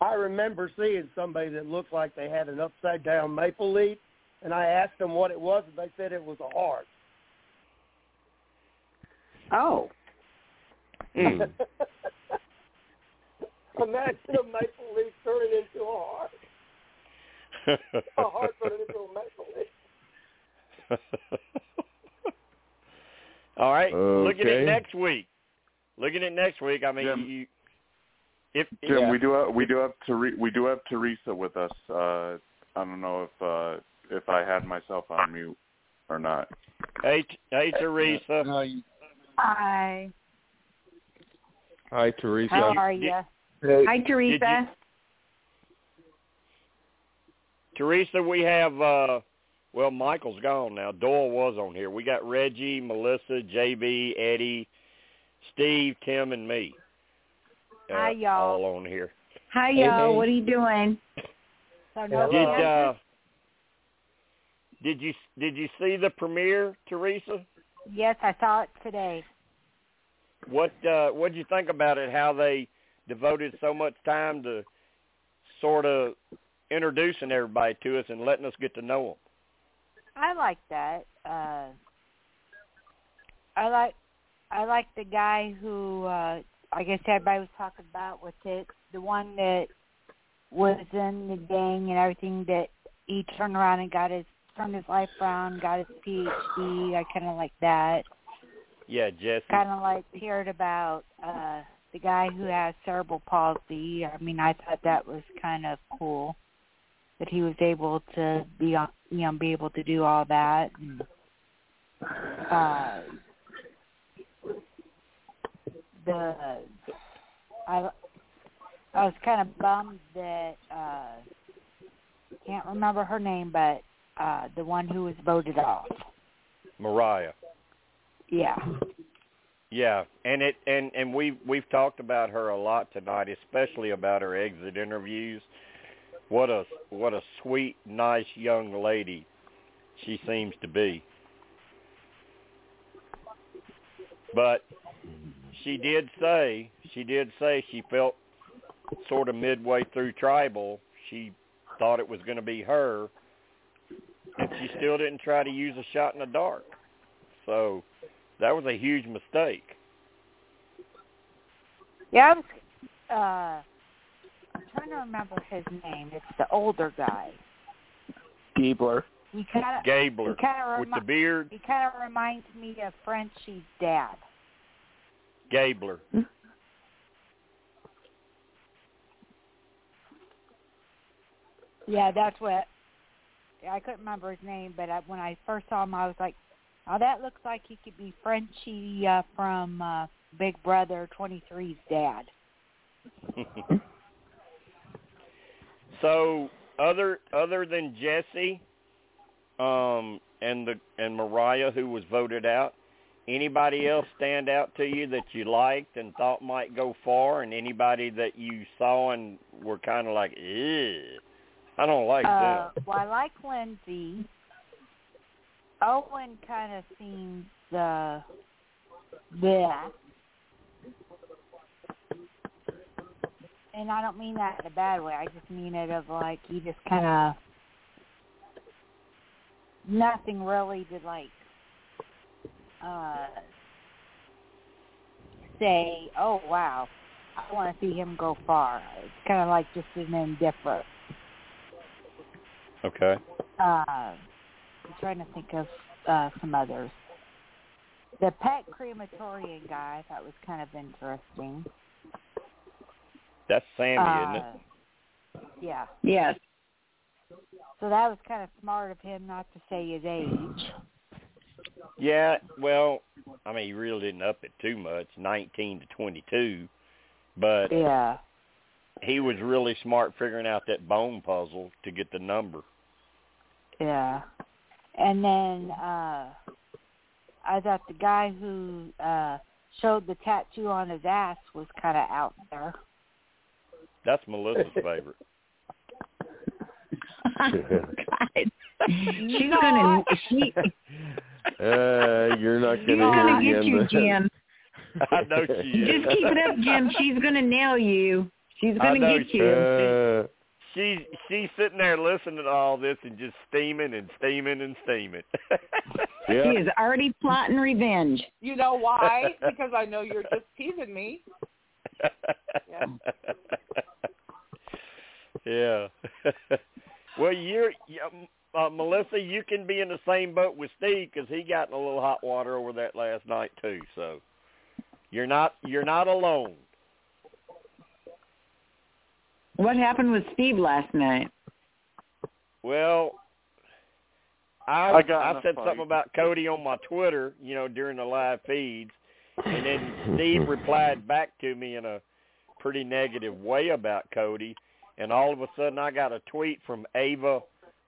[SPEAKER 9] I remember seeing somebody that looked like they had an upside down maple leaf, and I asked them what it was, and they said it was a heart.
[SPEAKER 10] Oh.
[SPEAKER 7] Hmm.
[SPEAKER 9] Imagine a maple leaf turning into a heart. A heart turning into a maple leaf.
[SPEAKER 4] All right, looking
[SPEAKER 7] Okay.
[SPEAKER 4] at next week. Looking at it next week, I mean,
[SPEAKER 5] Jim.
[SPEAKER 4] you, if
[SPEAKER 5] Jim,
[SPEAKER 4] yeah.
[SPEAKER 5] we do have we do have Tere- we do have Teresa with us. Uh, I don't know if uh, if I had myself on mute or not.
[SPEAKER 4] Hey, hey, Teresa.
[SPEAKER 10] Hi.
[SPEAKER 7] Hi, Teresa.
[SPEAKER 10] How are you?
[SPEAKER 11] hey,
[SPEAKER 10] Hi, Teresa.
[SPEAKER 4] Teresa, we have. uh Well, Michael's gone now. Doyle was on here. We got Reggie, Melissa, JB, Eddie, Steve, Tim, and me. Uh,
[SPEAKER 10] Hi, y'all.
[SPEAKER 4] All on here.
[SPEAKER 10] Hi, y'all.
[SPEAKER 11] hey.
[SPEAKER 10] What are you doing? So no
[SPEAKER 4] Did uh did you did you see the premiere, Teresa?
[SPEAKER 12] Yes, I saw it today.
[SPEAKER 4] What uh what did you think about it? How they devoted so much time to sort of introducing everybody to us and letting us get to know them.
[SPEAKER 12] I like that. Uh I like I like the guy who uh I guess everybody was talking about with it, the one that was in the gang and everything that he turned around and got his turned his life around, got his PhD. I kind of like that.
[SPEAKER 4] Yeah, Jesse.
[SPEAKER 12] Kind of like heard about uh the guy who has cerebral palsy. I mean, I thought that was kind of cool that he was able to be you know, be able to do all that. And, uh, the I I was kind of bummed that uh can't remember her name, but uh the one who was voted off.
[SPEAKER 4] Morriah.
[SPEAKER 12] Yeah.
[SPEAKER 4] Yeah, and it and and we've we've talked about her a lot tonight, especially about her exit interviews. What a what a sweet, nice young lady she seems to be. But she did say she did say she felt sort of midway through tribal she thought it was going to be her, and she still didn't try to use a shot in the dark. So that was a huge mistake.
[SPEAKER 12] Yeah, I was uh trying to remember his name. It's the older guy.
[SPEAKER 11] Gabler.
[SPEAKER 12] He kind of
[SPEAKER 4] Gabler
[SPEAKER 12] he kind of
[SPEAKER 4] with the beard.
[SPEAKER 12] he kind of reminds me of Frenchie's dad.
[SPEAKER 4] Gabler.
[SPEAKER 12] Yeah, that's what. I couldn't remember his name, but I, when I first saw him, I was like, "Oh, that looks like he could be Frenchie uh, from uh, Big Brother 23's dad."
[SPEAKER 4] so other other than Jesse, um, and the and Morriah who was voted out, anybody else stand out to you that you liked and thought might go far, and anybody that you saw and were kind of like, Ew, I don't like
[SPEAKER 12] uh,
[SPEAKER 4] them.
[SPEAKER 12] well, I like Lindsay. Owen kind of seems uh, yeah. And I don't mean that in a bad way. I just mean it of like he just kind of nothing really to like uh say, "Oh wow, I want to see him go far." It's kind of like just an indifferent.
[SPEAKER 4] Okay.
[SPEAKER 12] Uh, I'm trying to think of uh, some others. The pet crematorian guy I thought was kind of interesting.
[SPEAKER 4] That's Sami, isn't it?
[SPEAKER 12] Uh, Yeah.
[SPEAKER 10] Yes.
[SPEAKER 12] So that was kind of smart of him not to say his age.
[SPEAKER 4] Yeah, well, I mean, he really didn't up it too much, 19 to 22, but
[SPEAKER 12] Yeah.
[SPEAKER 4] he was really smart figuring out that bone puzzle to get the number.
[SPEAKER 12] Yeah. And then uh I thought the guy who uh showed the tattoo on his ass was kind of out there.
[SPEAKER 4] That's Melissa's favorite.
[SPEAKER 10] God. She's
[SPEAKER 12] No,
[SPEAKER 10] gonna she
[SPEAKER 7] Uh, you're not
[SPEAKER 10] she's
[SPEAKER 7] going to
[SPEAKER 10] gonna get
[SPEAKER 7] the
[SPEAKER 10] you,
[SPEAKER 7] end.
[SPEAKER 10] Jim.
[SPEAKER 4] I know she is.
[SPEAKER 10] Just keep it up, Jim. She's gonna nail you. She's gonna get
[SPEAKER 4] she-
[SPEAKER 10] you.
[SPEAKER 7] Uh,
[SPEAKER 4] She's she's sitting there listening to all this and just steaming and steaming and steaming.
[SPEAKER 10] She is already plotting revenge.
[SPEAKER 6] You know why? because I know you're just teasing me.
[SPEAKER 4] yeah. well, you're yeah, uh, Melissa. You can be in the same boat with Steve because he got in a little hot water over that last night too. So you're not you're not alone.
[SPEAKER 10] What happened with Steve last night?
[SPEAKER 4] Well, I
[SPEAKER 5] I got in
[SPEAKER 4] said
[SPEAKER 5] fight.
[SPEAKER 4] something about Cody on my Twitter, you know, during the live feeds, and then Steve replied back to me in a pretty negative way about Cody, and all of a sudden I got a tweet from Ava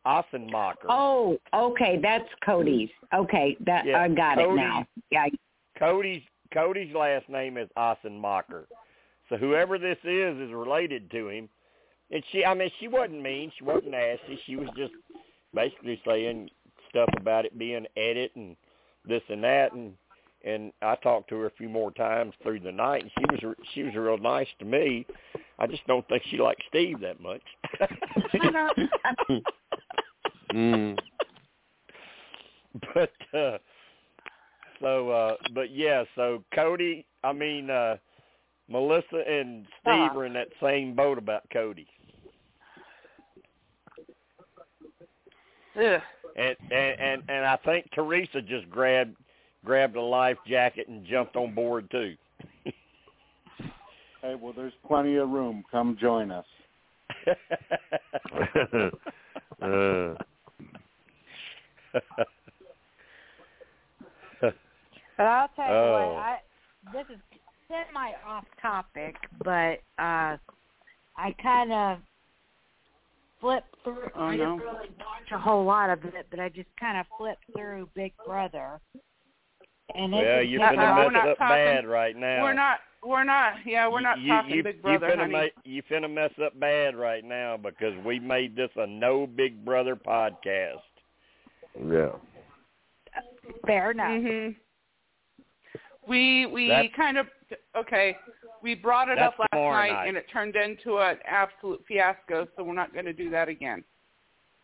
[SPEAKER 4] Assenmacher.
[SPEAKER 10] Oh, okay, that's Cody's. Okay, that
[SPEAKER 4] Yeah,
[SPEAKER 10] I got
[SPEAKER 4] Cody-
[SPEAKER 10] it now. Yeah,
[SPEAKER 4] Cody's Cody's last name is Assenmacher, so whoever this is is related to him. And she, I mean, she wasn't mean, she wasn't nasty. She was just basically saying stuff about it being edit and this and that, and and I talked to her a few more times through the night, and she was she was real nice to me. I just don't think she likes Steve that much.
[SPEAKER 7] mm.
[SPEAKER 4] but uh so uh but yeah so cody i mean uh melissa and steve
[SPEAKER 6] Stop.
[SPEAKER 4] are in that same boat about cody
[SPEAKER 6] Yeah.
[SPEAKER 4] and and and, and i think teresa just grabbed grabbed a life jacket and jumped on board too
[SPEAKER 5] Hey, well, there's plenty of room. Come join us.
[SPEAKER 7] uh,
[SPEAKER 12] But I'll tell you
[SPEAKER 4] Oh.
[SPEAKER 12] what, I this is semi off topic, but uh I kind of flipped through.
[SPEAKER 6] Oh,
[SPEAKER 12] I
[SPEAKER 6] no.
[SPEAKER 12] didn't really watch a whole lot of it, but I just kind of flipped through Big Brother. And it
[SPEAKER 4] well you're gonna mess it up
[SPEAKER 6] talking-
[SPEAKER 4] bad right now
[SPEAKER 6] We're not. We're not. Yeah, we're not
[SPEAKER 4] you,
[SPEAKER 6] talking
[SPEAKER 4] you,
[SPEAKER 6] Big Brother,
[SPEAKER 4] you finna
[SPEAKER 6] honey.
[SPEAKER 4] ma- you finna mess up bad right now because we made this a no big brother podcast
[SPEAKER 7] yeah.
[SPEAKER 12] fair enough.
[SPEAKER 6] Mhm. We we
[SPEAKER 4] That's-
[SPEAKER 6] kind of okay. We brought it up last night,
[SPEAKER 4] night.
[SPEAKER 6] and it turned into an absolute fiasco. So we're not going to do that again.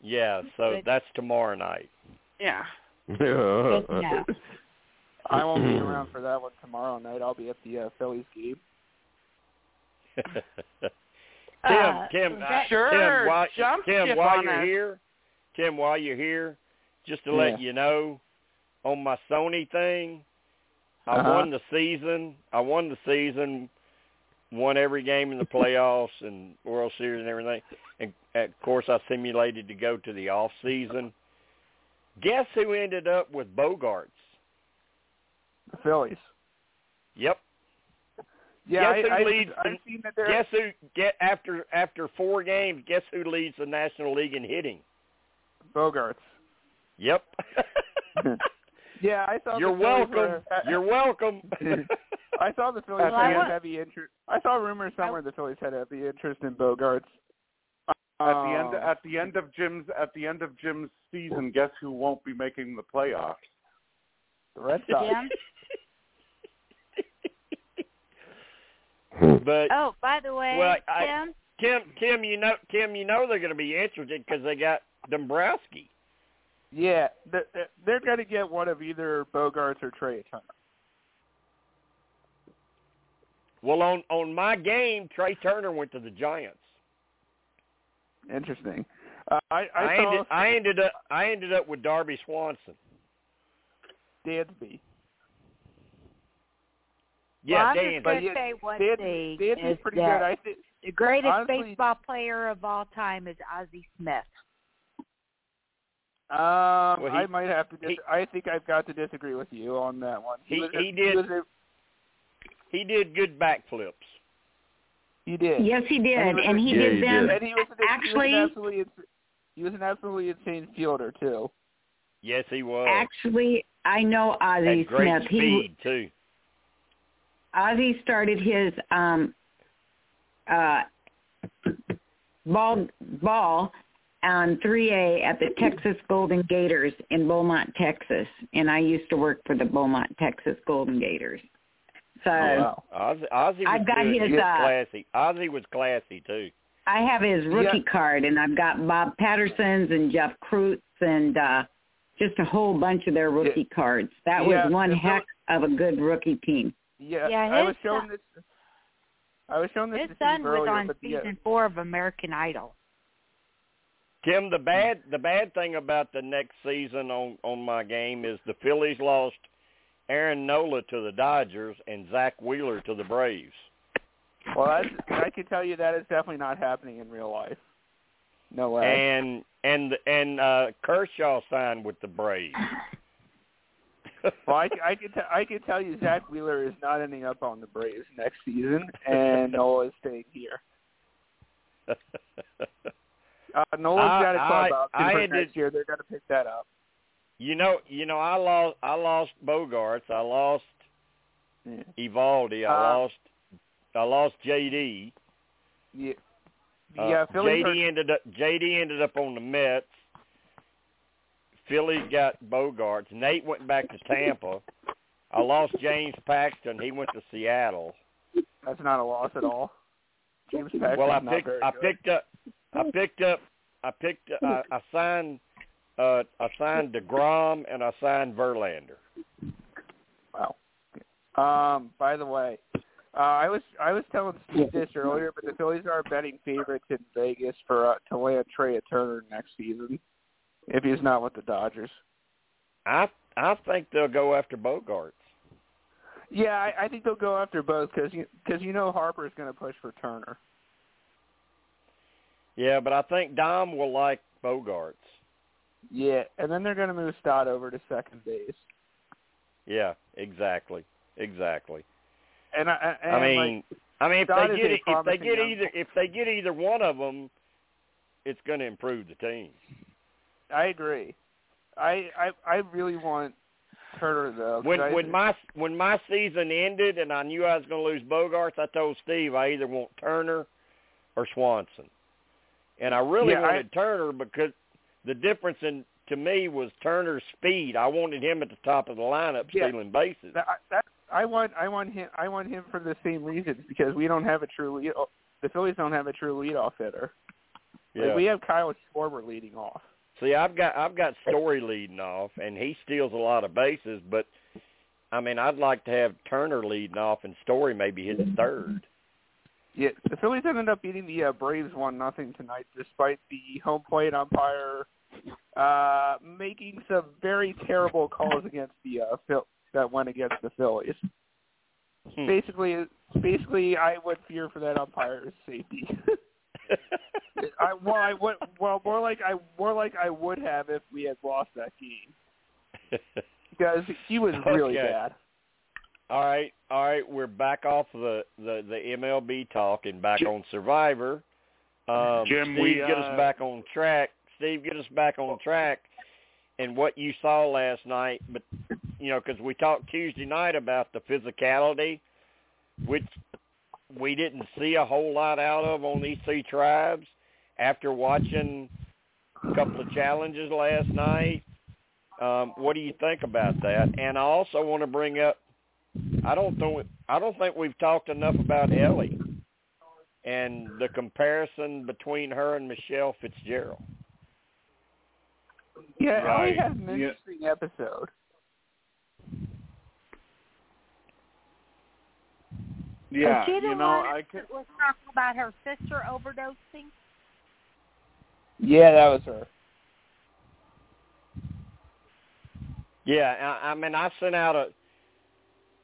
[SPEAKER 4] yeah so
[SPEAKER 12] Good.
[SPEAKER 4] that's tomorrow night
[SPEAKER 6] Yeah.
[SPEAKER 12] Good to know.
[SPEAKER 11] I won't be around for that one tomorrow night. I'll be at the uh, Phillies game.
[SPEAKER 4] Tim,
[SPEAKER 12] Uh,
[SPEAKER 4] Tim, uh,
[SPEAKER 11] Sure,
[SPEAKER 4] Tim, while,
[SPEAKER 11] jump
[SPEAKER 4] Tim,
[SPEAKER 11] ship
[SPEAKER 4] while you're
[SPEAKER 11] us.
[SPEAKER 4] here, Tim, while you're here, just to let you know, on my Sony thing, I
[SPEAKER 11] Uh-huh.
[SPEAKER 4] won the season. I won the season, won every game in the playoffs and World Series and everything. And of course, I simulated to go to the off season. Guess who ended up with Bogaerts?
[SPEAKER 11] The Phillies.
[SPEAKER 4] Yep.
[SPEAKER 11] Yeah,
[SPEAKER 4] guess
[SPEAKER 11] I,
[SPEAKER 4] who
[SPEAKER 11] I,
[SPEAKER 4] leads?
[SPEAKER 11] I've
[SPEAKER 4] the-
[SPEAKER 11] seen that there.
[SPEAKER 4] guess who get after after four games? Guess who leads the National League in hitting?
[SPEAKER 11] Bogaerts.
[SPEAKER 4] Yep.
[SPEAKER 11] Yeah, I saw.
[SPEAKER 4] You're
[SPEAKER 11] the
[SPEAKER 4] welcome.
[SPEAKER 11] were-
[SPEAKER 4] You're welcome.
[SPEAKER 11] I saw the Phillies
[SPEAKER 12] Well,
[SPEAKER 11] had heavy interest. I saw rumors somewhere the Phillies had heavy interest in Bogaerts.
[SPEAKER 5] At the end
[SPEAKER 11] Um,
[SPEAKER 5] at the end of Jim's at the end of Jim's season, guess who won't be making the playoffs?
[SPEAKER 11] the Red Sox.
[SPEAKER 12] Jim?
[SPEAKER 4] But
[SPEAKER 12] Oh, by the way,
[SPEAKER 4] Well, I-
[SPEAKER 12] Tim,
[SPEAKER 4] Tim, Tim, you know, Tim, you know they're going to be interested because they got Dombrowski.
[SPEAKER 11] Yeah, they're, they're going to get one of either Bogaerts or Trea Turner.
[SPEAKER 4] Well, on on my game, Trea Turner went to the Giants.
[SPEAKER 11] Interesting. Uh, I, I,
[SPEAKER 4] I ended I ended up I ended up with Darby Swanson.
[SPEAKER 11] Dansby.
[SPEAKER 4] Yeah,
[SPEAKER 12] well, I'm
[SPEAKER 4] Dan.
[SPEAKER 12] just
[SPEAKER 11] but
[SPEAKER 12] going to
[SPEAKER 11] yeah,
[SPEAKER 12] say one
[SPEAKER 11] Dan-
[SPEAKER 12] thing
[SPEAKER 11] Dansby's
[SPEAKER 12] is
[SPEAKER 11] pretty
[SPEAKER 12] that
[SPEAKER 11] good. I think.
[SPEAKER 12] the greatest
[SPEAKER 11] honestly-
[SPEAKER 12] baseball player of all time is Ozzie Smith.
[SPEAKER 11] Um,
[SPEAKER 4] Well, he-
[SPEAKER 11] I might have to. Dis-
[SPEAKER 4] he-
[SPEAKER 11] I think I've got to disagree with you on that one.
[SPEAKER 4] He-
[SPEAKER 11] was
[SPEAKER 4] he did-
[SPEAKER 11] was a-
[SPEAKER 4] He did good backflips.
[SPEAKER 11] he did.
[SPEAKER 10] Yes, he did,
[SPEAKER 11] And he was
[SPEAKER 10] and he
[SPEAKER 7] Yeah,
[SPEAKER 10] did
[SPEAKER 7] he
[SPEAKER 10] them.
[SPEAKER 7] did.
[SPEAKER 11] And he was, an,
[SPEAKER 10] Actually-
[SPEAKER 11] he was an absolutely, he was an absolutely insane fielder too.
[SPEAKER 4] Yes, he was.
[SPEAKER 10] Actually, I know Ozzie
[SPEAKER 4] Had great
[SPEAKER 10] Smith. He
[SPEAKER 4] speed too.
[SPEAKER 10] Ozzie started his um uh ball ball on 3A at the Texas Golden Gators in Beaumont, Texas, and I used to work for the Beaumont, Texas Golden Gators. So
[SPEAKER 11] Oh, wow.
[SPEAKER 4] Ozzy, Ozzy was
[SPEAKER 10] I've got
[SPEAKER 4] good.
[SPEAKER 10] his,
[SPEAKER 4] was
[SPEAKER 10] uh,
[SPEAKER 4] classy. Ozzy was classy too.
[SPEAKER 10] I have his rookie
[SPEAKER 11] Yeah.
[SPEAKER 10] card, and I've got Bob Patterson's and Jeff Krutz and uh just a whole bunch of their rookie cards. That
[SPEAKER 11] Yeah,
[SPEAKER 10] was one heck of a good rookie team.
[SPEAKER 11] Yeah,
[SPEAKER 12] Yeah,
[SPEAKER 11] I was showing
[SPEAKER 12] son-
[SPEAKER 11] this. I was showing this
[SPEAKER 12] His
[SPEAKER 11] to
[SPEAKER 12] son
[SPEAKER 11] Steve
[SPEAKER 12] was
[SPEAKER 11] earlier,
[SPEAKER 12] on
[SPEAKER 11] but the, uh,
[SPEAKER 12] season four of American Idol.
[SPEAKER 4] Tim, the bad the bad thing about the next season on on my game is the Phillies lost Aaron Nola to the Dodgers and Zack Wheeler to the Braves.
[SPEAKER 11] well, that's, I can tell you that is definitely not happening in real life. No way.
[SPEAKER 4] And and and uh Kershaw signed with the Braves.
[SPEAKER 11] Well, I, I can t- I can tell you Zack Wheeler is not ending up on the Braves next season, and Nola is staying here. Uh, Nola's
[SPEAKER 4] I-
[SPEAKER 11] got a club
[SPEAKER 4] I
[SPEAKER 11] option for
[SPEAKER 4] ended-
[SPEAKER 11] next year. They're going to pick that up.
[SPEAKER 4] you know, you know, I lost I lost Bogaerts, I lost
[SPEAKER 11] Yeah.
[SPEAKER 4] Eovaldi, I
[SPEAKER 11] Uh,
[SPEAKER 4] lost I lost JD.
[SPEAKER 11] Yeah.
[SPEAKER 4] Uh,
[SPEAKER 11] Yeah, Phillies
[SPEAKER 4] JD ended up JD ended up on the Mets. Phillies got Bogaerts. Nate went back to Tampa. I lost James Paxton. He went to Seattle.
[SPEAKER 11] That's not a loss at all. James Paxton's
[SPEAKER 4] well, I picked I
[SPEAKER 11] good.
[SPEAKER 4] picked up I picked up I picked uh, I signed uh I signed DeGrom and I signed Verlander.
[SPEAKER 11] Wow. Um, by the way, uh, I was I was telling Steve this earlier, but the Phillies are betting favorites in Vegas for uh, to land Trea Turner next season if he's not with the Dodgers.
[SPEAKER 4] I I think they'll go after Bogaerts.
[SPEAKER 11] Yeah, I, I think they'll go after both because you, cause you know Harper's going to push for Turner.
[SPEAKER 4] Yeah, but I think Dom will like Bogaerts.
[SPEAKER 11] Yeah, and then they're going to move Stott over to second base.
[SPEAKER 4] Yeah, exactly, exactly.
[SPEAKER 11] And I, and
[SPEAKER 4] I mean,
[SPEAKER 11] like,
[SPEAKER 4] I mean, if
[SPEAKER 11] Stott
[SPEAKER 4] they get if they get
[SPEAKER 11] young-
[SPEAKER 4] either if they get either one of them, it's going to improve the team.
[SPEAKER 11] I agree. I I I really want Turner though.
[SPEAKER 4] When
[SPEAKER 11] I,
[SPEAKER 4] when my when my season ended and I knew I was going to lose Bogaerts, I told Steve I either want Turner or Swanson, and I really
[SPEAKER 11] Yeah, I-
[SPEAKER 4] wanted Turner because the difference in to me was Turner's speed. I wanted him at the top of the lineup
[SPEAKER 11] Yeah.
[SPEAKER 4] stealing bases.
[SPEAKER 11] that, that I want I want him I want him for the same reasons because we don't have a true lead. The Phillies don't have a true leadoff hitter.
[SPEAKER 4] Yeah.
[SPEAKER 11] Like we have Kyle Schwarber leading off.
[SPEAKER 4] See, I've got I've got Story leading off, and he steals a lot of bases. But I mean, I'd like to have Turner leading off, and Story maybe hitting third.
[SPEAKER 11] Yeah, the Phillies ended up beating the uh, Braves one nothing tonight, despite the home plate umpire uh making some very terrible calls against the uh Phil- that went against the Phillies.
[SPEAKER 4] Hmm.
[SPEAKER 11] Basically, basically, I would fear for that umpire's safety. I well, I would well more like I more like I would have if we had lost that game because he was really
[SPEAKER 4] Okay.
[SPEAKER 11] bad.
[SPEAKER 4] All right, all right. We're back off the the, the MLB talk and back
[SPEAKER 5] Jim-
[SPEAKER 4] on Survivor. Um,
[SPEAKER 5] Jim,
[SPEAKER 4] Steve,
[SPEAKER 5] we,
[SPEAKER 4] get
[SPEAKER 5] uh,
[SPEAKER 4] us back on track. Steve, get us back on track. And what you saw last night, but you know, because we talked Tuesday night about the physicality, which we didn't see a whole lot out of on these three tribes. After watching a couple of challenges last night, um, what do you think about that? And I also want to bring up I don't think I don't think we've talked enough about Elie and the comparison between her and Michelle Fitzgerald.
[SPEAKER 11] Yeah,
[SPEAKER 5] Right.
[SPEAKER 11] Elie had an
[SPEAKER 5] Yeah.
[SPEAKER 11] interesting episode.
[SPEAKER 5] Yeah,
[SPEAKER 12] she the
[SPEAKER 5] you know, I could.
[SPEAKER 12] that was talking about her sister overdosing?
[SPEAKER 11] Yeah, that was her.
[SPEAKER 4] Yeah, I, I mean I sent out a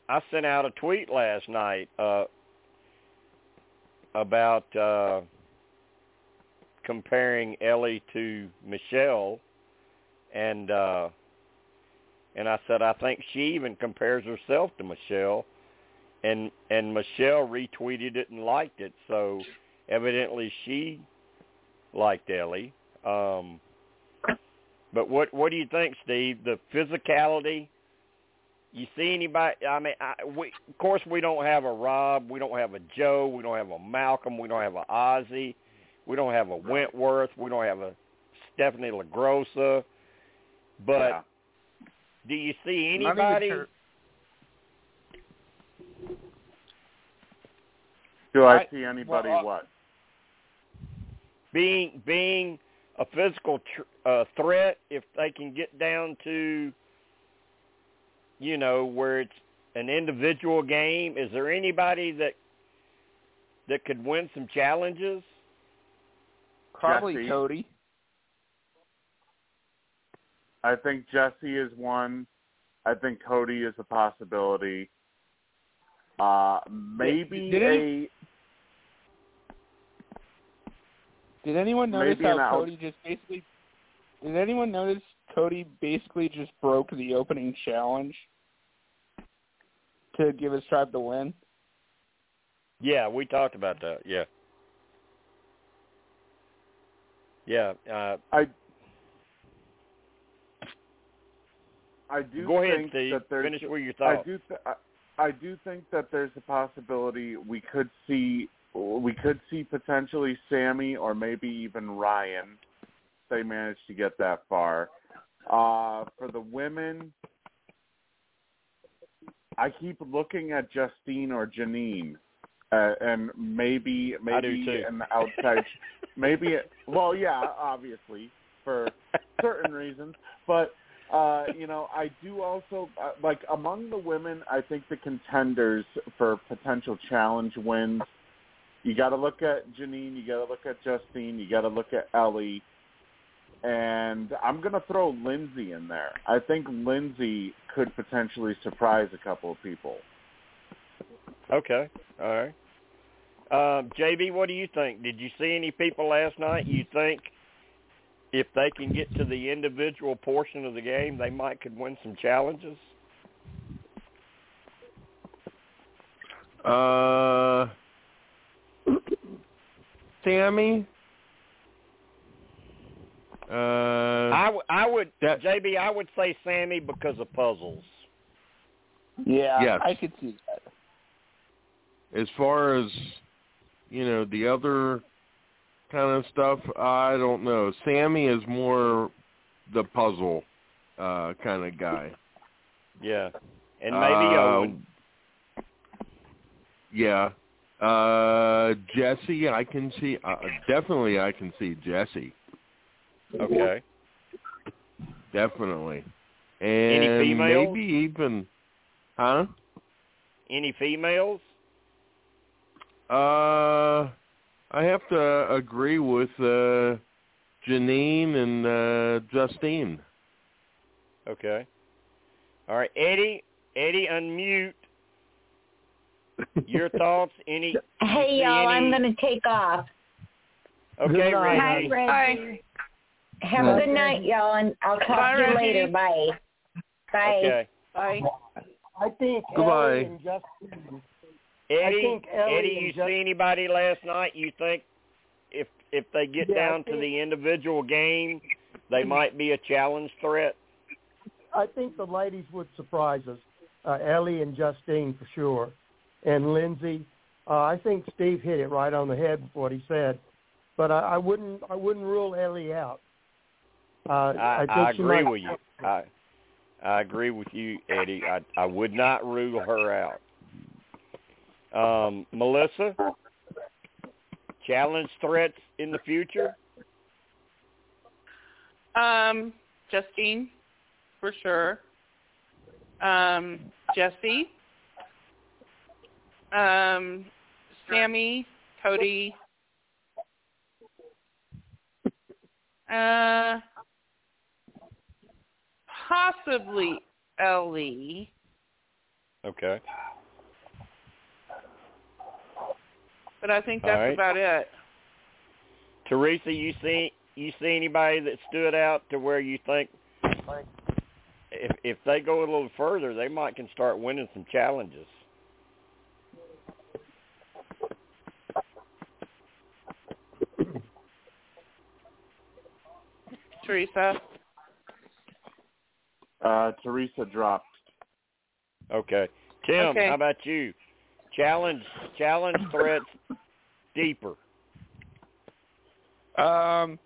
[SPEAKER 4] I sent out a tweet last night uh about uh comparing Elie to Michelle and uh and I said I think she even compares herself to Michelle and and Michelle retweeted it and liked it. So evidently she liked Elie. Um but what what do you think Steve? The physicality? You see anybody I mean I, we of course we don't have a Rob we don't have a Joe we don't have a Malcolm we don't have a Ozzy we don't have a Wentworth we don't have a Stephenie LaGrossa. But
[SPEAKER 5] Yeah.
[SPEAKER 11] do you see anybody?
[SPEAKER 5] Do I,
[SPEAKER 11] I-
[SPEAKER 5] see anybody
[SPEAKER 11] well, uh,
[SPEAKER 5] what?
[SPEAKER 4] being being a physical tr- uh, threat if they can get down to you know where it's an individual game is there anybody that that could win some challenges
[SPEAKER 11] Probably
[SPEAKER 5] Jesse.
[SPEAKER 11] Cody.
[SPEAKER 5] I think Jesse is one. I think Cody is a possibility. Uh, maybe
[SPEAKER 11] Did
[SPEAKER 5] a
[SPEAKER 11] any- Did anyone notice
[SPEAKER 5] Maybe
[SPEAKER 11] how
[SPEAKER 5] an
[SPEAKER 11] Cody just basically? Did anyone notice Cody basically just broke the opening challenge to give his tribe the win?
[SPEAKER 4] yeah we talked about that yeah yeah uh
[SPEAKER 5] I I do
[SPEAKER 4] go ahead
[SPEAKER 5] think
[SPEAKER 4] Steve
[SPEAKER 5] that there's
[SPEAKER 4] finish with your
[SPEAKER 5] I
[SPEAKER 4] thoughts
[SPEAKER 5] do th- I, I do think that there's a possibility we could see we could see potentially Sami or maybe even Ryan. if They managed to get that far. Uh, for the women, I keep looking at Justine or Jeanine, uh, and maybe maybe an outside, maybe well, yeah, obviously for certain reasons, but uh, you know, I do also uh, like among the women. I think the contenders for potential challenge wins. You got to look at Jeanine. You got to look at Justine. You got to look at Elie. And I'm going to throw Lindsay in there. I think Lindsay could potentially surprise a couple of people.
[SPEAKER 4] Okay. All right. Um, JB, what do you think? Did you see any people last night you think if they can get to the individual portion of the game, they might could win some challenges?
[SPEAKER 7] Uh, Sami. Uh,
[SPEAKER 4] I, w- I would,
[SPEAKER 7] that-
[SPEAKER 4] JB, I would say Sami because of puzzles.
[SPEAKER 11] Yeah,
[SPEAKER 7] Yes.
[SPEAKER 11] I could see that.
[SPEAKER 7] as far as you know, the other kind of stuff, I don't know. Sami is more the puzzle uh kind of guy.
[SPEAKER 4] Yeah. And maybe
[SPEAKER 7] Uh,
[SPEAKER 4] Owen.
[SPEAKER 7] Yeah. Uh Jesse, I can see uh, definitely I can see Jesse.
[SPEAKER 4] Okay.
[SPEAKER 7] Definitely. And
[SPEAKER 4] females?
[SPEAKER 7] maybe even huh?
[SPEAKER 4] Any females?
[SPEAKER 7] Uh, I have to agree with uh, Jeanine and uh, Justine.
[SPEAKER 4] Okay. All right, Eddie. Eddie, unmute. Your thoughts? Any?
[SPEAKER 10] Hey
[SPEAKER 4] you see
[SPEAKER 10] y'all, I'm going to take off.
[SPEAKER 4] Okay,
[SPEAKER 9] Good night.
[SPEAKER 10] Hi,
[SPEAKER 4] Reggie.
[SPEAKER 10] Reggie. Have a good night, y'all, and I'll talk
[SPEAKER 6] Bye,
[SPEAKER 10] to you
[SPEAKER 6] Reggie.
[SPEAKER 10] later. Bye. Bye.
[SPEAKER 4] Okay.
[SPEAKER 6] Bye.
[SPEAKER 9] I think
[SPEAKER 7] Goodbye.
[SPEAKER 9] Elie and Justin.
[SPEAKER 4] Eddie,
[SPEAKER 9] think Elie
[SPEAKER 4] Eddie, you
[SPEAKER 9] Just-
[SPEAKER 4] see anybody last night? You think if if they get
[SPEAKER 9] Yeah, I
[SPEAKER 4] down to the individual game, they might be a challenge threat?
[SPEAKER 9] I think the ladies would surprise us. Uh, Elie and Justine for sure, and Lindsay. Uh, I think Steve hit it right on the head with what he said, but I, I wouldn't. I wouldn't rule Elie out. Uh,
[SPEAKER 4] I,
[SPEAKER 9] think
[SPEAKER 4] I agree
[SPEAKER 9] might-
[SPEAKER 4] with you. I I agree with you, Eddie. I I would not rule her out. Um, Melissa, challenge threats in the future?
[SPEAKER 6] Um, Justine, for sure. Um, Jesse. Um, Sami, Cody. Uh, possibly Elie.
[SPEAKER 4] Okay.
[SPEAKER 6] But I think that's
[SPEAKER 4] right.
[SPEAKER 6] about it.
[SPEAKER 4] Teresa, you see you see anybody that stood out to where you think if if they go a little further, they might can start winning some challenges.
[SPEAKER 6] Teresa.
[SPEAKER 5] Uh, Teresa dropped.
[SPEAKER 4] Okay. Tim,
[SPEAKER 6] Okay.
[SPEAKER 4] how about you? Challenge challenge threats deeper.
[SPEAKER 11] Um,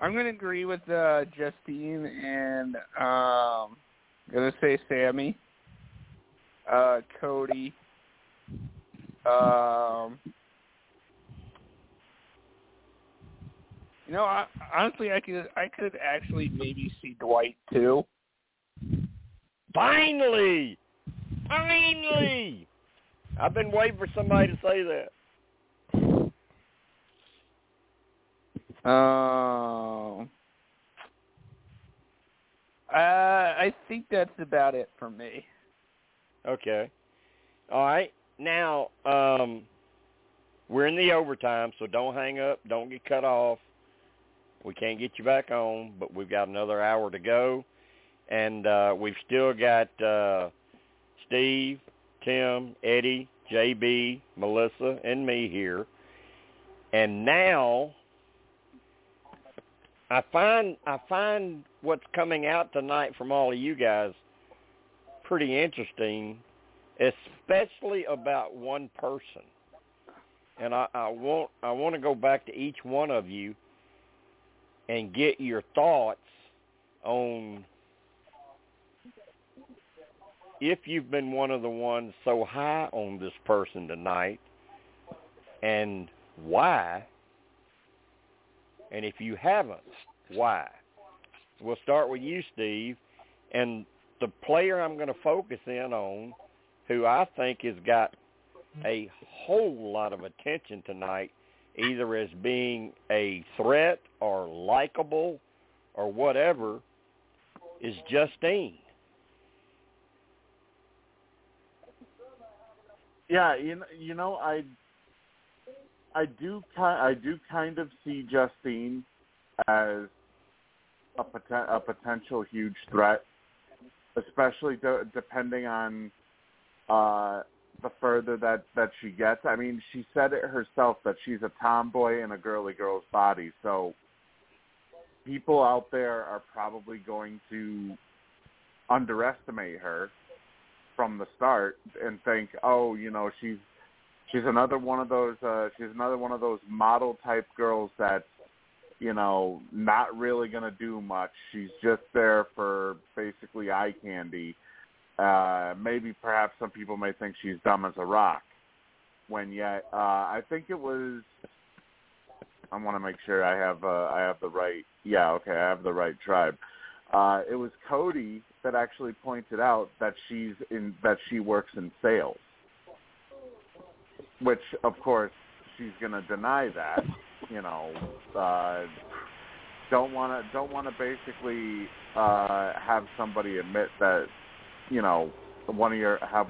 [SPEAKER 11] I'm gonna agree with uh, Justine and um, gonna say Sami, uh, Cody. Um, know, I, honestly, I could I could actually maybe see Dwight too.
[SPEAKER 4] Finally! Finally! I've been waiting for somebody to say that.
[SPEAKER 11] Um, uh, I think that's about it for me.
[SPEAKER 4] Okay. All right. Now, um, we're in the overtime, so don't hang up. Don't get cut off. We can't get you back on, but we've got another hour to go. And uh, we've still got uh, Steve, Tim, Eddie, JB, Melissa, and me here. And now I find I find what's coming out tonight from all of you guys pretty interesting, especially about one person. And I, I want I want to go back to each one of you and get your thoughts on if you've been one of the ones so high on this person tonight and why and if you haven't why. We'll start with you steve. And the player i'm going to focus in on who i think has got a whole lot of attention tonight either as being a threat or likable or whatever is justine
[SPEAKER 5] Yeah, you know, you know, I, I do, I do kind of see Justine as a poten- a potential huge threat, especially de- depending on uh, the further that that she gets. I mean, she said it herself that she's a tomboy in a girly girl's body, so people out there are probably going to underestimate her from the start and think, oh, you know, she's she's another one of those uh she's another one of those model type girls that's you know not really going to do much. She's just there for basically eye candy. Uh maybe perhaps some people may think she's dumb as a rock. When yet uh I think it was I want to make sure I have uh I have the right yeah, okay, I have the right tribe. Uh, it was Cody that actually pointed out that she's in that she works in sales. which of course she's going to deny that. You know, uh, don't want to don't want to basically uh, have somebody admit that you know one of your have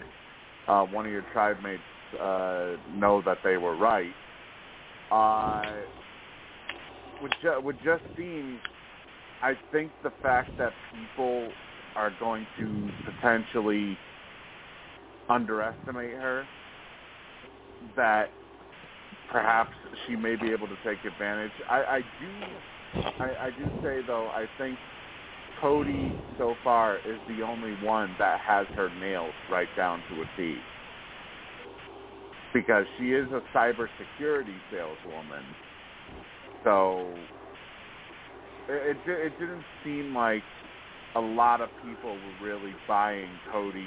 [SPEAKER 5] uh, one of your tribe mates uh, know that they were right. Uh, with ju- with Justine, I think the fact that people are going to potentially underestimate her, that perhaps she may be able to take advantage. I, I do, I, I do say though, I think Cody so far is the only one that has her nails right down to a T. Because she is a cybersecurity saleswoman, so it, it it didn't seem like a lot of people were really buying Cody's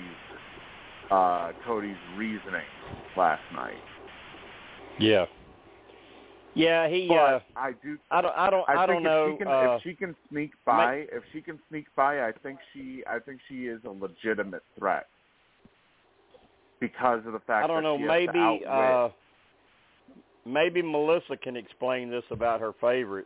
[SPEAKER 5] uh, Cody's reasoning last night.
[SPEAKER 4] Yeah. Yeah, he.
[SPEAKER 5] But
[SPEAKER 4] uh
[SPEAKER 5] I do.
[SPEAKER 4] I don't. I don't.
[SPEAKER 5] I,
[SPEAKER 4] I,
[SPEAKER 5] think
[SPEAKER 4] don't know.
[SPEAKER 5] If she can,
[SPEAKER 4] uh,
[SPEAKER 5] if she can sneak by, if she can sneak by, I think she. I think she is a legitimate threat because of the fact
[SPEAKER 4] I don't
[SPEAKER 5] that
[SPEAKER 4] know.
[SPEAKER 5] she
[SPEAKER 4] Maybe. uh Maybe Melissa can explain this about her favorite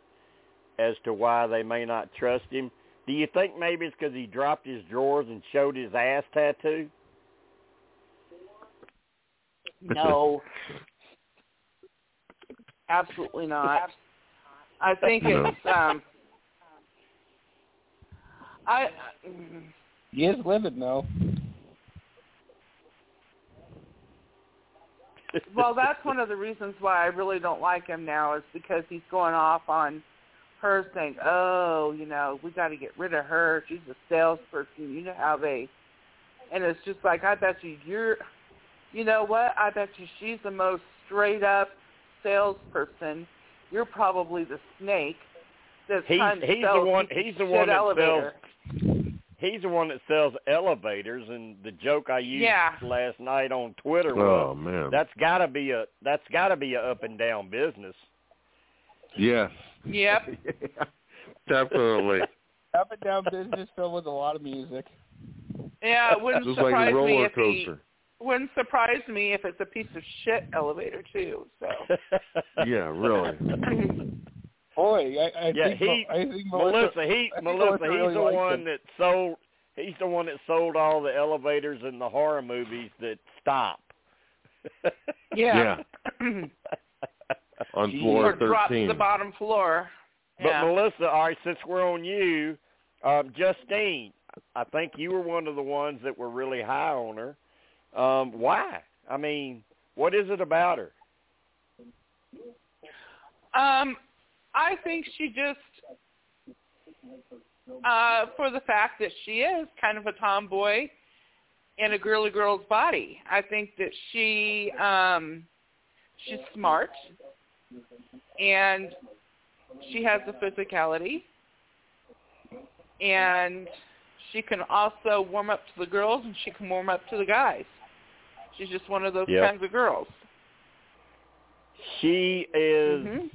[SPEAKER 4] as to why they may not trust him. Do you think maybe it's because he dropped his drawers and showed his ass tattoo?
[SPEAKER 6] No. Absolutely not. I think
[SPEAKER 7] No.
[SPEAKER 6] it's um I
[SPEAKER 11] He is livid though.
[SPEAKER 6] well that's one of the reasons why I really don't like him now is because he's going off on her saying, "Oh, you know, we got to get rid of her. She's a salesperson. You know how they." And it's just like I bet you you're, you know what? I bet you she's the most straight up salesperson. You're probably the snake that's
[SPEAKER 4] He's
[SPEAKER 6] trying to
[SPEAKER 4] he's
[SPEAKER 6] sell
[SPEAKER 4] the one. He's the one that
[SPEAKER 6] elevator.
[SPEAKER 4] sells. He's the one that sells elevators, and the joke I used
[SPEAKER 6] Yeah.
[SPEAKER 4] last night on Twitter oh, was,
[SPEAKER 7] Oh man.
[SPEAKER 4] "That's got to be a that's got to be a up and down business."
[SPEAKER 7] Yes.
[SPEAKER 6] Yep.
[SPEAKER 7] Definitely.
[SPEAKER 11] Up and down business filled with a lot of music.
[SPEAKER 6] Yeah, it wouldn't
[SPEAKER 7] Just like
[SPEAKER 6] surprise
[SPEAKER 7] a
[SPEAKER 6] me
[SPEAKER 7] roller
[SPEAKER 6] if he
[SPEAKER 7] coaster.
[SPEAKER 6] Wouldn't surprise me if it's a piece of shit elevator too. So
[SPEAKER 7] Yeah, really.
[SPEAKER 11] Boy, I, I
[SPEAKER 4] yeah,
[SPEAKER 11] think
[SPEAKER 4] he
[SPEAKER 11] I think
[SPEAKER 4] Melissa. He
[SPEAKER 11] I think
[SPEAKER 4] Melissa.
[SPEAKER 11] Melissa
[SPEAKER 4] He's
[SPEAKER 11] really
[SPEAKER 4] the one
[SPEAKER 11] him.
[SPEAKER 4] that sold. He's the one that sold all the elevators in the horror movies that stop.
[SPEAKER 6] yeah. yeah.
[SPEAKER 7] On
[SPEAKER 4] Jeez.
[SPEAKER 7] floor
[SPEAKER 6] or drop to
[SPEAKER 7] 13.
[SPEAKER 6] the bottom floor.
[SPEAKER 4] But
[SPEAKER 6] Yeah.
[SPEAKER 4] Melissa, all right, since we're on you, um, Justine, I think you were one of the ones that were really high on her. Um, why? I mean, what is it about her?
[SPEAKER 6] Um, I think she just, uh, for the fact that she is kind of a tomboy in a girly girl's body. I think that she, um, she's smart and she has the physicality and she can also warm up to the girls and she can warm up to the guys. She's just one of those
[SPEAKER 4] Yep.
[SPEAKER 6] kinds of girls.
[SPEAKER 4] She is.
[SPEAKER 6] Mhm.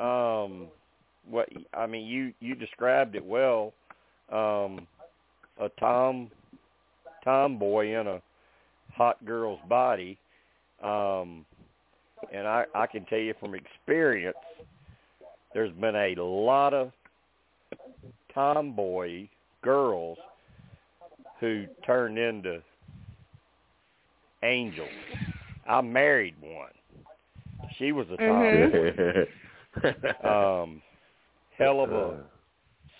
[SPEAKER 4] Um, what I mean, you you described it well. Um, a tom tomboy in a hot girl's body. Um, and I I can tell you from experience, there's been a lot of tomboy girls who turned into angels. I married one. She was a tomboy. um, hell of a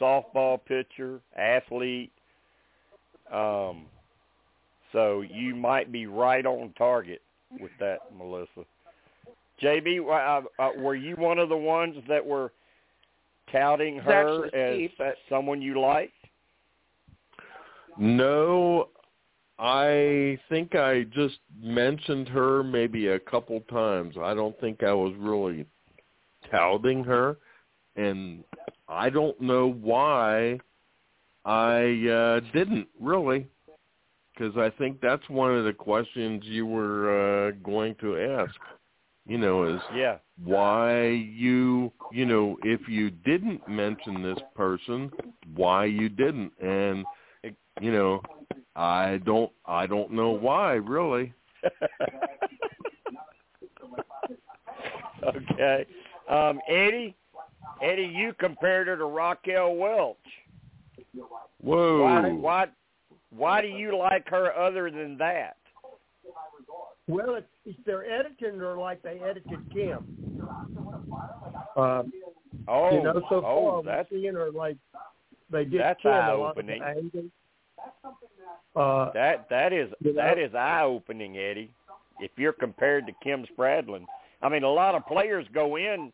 [SPEAKER 4] softball pitcher, athlete. Um, so you might be right on target with that, Melissa. JB, uh, uh, were you one of the ones that were touting her as
[SPEAKER 6] Steve, but-
[SPEAKER 4] someone you liked?
[SPEAKER 7] No, I think I just mentioned her maybe a couple times. I don't think I was really touting her, and I don't know why I uh, didn't really, because I think that's one of the questions you were uh, going to ask. You know, is
[SPEAKER 4] Yeah.
[SPEAKER 7] why you you know if you didn't mention this person why you didn't and you know i don't i don't know why really
[SPEAKER 4] okay. Um, Eddie, Eddie, you compared her to Raquel Welch.
[SPEAKER 7] Whoa.
[SPEAKER 4] Why, why, why do you like her other than that?
[SPEAKER 9] Well, it's, it's they're editing her like they edited Kim. Um,
[SPEAKER 4] Oh,
[SPEAKER 9] you know, so
[SPEAKER 4] oh,
[SPEAKER 9] far
[SPEAKER 4] that's
[SPEAKER 9] we're seeing her like they did
[SPEAKER 4] that's
[SPEAKER 9] Kim a lot of the Uh,
[SPEAKER 4] that that is
[SPEAKER 9] You know?
[SPEAKER 4] that is eye opening, Eddie. If you're compared to Kim Spradlin, I mean, a lot of players go in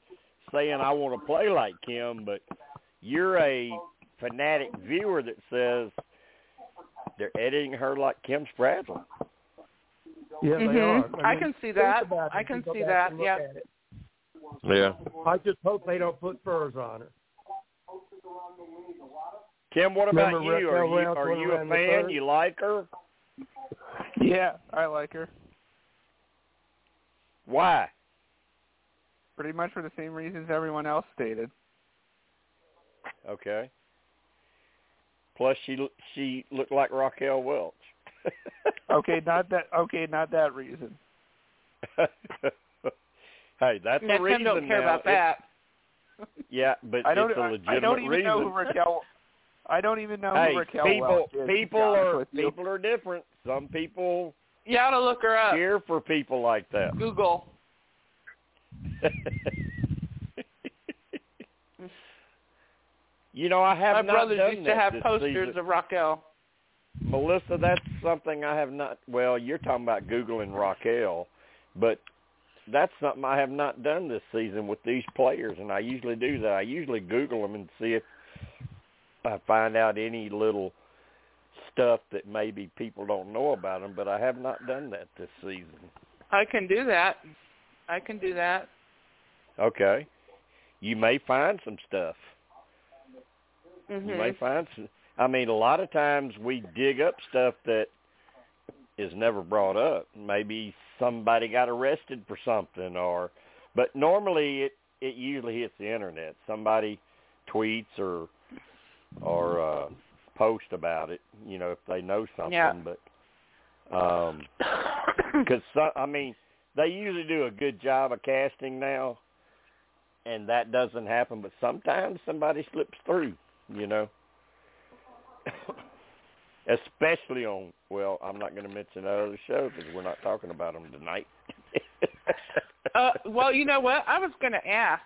[SPEAKER 4] saying I want to play like Kim, but you're a fanatic viewer that says they're editing her like Kim Spradlin.
[SPEAKER 9] yeah, they
[SPEAKER 6] Mhm.
[SPEAKER 9] are.
[SPEAKER 6] I
[SPEAKER 9] mean,
[SPEAKER 6] can see that. I can see that, yeah.
[SPEAKER 7] Yeah.
[SPEAKER 9] I just hope they don't put furs on her.
[SPEAKER 4] Tim, what about
[SPEAKER 9] Remember
[SPEAKER 4] you? Are you are you a fan? You like her?
[SPEAKER 11] Yeah, I like her.
[SPEAKER 4] Why?
[SPEAKER 11] Pretty much for the same reasons everyone else stated.
[SPEAKER 4] Okay. Plus, she l- she looked like Raquel Welch.
[SPEAKER 11] Okay, not that. Okay, not that reason.
[SPEAKER 4] hey, that's
[SPEAKER 6] Yeah,
[SPEAKER 4] a reason
[SPEAKER 6] Tim don't care
[SPEAKER 4] now.
[SPEAKER 6] about
[SPEAKER 4] It's-
[SPEAKER 6] that.
[SPEAKER 4] Yeah, but
[SPEAKER 11] I don't.
[SPEAKER 4] it's a legitimate
[SPEAKER 11] I don't even
[SPEAKER 4] reason.
[SPEAKER 11] know who Raquel. I don't even know
[SPEAKER 4] hey,
[SPEAKER 11] who Raquel
[SPEAKER 4] people,
[SPEAKER 11] Welch is, to
[SPEAKER 4] people are people are different. Some people
[SPEAKER 6] You ought to look her up.
[SPEAKER 4] Here for people like that.
[SPEAKER 6] Google.
[SPEAKER 4] you know, I have not.
[SPEAKER 6] My
[SPEAKER 4] not
[SPEAKER 6] brothers
[SPEAKER 4] done
[SPEAKER 6] used to have posters
[SPEAKER 4] season.
[SPEAKER 6] of Raquel.
[SPEAKER 4] Melissa, that's something I have not. Well, you're talking about googling Raquel, but that's something I have not done this season with these players, and I usually do that. I usually Google them and see if I find out any little stuff that maybe people don't know about them. But I have not done that this season.
[SPEAKER 6] I can do that. I can do that.
[SPEAKER 4] Okay, you may find some stuff.
[SPEAKER 6] Mhm.
[SPEAKER 4] You may find some. I mean, a lot of times we dig up stuff that is never brought up. Maybe somebody got arrested for something, or but normally it it usually hits the internet. Somebody tweets or or uh, post about it. You know, if they know something.
[SPEAKER 6] Yeah.
[SPEAKER 4] But um, because I mean, they usually do a good job of casting now, and that doesn't happen. But sometimes somebody slips through. You know. Especially on, well, I'm not going to mention other show because we're not talking about them tonight.
[SPEAKER 6] uh, well, you know what? I was going to ask.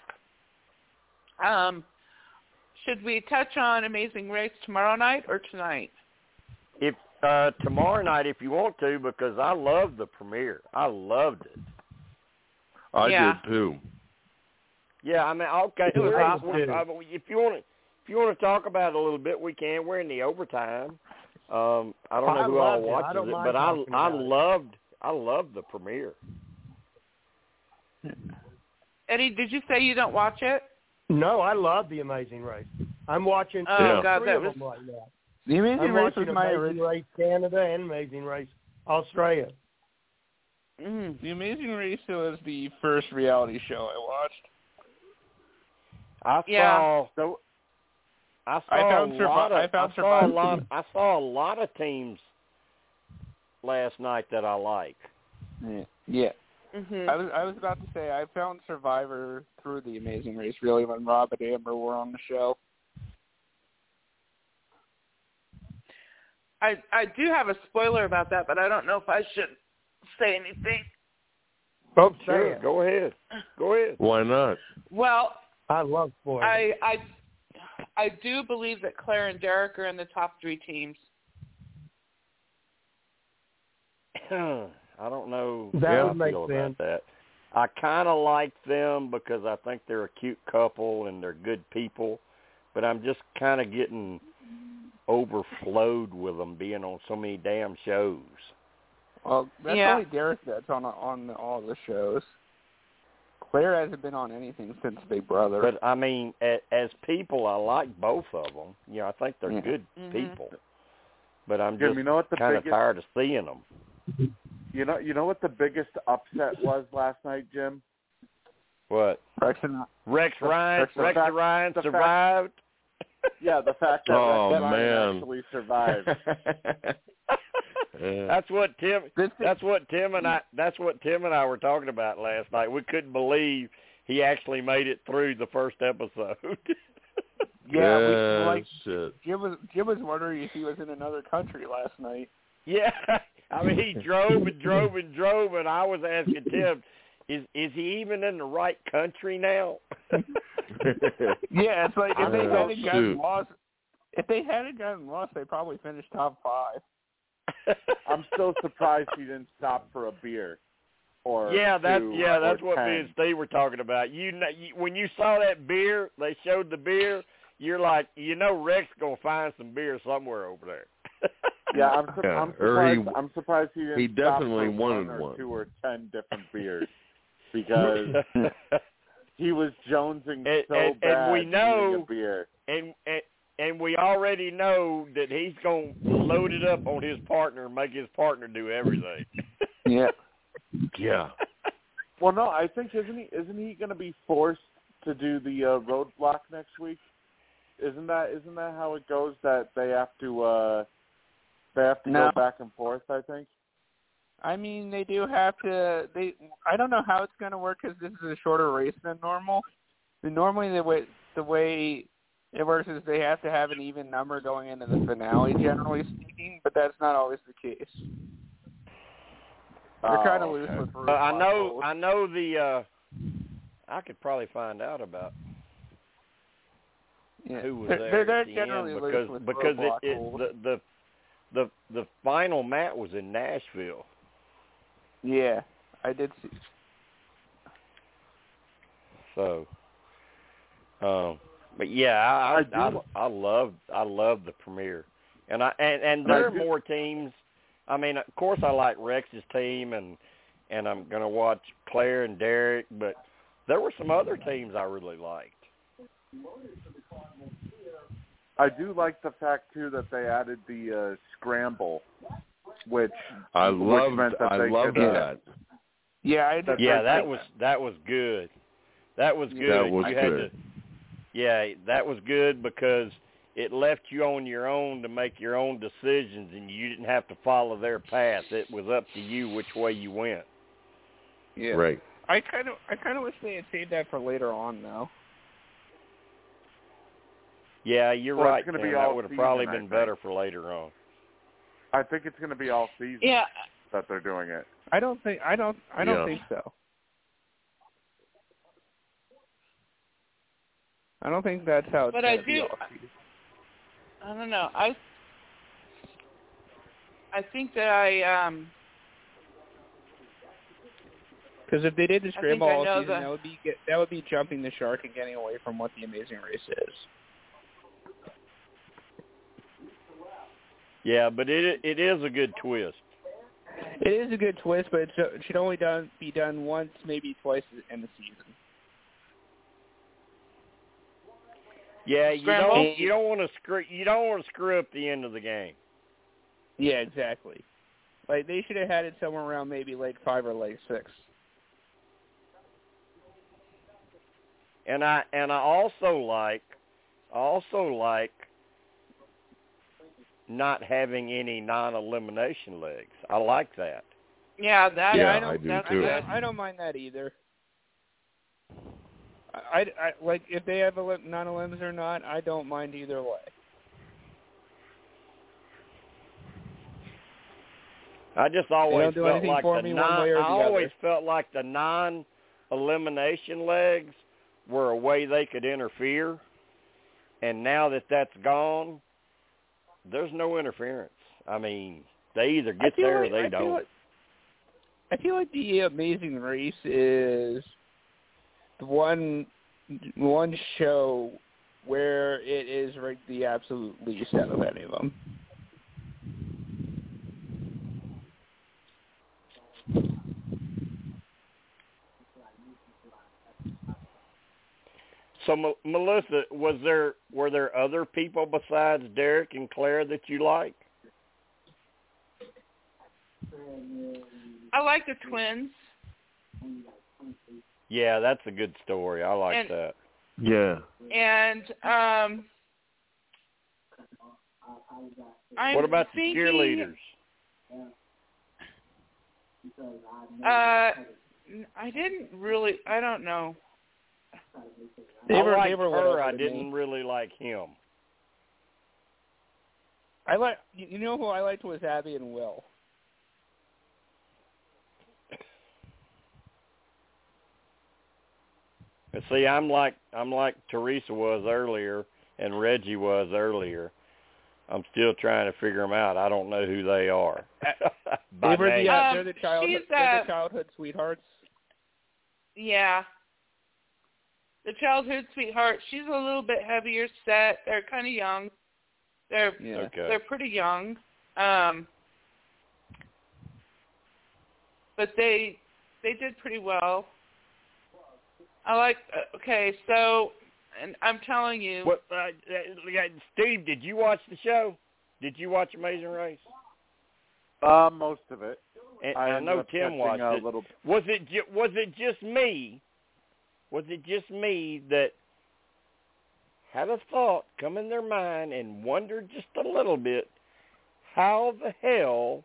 [SPEAKER 6] Um, should we touch on Amazing Race tomorrow night or tonight?
[SPEAKER 4] if uh tomorrow night, if you want to, because I love the premiere. I loved it.
[SPEAKER 7] I
[SPEAKER 6] Yeah.
[SPEAKER 7] did too.
[SPEAKER 4] Yeah, I mean, okay.
[SPEAKER 6] It was awesome.
[SPEAKER 4] we're- I mean, if you want to, if you want to talk about it a little bit, we can. We're in the overtime. Um, I don't know
[SPEAKER 9] I
[SPEAKER 4] who all
[SPEAKER 9] loved it.
[SPEAKER 4] Watches it, but I I
[SPEAKER 9] about it.
[SPEAKER 4] loved I loved the premiere.
[SPEAKER 6] Eddie, did you say you don't watch it?
[SPEAKER 9] No, I love the Amazing Race. I'm watching
[SPEAKER 6] Oh,
[SPEAKER 7] Yeah.
[SPEAKER 6] God,
[SPEAKER 9] three
[SPEAKER 6] that
[SPEAKER 9] of
[SPEAKER 6] was
[SPEAKER 9] them right now.
[SPEAKER 11] The Amazing
[SPEAKER 9] I'm
[SPEAKER 11] Race
[SPEAKER 9] watching
[SPEAKER 11] was my
[SPEAKER 9] Amazing. Race Canada and Amazing Race Australia.
[SPEAKER 6] Mm.
[SPEAKER 11] The Amazing Race was the first reality show I watched.
[SPEAKER 4] I
[SPEAKER 6] Yeah.
[SPEAKER 4] saw
[SPEAKER 5] So
[SPEAKER 4] I saw
[SPEAKER 11] I found
[SPEAKER 4] a
[SPEAKER 11] Survi-
[SPEAKER 4] lot of
[SPEAKER 11] I found
[SPEAKER 4] saw a lot I saw a lot of teams last night that I like.
[SPEAKER 11] Yeah. Yeah.
[SPEAKER 6] Mhm.
[SPEAKER 11] I was I was about to say I found Survivor through the Amazing Race really when Rob and Amber were on the show.
[SPEAKER 6] I I do have a spoiler about that, but I don't know if I should say anything.
[SPEAKER 9] Folks,
[SPEAKER 4] Sure,
[SPEAKER 9] say
[SPEAKER 4] go ahead. Go ahead.
[SPEAKER 7] Why not?
[SPEAKER 6] Well,
[SPEAKER 9] I love spoilers.
[SPEAKER 6] I I I do believe that Claire and Derek are in the top three teams.
[SPEAKER 4] I don't know
[SPEAKER 9] That
[SPEAKER 4] how
[SPEAKER 9] would
[SPEAKER 4] I
[SPEAKER 9] make
[SPEAKER 4] feel
[SPEAKER 9] sense.
[SPEAKER 4] about that. I kind of like them because I think they're a cute couple and they're good people, but I'm just kind of getting overflowed with them being on so many damn shows.
[SPEAKER 11] Well, that's
[SPEAKER 6] Yeah.
[SPEAKER 11] only Derek that's on on all the shows. Claire hasn't been on anything since Big Brother.
[SPEAKER 4] But I mean, as, as people, I like both of them. You know, I think they're
[SPEAKER 11] Yeah.
[SPEAKER 4] good
[SPEAKER 6] Mhm.
[SPEAKER 4] people. But I'm
[SPEAKER 5] Jim,
[SPEAKER 4] just
[SPEAKER 5] you know what the
[SPEAKER 4] kind of tired of seeing them.
[SPEAKER 5] You know you know what the biggest upset was last night, Jim?
[SPEAKER 4] What?
[SPEAKER 11] Rex and
[SPEAKER 4] Rex Ryan,
[SPEAKER 5] Rex-
[SPEAKER 4] Rex
[SPEAKER 5] fact-
[SPEAKER 4] Ryan
[SPEAKER 5] the fact-
[SPEAKER 4] survived.
[SPEAKER 5] Yeah, the fact that
[SPEAKER 7] Oh,
[SPEAKER 5] Rex Ryan actually survived.
[SPEAKER 7] Yeah.
[SPEAKER 4] That's what Tim. That's what Tim and I. That's what Tim and I were talking about last night. We couldn't believe he actually made it through the first episode.
[SPEAKER 11] Yeah, we, like
[SPEAKER 7] shit.
[SPEAKER 11] Jim was Jim was wondering if he was in another country last night.
[SPEAKER 4] yeah, I mean he drove and drove and drove, and I was asking Tim, is is he even in the right country now?
[SPEAKER 11] Yeah, it's like if they
[SPEAKER 7] Oh,
[SPEAKER 11] hadn't gotten
[SPEAKER 7] shoot.
[SPEAKER 11] lost, if they hadn't gotten lost, they probably finished top five.
[SPEAKER 5] I'm still surprised he didn't stop for a beer. Or
[SPEAKER 4] yeah, that's yeah,
[SPEAKER 5] or
[SPEAKER 4] that's what
[SPEAKER 5] 10.
[SPEAKER 4] me and Steve were talking about. You, know, you when you saw that beer, they showed the beer. You're like, you know, Rex gonna find some beer somewhere over there.
[SPEAKER 5] Yeah, I'm,
[SPEAKER 7] Yeah,
[SPEAKER 5] I'm
[SPEAKER 7] or he-
[SPEAKER 5] surprised. I'm surprised he didn't.
[SPEAKER 7] he definitely wanted
[SPEAKER 5] one, or
[SPEAKER 7] one.
[SPEAKER 5] two or ten different beers because he was jonesing
[SPEAKER 4] And-
[SPEAKER 5] so
[SPEAKER 4] and- and we know-
[SPEAKER 5] a beer.
[SPEAKER 4] and, and and we already know that he's gonna load it up on his partner and make his partner do everything.
[SPEAKER 11] Yeah.
[SPEAKER 7] Yeah.
[SPEAKER 5] Well, no, I think isn't he? Isn't he going to be forced to do the uh, roadblock next week? Isn't that isn't that how it goes? That they have to uh they have to
[SPEAKER 11] No.
[SPEAKER 5] go back and forth. I think.
[SPEAKER 11] I mean, they do have to. They. I don't know how it's going to work because this is a shorter race than normal. And normally, the way the way it works is they have to have an even number going into the finale, generally speaking. But that's not always the case. They're kind of
[SPEAKER 5] Oh,
[SPEAKER 11] loose
[SPEAKER 5] okay.
[SPEAKER 11] with
[SPEAKER 4] Uh, I know. I know the. uh I could probably find out about
[SPEAKER 11] Yeah.
[SPEAKER 4] who was there
[SPEAKER 11] they're, they're
[SPEAKER 4] at the
[SPEAKER 11] generally
[SPEAKER 4] end
[SPEAKER 11] loose
[SPEAKER 4] because
[SPEAKER 11] with
[SPEAKER 4] because it, it the the the the final mat was in Nashville.
[SPEAKER 11] Yeah, I did see.
[SPEAKER 4] So, um, but yeah, I
[SPEAKER 5] I
[SPEAKER 4] I, I love I love the premiere, and I and and there are more teams. I mean, of course, I like Rex's team, and and I'm gonna watch Claire and Derek, but there were some other teams I really liked.
[SPEAKER 5] I do like the fact too that they added the uh, scramble, which
[SPEAKER 7] I
[SPEAKER 5] which
[SPEAKER 7] loved
[SPEAKER 5] meant that
[SPEAKER 7] I
[SPEAKER 5] they
[SPEAKER 7] loved
[SPEAKER 5] could, uh,
[SPEAKER 7] that.
[SPEAKER 11] Yeah, I did.
[SPEAKER 5] That's
[SPEAKER 4] yeah,
[SPEAKER 5] like
[SPEAKER 4] that was that was good. That was good.
[SPEAKER 7] That was
[SPEAKER 4] you had
[SPEAKER 7] good.
[SPEAKER 4] to, yeah, that was good because it left you on your own to make your own decisions, and you didn't have to follow their path. It was up to you which way you went.
[SPEAKER 11] Yeah.
[SPEAKER 7] Right.
[SPEAKER 11] I kind of, I kind of wish they had saved that for later on, though.
[SPEAKER 4] Yeah, you're
[SPEAKER 5] Well, it's
[SPEAKER 4] right.
[SPEAKER 5] gonna
[SPEAKER 4] Tim.
[SPEAKER 5] be
[SPEAKER 4] that would have probably been better for later on.
[SPEAKER 5] I think it's going to be all season
[SPEAKER 6] Yeah,
[SPEAKER 5] that they're doing it.
[SPEAKER 11] I don't think, I don't, I don't
[SPEAKER 7] Yeah.
[SPEAKER 11] think so. I don't think that's how it's
[SPEAKER 6] But I
[SPEAKER 11] gonna
[SPEAKER 6] do-
[SPEAKER 11] all.
[SPEAKER 6] I don't know. I I think that I um
[SPEAKER 11] Because if they did the scramble all season,
[SPEAKER 6] the-
[SPEAKER 11] that would be that would be jumping the shark and getting away from what the Amazing Race is.
[SPEAKER 4] Yeah, but it it is a good twist.
[SPEAKER 11] It is a good twist, but it should only done be done once, maybe twice in the season.
[SPEAKER 4] Yeah, you
[SPEAKER 6] Scramble?
[SPEAKER 4] don't you don't want to screw you don't want to screw up the end of the game.
[SPEAKER 11] Yeah, exactly. Like they should have had it somewhere around maybe leg five or leg six.
[SPEAKER 4] And I and I also like also like not having any non-elimination legs. I like that.
[SPEAKER 6] yeah that
[SPEAKER 7] Yeah,
[SPEAKER 11] I don't.
[SPEAKER 7] I do
[SPEAKER 6] that's
[SPEAKER 7] too.
[SPEAKER 6] good.
[SPEAKER 11] I don't mind that either. I, I, I like if they have a non-elims or not. I don't mind either way.
[SPEAKER 4] I just always
[SPEAKER 11] do
[SPEAKER 4] felt like
[SPEAKER 11] for
[SPEAKER 4] the non,
[SPEAKER 11] way the
[SPEAKER 4] I
[SPEAKER 11] other.
[SPEAKER 4] always felt like the non-elimination legs were a way they could interfere, and now that that's gone, there's no interference. I mean, they either get there
[SPEAKER 11] like,
[SPEAKER 4] or they
[SPEAKER 11] I
[SPEAKER 4] don't.
[SPEAKER 11] Like, I feel like the Amazing Race is the one one show where it is ranked the absolute least out of any of them.
[SPEAKER 4] So, Melissa, was there were there other people besides Derek and Claire that you like?
[SPEAKER 6] I like the twins.
[SPEAKER 4] Yeah, that's a good story. I like
[SPEAKER 6] And-
[SPEAKER 4] that.
[SPEAKER 7] Yeah.
[SPEAKER 6] And um I'm
[SPEAKER 4] what about the cheerleaders?
[SPEAKER 6] Uh, I didn't really. I don't know.
[SPEAKER 11] They
[SPEAKER 4] I liked
[SPEAKER 11] they were
[SPEAKER 4] her. I didn't
[SPEAKER 11] me.
[SPEAKER 4] really like him.
[SPEAKER 11] I like. You you know who I liked was Abby and Will.
[SPEAKER 4] And see, I'm like I'm like Teresa was earlier and Reggie was earlier. I'm still trying to figure them out. I don't know who they are.
[SPEAKER 11] They were the, uh,
[SPEAKER 6] Um,
[SPEAKER 11] they're the childhood,
[SPEAKER 6] she's,
[SPEAKER 11] they're the childhood sweethearts.
[SPEAKER 6] Yeah. The childhood sweetheart. She's a little bit heavier set. They're kind of young. They're
[SPEAKER 11] Yeah.
[SPEAKER 4] Okay.
[SPEAKER 6] they're pretty young. Um but they they did pretty well. I like uh, okay, so and I'm telling you
[SPEAKER 4] What, uh, Steve? Did you watch the show? Did you watch Amazing Race?
[SPEAKER 5] Uh, most of it.
[SPEAKER 4] And,
[SPEAKER 5] I
[SPEAKER 4] I, know Tim
[SPEAKER 5] catching
[SPEAKER 4] watched
[SPEAKER 5] a
[SPEAKER 4] it.
[SPEAKER 5] little.
[SPEAKER 4] Was it ju- was it just me? Was it just me that had a thought come in their mind and wondered just a little bit how the hell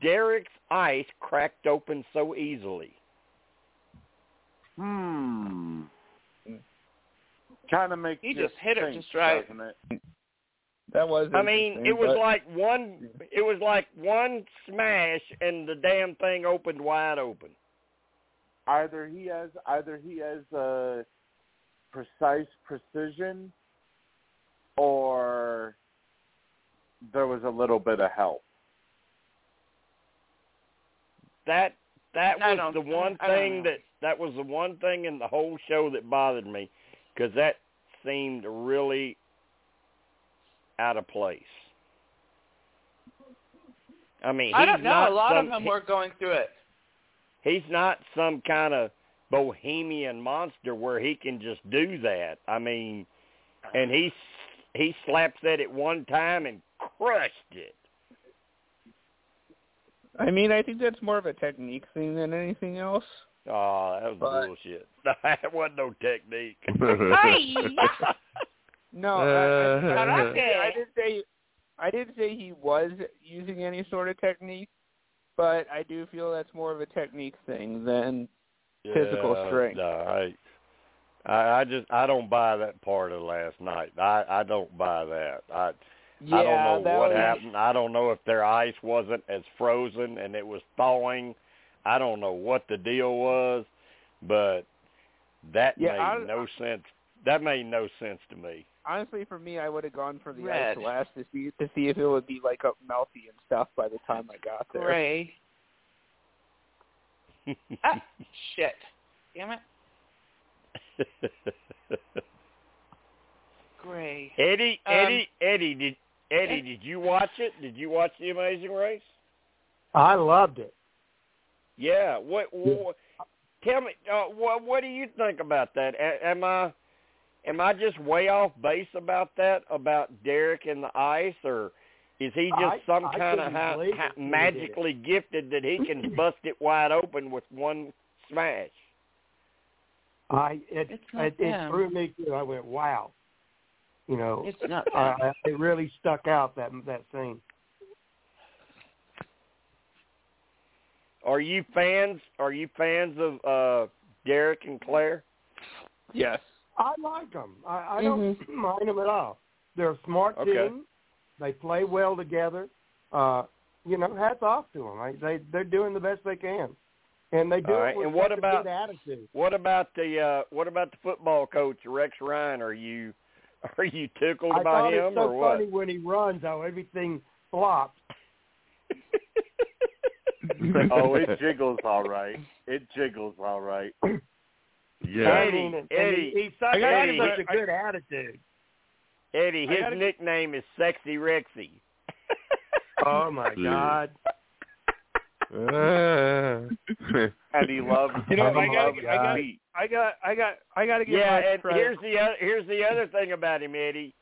[SPEAKER 4] Derek's ice cracked open so easily?
[SPEAKER 5] Hmm. Kind of makes
[SPEAKER 6] He
[SPEAKER 5] you
[SPEAKER 6] just hit her
[SPEAKER 5] think,
[SPEAKER 6] just right.
[SPEAKER 5] doesn't it?
[SPEAKER 11] That was.
[SPEAKER 4] I mean, it was
[SPEAKER 11] but-
[SPEAKER 4] like one it was like one smash and the damn thing opened wide open.
[SPEAKER 5] Either he has either he has a precise precision, or there was a little bit of help.
[SPEAKER 4] that that was the one thing that that was the one thing in the whole show that bothered me because that seemed really out of place. I mean, he's
[SPEAKER 6] I don't know.
[SPEAKER 4] not
[SPEAKER 6] A lot
[SPEAKER 4] some,
[SPEAKER 6] of them
[SPEAKER 4] he-
[SPEAKER 6] were going through it.
[SPEAKER 4] He's not some kind of bohemian monster where he can just do that. I mean, and he he slaps that at one time and crushed it.
[SPEAKER 11] I mean, I think that's more of a technique thing than anything else.
[SPEAKER 4] Oh, that was
[SPEAKER 11] But-
[SPEAKER 4] bullshit. that wasn't no technique.
[SPEAKER 11] No, I, I, I,
[SPEAKER 12] Uh,
[SPEAKER 11] didn't say, I didn't say I didn't say he was using any sort of technique, but I do feel that's more of a technique thing than physical strength.
[SPEAKER 4] No, I, I, I just I don't buy that part of last night. I I don't buy that. I
[SPEAKER 11] Yeah,
[SPEAKER 4] I don't know what
[SPEAKER 11] was,
[SPEAKER 4] happened. I don't know if their ice wasn't as frozen and it was thawing. I don't know what the deal was, but that
[SPEAKER 11] Yeah,
[SPEAKER 4] made
[SPEAKER 11] I-
[SPEAKER 4] no sense. That made no sense to me.
[SPEAKER 11] Honestly, for me, I would have gone for the
[SPEAKER 6] Red.
[SPEAKER 11] ice last to see to see if it would be like up mouthy and stuff by the time I got there.
[SPEAKER 6] Gray. Ah, shit. Damn it. Gray.
[SPEAKER 4] Eddie,
[SPEAKER 6] Um,
[SPEAKER 4] Eddie, Eddie, did Eddie? Did you watch it? Did you watch the Amazing Race?
[SPEAKER 9] I loved it.
[SPEAKER 4] Yeah. What? what tell me. Uh, what? What do you think about that? A, am I? Am I just way off base about that? About Derek and the ice, or is he just
[SPEAKER 9] I-
[SPEAKER 4] some
[SPEAKER 9] I
[SPEAKER 4] kind of
[SPEAKER 9] couldn't
[SPEAKER 4] ha- ha-
[SPEAKER 9] it when he did it.
[SPEAKER 4] magically gifted that he can bust it wide open with one smash?
[SPEAKER 9] I it
[SPEAKER 6] It's
[SPEAKER 9] it, it threw me through. I went, wow. You know,
[SPEAKER 6] It's not
[SPEAKER 9] uh,
[SPEAKER 6] them.
[SPEAKER 9] it really stuck out that that scene.
[SPEAKER 4] Are you fans? Are you fans of uh Derek and Claire?
[SPEAKER 11] Yes.
[SPEAKER 9] I like them. I, I don't mind them at all. They're a smart
[SPEAKER 4] Okay.
[SPEAKER 9] team. They play well together. Uh, you know, hats off to them. I, they they're doing the best they can, and they do
[SPEAKER 4] All
[SPEAKER 9] it with
[SPEAKER 4] and what
[SPEAKER 9] such
[SPEAKER 4] about-
[SPEAKER 9] good attitude.
[SPEAKER 4] What about the uh what about the football coach Rex Ryan? Are you are you tickled
[SPEAKER 9] I
[SPEAKER 4] about him
[SPEAKER 9] it's so
[SPEAKER 4] or what?
[SPEAKER 9] funny when he runs, how everything flops.
[SPEAKER 5] oh, it jiggles all right. It jiggles all right.
[SPEAKER 3] Yeah.
[SPEAKER 4] Eddie,
[SPEAKER 9] and
[SPEAKER 4] Eddie,
[SPEAKER 9] he, he's such,
[SPEAKER 11] I
[SPEAKER 4] Eddie,
[SPEAKER 9] such a
[SPEAKER 11] I-
[SPEAKER 9] good attitude.
[SPEAKER 4] Eddie, his
[SPEAKER 11] gotta-
[SPEAKER 4] nickname is Sexy Rexy.
[SPEAKER 9] Oh my God!
[SPEAKER 5] And he loves.
[SPEAKER 11] You know, I gotta, I got. I got, I got, I got to give
[SPEAKER 4] yeah,
[SPEAKER 11] Rex
[SPEAKER 4] and
[SPEAKER 11] credit.
[SPEAKER 4] here's the other, here's the other thing about him, Eddie.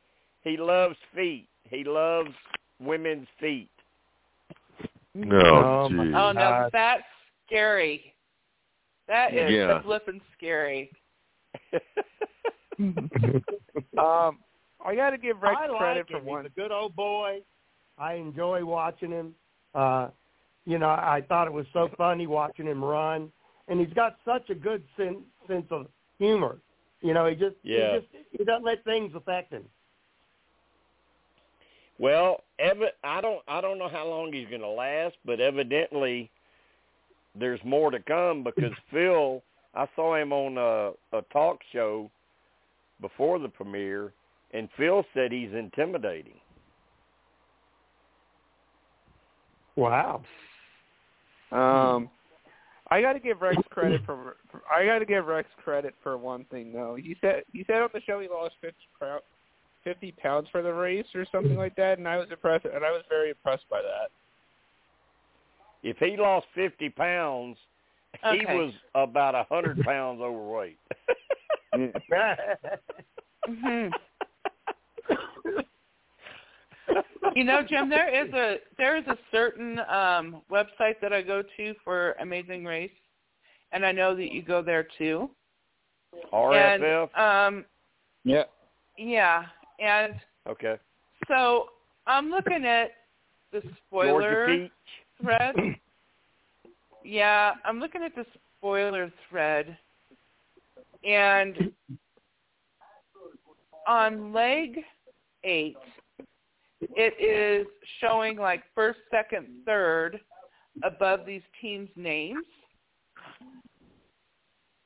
[SPEAKER 4] He loves feet. He loves women's feet.
[SPEAKER 3] No,
[SPEAKER 9] Oh.
[SPEAKER 3] Oh,
[SPEAKER 6] oh no, that's scary. That is
[SPEAKER 3] Yeah.
[SPEAKER 6] flipping scary.
[SPEAKER 11] um, I got to give Rex
[SPEAKER 9] like
[SPEAKER 11] credit
[SPEAKER 9] him.
[SPEAKER 11] for one.
[SPEAKER 9] He's a good old boy. I enjoy watching him. Uh, you know, I thought it was so funny watching him run, and he's got such a good sen- sense of humor. You know, he just
[SPEAKER 4] Yeah.
[SPEAKER 9] he just he doesn't let things affect him.
[SPEAKER 4] Well, evi- I don't I don't know how long he's going to last, but evidently there's more to come because Phil, I saw him on a, a talk show before the premiere, and Phil said he's intimidating.
[SPEAKER 9] Wow.
[SPEAKER 11] Um, I got to give Rex credit for, for. I got to give Rex credit for one thing though. He said he said on the show he lost fifty pounds, fifty pounds for the race or something like that, and I was impressed. And I was very impressed by that.
[SPEAKER 4] If he lost 50 pounds, he was about a 100 pounds overweight.
[SPEAKER 6] hmm you know, Jim, there is a there is a certain um website that I go to for Amazing Race, and I know that you go there too.
[SPEAKER 4] RFF?
[SPEAKER 6] And, um,
[SPEAKER 11] Yeah.
[SPEAKER 6] yeah, and
[SPEAKER 4] okay.
[SPEAKER 6] so I'm looking at the spoiler
[SPEAKER 4] Georgia Peach.
[SPEAKER 6] Thread. Yeah, I'm looking at the spoiler thread, and on leg eight, it is showing like first, second, third above these teams' names.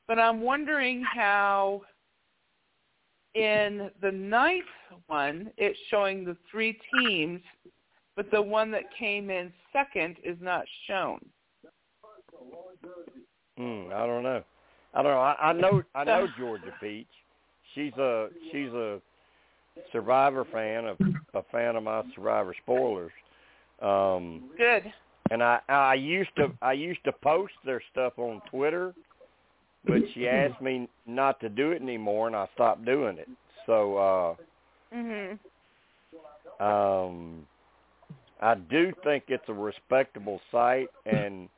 [SPEAKER 6] But I'm wondering how in the ninth one it's showing the three teams, but the one that came in second is not shown.
[SPEAKER 4] Hmm, I don't know. I don't know. I, I know I know Georgia Peach. She's a she's a Survivor fan, a, a fan of my Survivor spoilers. Um
[SPEAKER 6] Good.
[SPEAKER 4] and I I used to I used to post their stuff on Twitter, but she asked me not to do it anymore and I stopped doing it. So
[SPEAKER 6] Mhm.
[SPEAKER 4] uh um I do think it's a respectable site and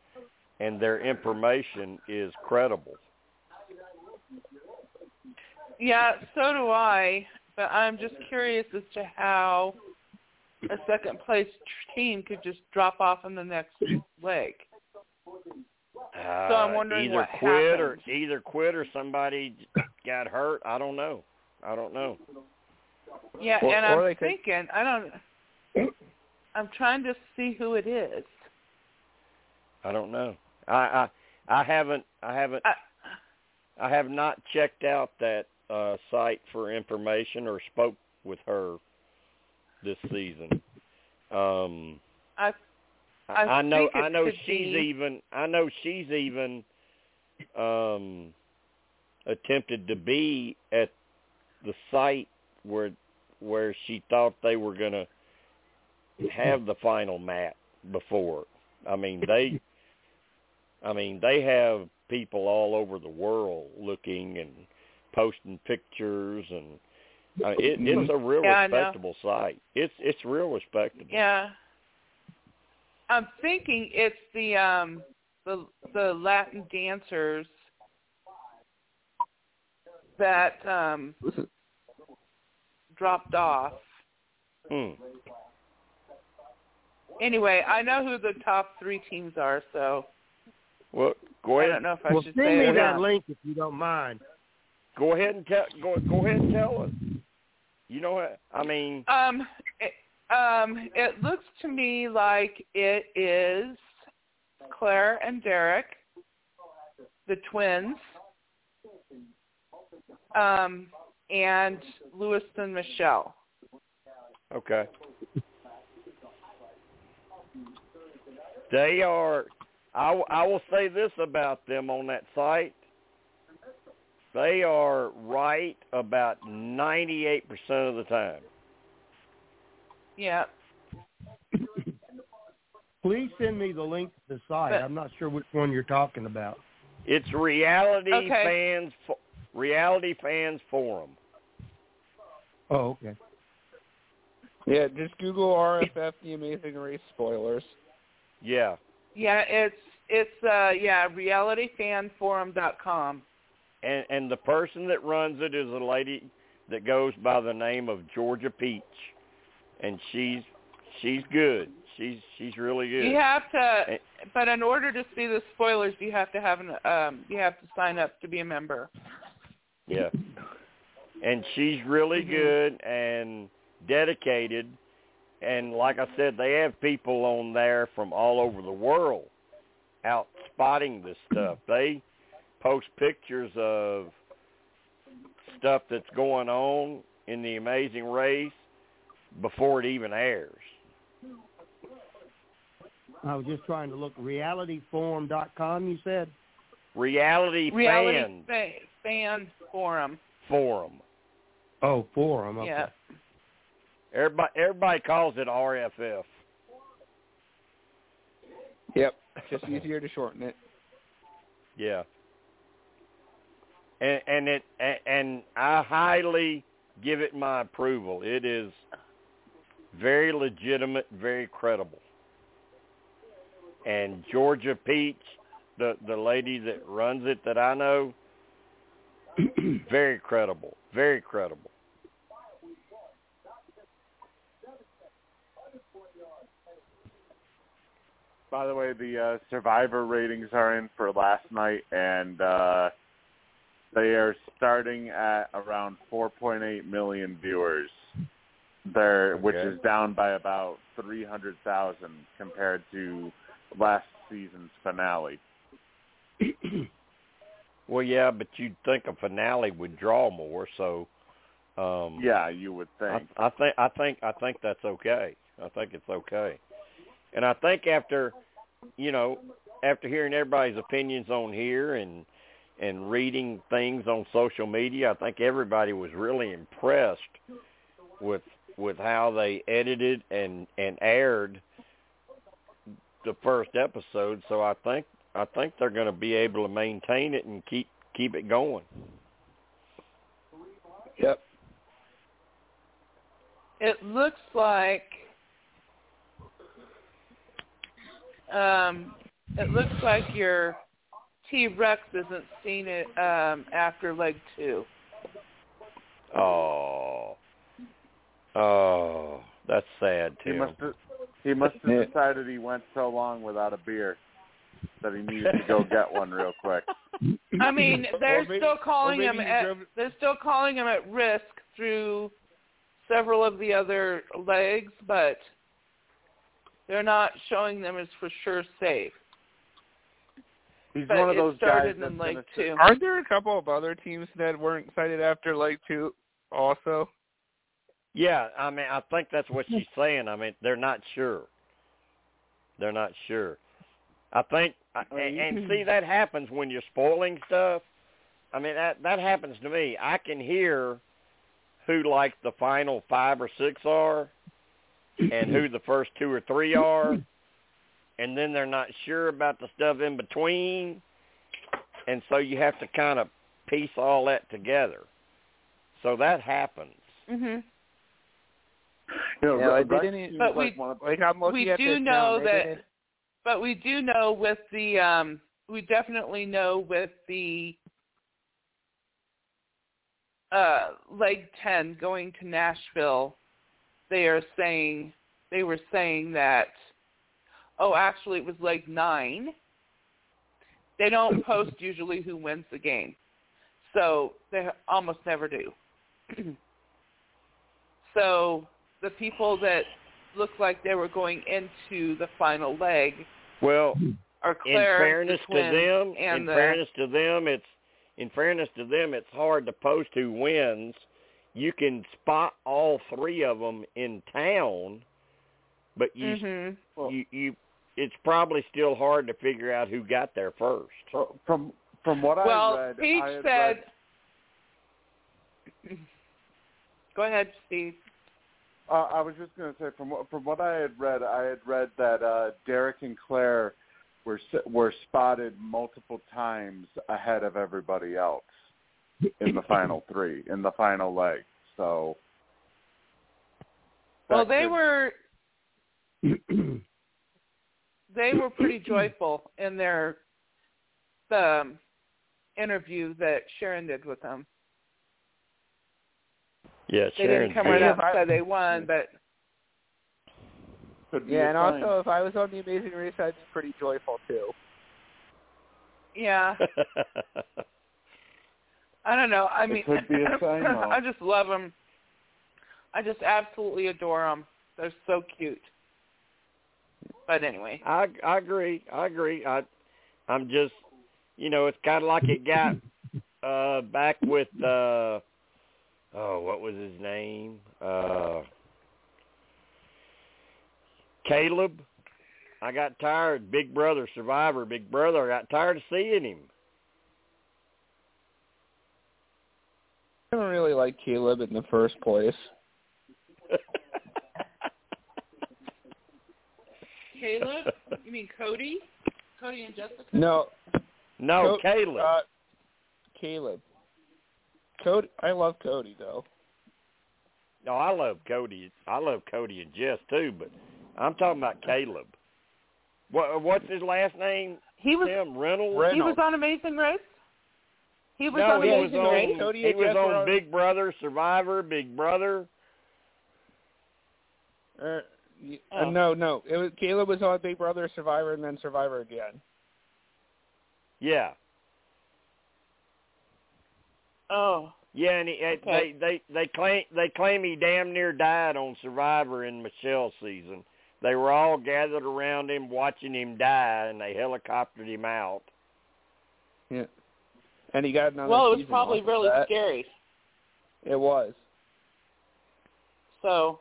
[SPEAKER 4] and their information is credible.
[SPEAKER 6] Yeah, so do I. But I'm just curious as to how a second place team could just drop off in the next leg.
[SPEAKER 4] Uh,
[SPEAKER 6] I'm wondering
[SPEAKER 4] either
[SPEAKER 6] what
[SPEAKER 4] quit
[SPEAKER 6] happened.
[SPEAKER 4] or either quit or somebody got hurt. I don't know. I don't know.
[SPEAKER 6] Yeah,
[SPEAKER 11] Or-
[SPEAKER 6] and
[SPEAKER 11] or
[SPEAKER 6] I'm
[SPEAKER 11] they could-
[SPEAKER 6] thinking, I don't. I'm trying to see who it is.
[SPEAKER 4] I don't know. I I I haven't I haven't
[SPEAKER 6] I,
[SPEAKER 4] I have not checked out that uh site for information or spoke with her this season. Um
[SPEAKER 6] I
[SPEAKER 4] I,
[SPEAKER 6] I
[SPEAKER 4] know I know she's
[SPEAKER 6] be-
[SPEAKER 4] even I know she's even um attempted to be at the site where where she thought they were going to have the final mat before. I mean, they I mean, they have people all over the world looking and posting pictures and uh, it, it's a real
[SPEAKER 6] Yeah,
[SPEAKER 4] respectable site. It's it's real respectable.
[SPEAKER 6] yeah. I'm thinking it's the um the the Latin dancers that um dropped off.
[SPEAKER 4] Hmm.
[SPEAKER 6] Anyway, I know who the top three teams are, so
[SPEAKER 4] Well, go
[SPEAKER 6] I
[SPEAKER 4] ahead.
[SPEAKER 6] don't know if I
[SPEAKER 9] well,
[SPEAKER 6] should
[SPEAKER 9] send
[SPEAKER 6] say
[SPEAKER 9] me that
[SPEAKER 6] not.
[SPEAKER 9] link if you don't mind.
[SPEAKER 4] Go ahead and tell. Go go ahead and tell us. You know what? I mean,
[SPEAKER 6] Um, it, um, it looks to me like it is Claire and Derek, the twins, um, and Luis and Michelle.
[SPEAKER 4] okay. They are. I, I will say this about them on that site. They are right about ninety-eight percent of the time.
[SPEAKER 6] Yeah.
[SPEAKER 9] Please send me the link to the site.
[SPEAKER 6] But-
[SPEAKER 9] I'm not sure which one you're talking about.
[SPEAKER 4] It's reality
[SPEAKER 6] Okay.
[SPEAKER 4] fans. Fo- reality fans forum.
[SPEAKER 9] Oh, okay.
[SPEAKER 11] Yeah, just Google RFF The Amazing Race spoilers.
[SPEAKER 4] Yeah.
[SPEAKER 6] Yeah, it's it's uh yeah, realityfanforum.com.
[SPEAKER 4] and and the person that runs it is a lady that goes by the name of Georgia Peach, and she's she's good. She's she's really good.
[SPEAKER 6] You have to
[SPEAKER 4] And-
[SPEAKER 6] but in order to see the spoilers, you have to have an um you have to sign up to be a member.
[SPEAKER 4] yeah. and she's really
[SPEAKER 6] Mhm.
[SPEAKER 4] good and dedicated. And like I said, they have people on there from all over the world out spotting this stuff. They post pictures of stuff that's going on in the Amazing Race before it even airs.
[SPEAKER 9] I was just trying to look. Realityforum.com. You said.
[SPEAKER 4] Reality,
[SPEAKER 6] Reality
[SPEAKER 4] Fan
[SPEAKER 6] fa- fan forum.
[SPEAKER 4] Forum.
[SPEAKER 9] Oh, forum. Okay.
[SPEAKER 6] Yeah.
[SPEAKER 4] Everybody, everybody calls it RFF.
[SPEAKER 11] Yep. Just easier to shorten it.
[SPEAKER 4] Yeah. And and it and I highly give it my approval. It is very legitimate, very credible. And Georgia Peach, the the lady that runs it that I know, very credible, very credible.
[SPEAKER 5] By the way, the uh, Survivor ratings are in for last night, and uh, they are starting at around 4.8 million viewers. There, which is down by about 300,000 compared to last season's finale.
[SPEAKER 4] Well, yeah, but you'd think a finale would draw more, so um
[SPEAKER 5] Yeah, you would think.
[SPEAKER 4] I. I think I think I think that's okay. I think it's okay. And I think after you know, after hearing everybody's opinions on here and and reading things on social media, I think everybody was really impressed with with how they edited and and aired the first episode. So I think I think they're going to be able to maintain it and keep keep it going.
[SPEAKER 11] Yep.
[SPEAKER 6] It looks like um it looks like your T Rex isn't seen it um after leg two.
[SPEAKER 4] Oh, oh, that's sad,
[SPEAKER 5] He must have, he must have decided he went so long without a beer that he needed to go get one real quick.
[SPEAKER 6] I mean, they're
[SPEAKER 11] maybe-
[SPEAKER 6] still calling him at
[SPEAKER 11] drove-
[SPEAKER 6] they're still calling him at risk through several of the other legs, but they're not showing them as for sure safe.
[SPEAKER 5] He's
[SPEAKER 6] But
[SPEAKER 5] one of those guys that's
[SPEAKER 6] in leg
[SPEAKER 5] gonna
[SPEAKER 6] two.
[SPEAKER 11] Aren't there a couple of other teams that weren't cited after leg two also?
[SPEAKER 4] Yeah, I mean, I think that's what she's saying. I mean, they're not sure. They're not sure. I think, I- and, and see, that happens when you're spoiling stuff. I mean, that that happens to me. I can hear who like the final five or six are, and who the first two or three are, and then they're not sure about the stuff in between, and so you have to kind of piece all that together. So that happens.
[SPEAKER 6] Mhm.
[SPEAKER 5] You know,
[SPEAKER 11] Yeah,
[SPEAKER 5] Rex
[SPEAKER 11] like, they didn't-
[SPEAKER 5] seems
[SPEAKER 6] But we-
[SPEAKER 5] one
[SPEAKER 11] Like I'm
[SPEAKER 6] we do
[SPEAKER 11] this
[SPEAKER 6] know
[SPEAKER 11] now,
[SPEAKER 6] that
[SPEAKER 11] didn't-
[SPEAKER 6] but we do know with the um we definitely know with the uh leg 10 going to Nashville they are saying they were saying that oh actually it was leg 9 they don't post usually who wins the game so they almost never do so the people that looked like they were going into the final leg
[SPEAKER 4] Well,
[SPEAKER 6] are
[SPEAKER 4] in fairness
[SPEAKER 6] the
[SPEAKER 4] to them,
[SPEAKER 6] and
[SPEAKER 4] in
[SPEAKER 6] the,
[SPEAKER 4] fairness to them, it's in fairness to them, it's hard to post who wins. You can spot all three of them in town, but you
[SPEAKER 6] Mhm.
[SPEAKER 4] you you it's probably still hard to figure out who got there first.
[SPEAKER 5] From from what
[SPEAKER 6] well,
[SPEAKER 5] I read,
[SPEAKER 6] Peach
[SPEAKER 5] I had
[SPEAKER 6] said.
[SPEAKER 5] read,
[SPEAKER 6] Go ahead, Steve.
[SPEAKER 5] uh, I was just going to say from what from what I had read, I had read that uh, Derek and Claire were were spotted multiple times ahead of everybody else in the final three in the final leg. So
[SPEAKER 6] Well, they
[SPEAKER 5] could-
[SPEAKER 6] were they were pretty joyful in their the um, interview that Sharon did with them.
[SPEAKER 4] Yeah,
[SPEAKER 6] They didn't come right out and say they won, but
[SPEAKER 11] Yeah, and
[SPEAKER 5] sign.
[SPEAKER 11] also if I was on the Amazing Race, I'd be pretty joyful too.
[SPEAKER 6] yeah. I don't know. I
[SPEAKER 5] It
[SPEAKER 6] mean,
[SPEAKER 5] could be a sign.
[SPEAKER 6] I just love them. I just absolutely adore them. They're so cute. But anyway,
[SPEAKER 4] I I agree. I agree. I I'm just you know, it's kind of like it got uh back with uh oh, what was his name? Uh Caleb. I got tired. Big Brother Survivor. Big Brother. I got tired of seeing him.
[SPEAKER 11] I don't really like Caleb in the first place.
[SPEAKER 6] Caleb, you mean Cody? Cody and Jessica?
[SPEAKER 11] No,
[SPEAKER 4] No,
[SPEAKER 11] Co-
[SPEAKER 4] Caleb.
[SPEAKER 11] Uh, Caleb. Cody, I love Cody though.
[SPEAKER 4] no, I love Cody. I love Cody and Jess too, but I'm talking about Caleb. What what's his last name?
[SPEAKER 6] He was
[SPEAKER 4] Tim Reynolds.
[SPEAKER 6] he was on Amazing Race. He was
[SPEAKER 4] no,
[SPEAKER 6] on
[SPEAKER 4] he was on.
[SPEAKER 6] Race.
[SPEAKER 11] Cody
[SPEAKER 4] he was on
[SPEAKER 11] on-
[SPEAKER 4] Big Brother, Survivor, Big Brother.
[SPEAKER 11] Er, y-
[SPEAKER 6] Oh.
[SPEAKER 11] uh, no, no. It was Caleb was on Big Brother, Survivor, and then Survivor again.
[SPEAKER 4] Yeah,
[SPEAKER 6] Oh,
[SPEAKER 4] yeah, and he,
[SPEAKER 6] Okay.
[SPEAKER 4] they they they claim they claim he damn near died on Survivor in Michelle's season. They were all gathered around him watching him die, and they helicoptered him out.
[SPEAKER 11] Yeah. And he got another
[SPEAKER 6] well, it was probably really
[SPEAKER 11] that.
[SPEAKER 6] scary.
[SPEAKER 11] It was.
[SPEAKER 6] So,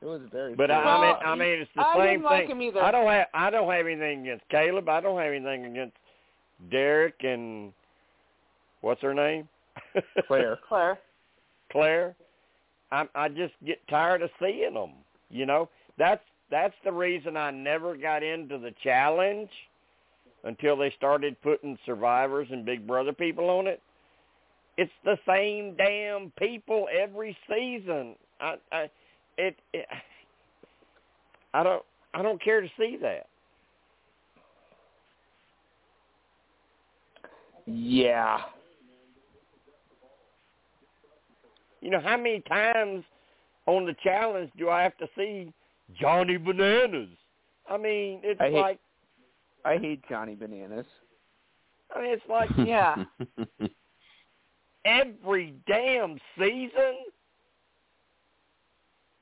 [SPEAKER 11] It was very.
[SPEAKER 4] But
[SPEAKER 11] scary.
[SPEAKER 4] I, I mean, I mean, it's the
[SPEAKER 6] I
[SPEAKER 4] same
[SPEAKER 6] didn't like
[SPEAKER 4] thing.
[SPEAKER 6] him either.
[SPEAKER 4] I don't have I don't have anything against Caleb. I don't have anything against Derek and what's her name?
[SPEAKER 11] Claire.
[SPEAKER 6] Claire.
[SPEAKER 4] Claire. I I just get tired of seeing them. You know, that's that's the reason I never got into the challenge until they started putting survivors and Big Brother people on it. It's the same damn people every season. I I it, it I don't I don't care to see that.
[SPEAKER 11] Yeah.
[SPEAKER 4] You know, how many times on the challenge do I have to see Johnny Bananas? I mean, it's
[SPEAKER 11] I
[SPEAKER 4] like
[SPEAKER 11] I hate Johnny Bananas.
[SPEAKER 4] I mean, it's like
[SPEAKER 6] Yeah.
[SPEAKER 4] every damn season.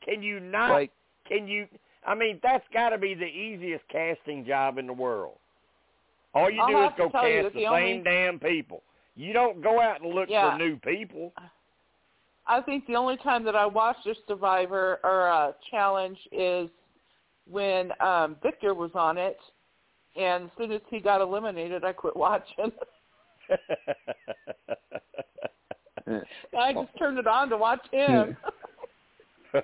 [SPEAKER 4] Can you not?
[SPEAKER 11] Like
[SPEAKER 4] can you? I mean, that's got to be the easiest casting job in the world. All you
[SPEAKER 6] I'll
[SPEAKER 4] do is go
[SPEAKER 6] tell you
[SPEAKER 4] cast the
[SPEAKER 6] the
[SPEAKER 4] same
[SPEAKER 6] only-
[SPEAKER 4] damn people. You don't go out and look
[SPEAKER 6] Yeah.
[SPEAKER 4] for new people.
[SPEAKER 6] I think the only time that I watched a Survivor or a challenge is when um Victor was on it, and as soon as he got eliminated, I quit watching. I just turned it on to watch him.
[SPEAKER 11] I'll, hmm.
[SPEAKER 6] oh,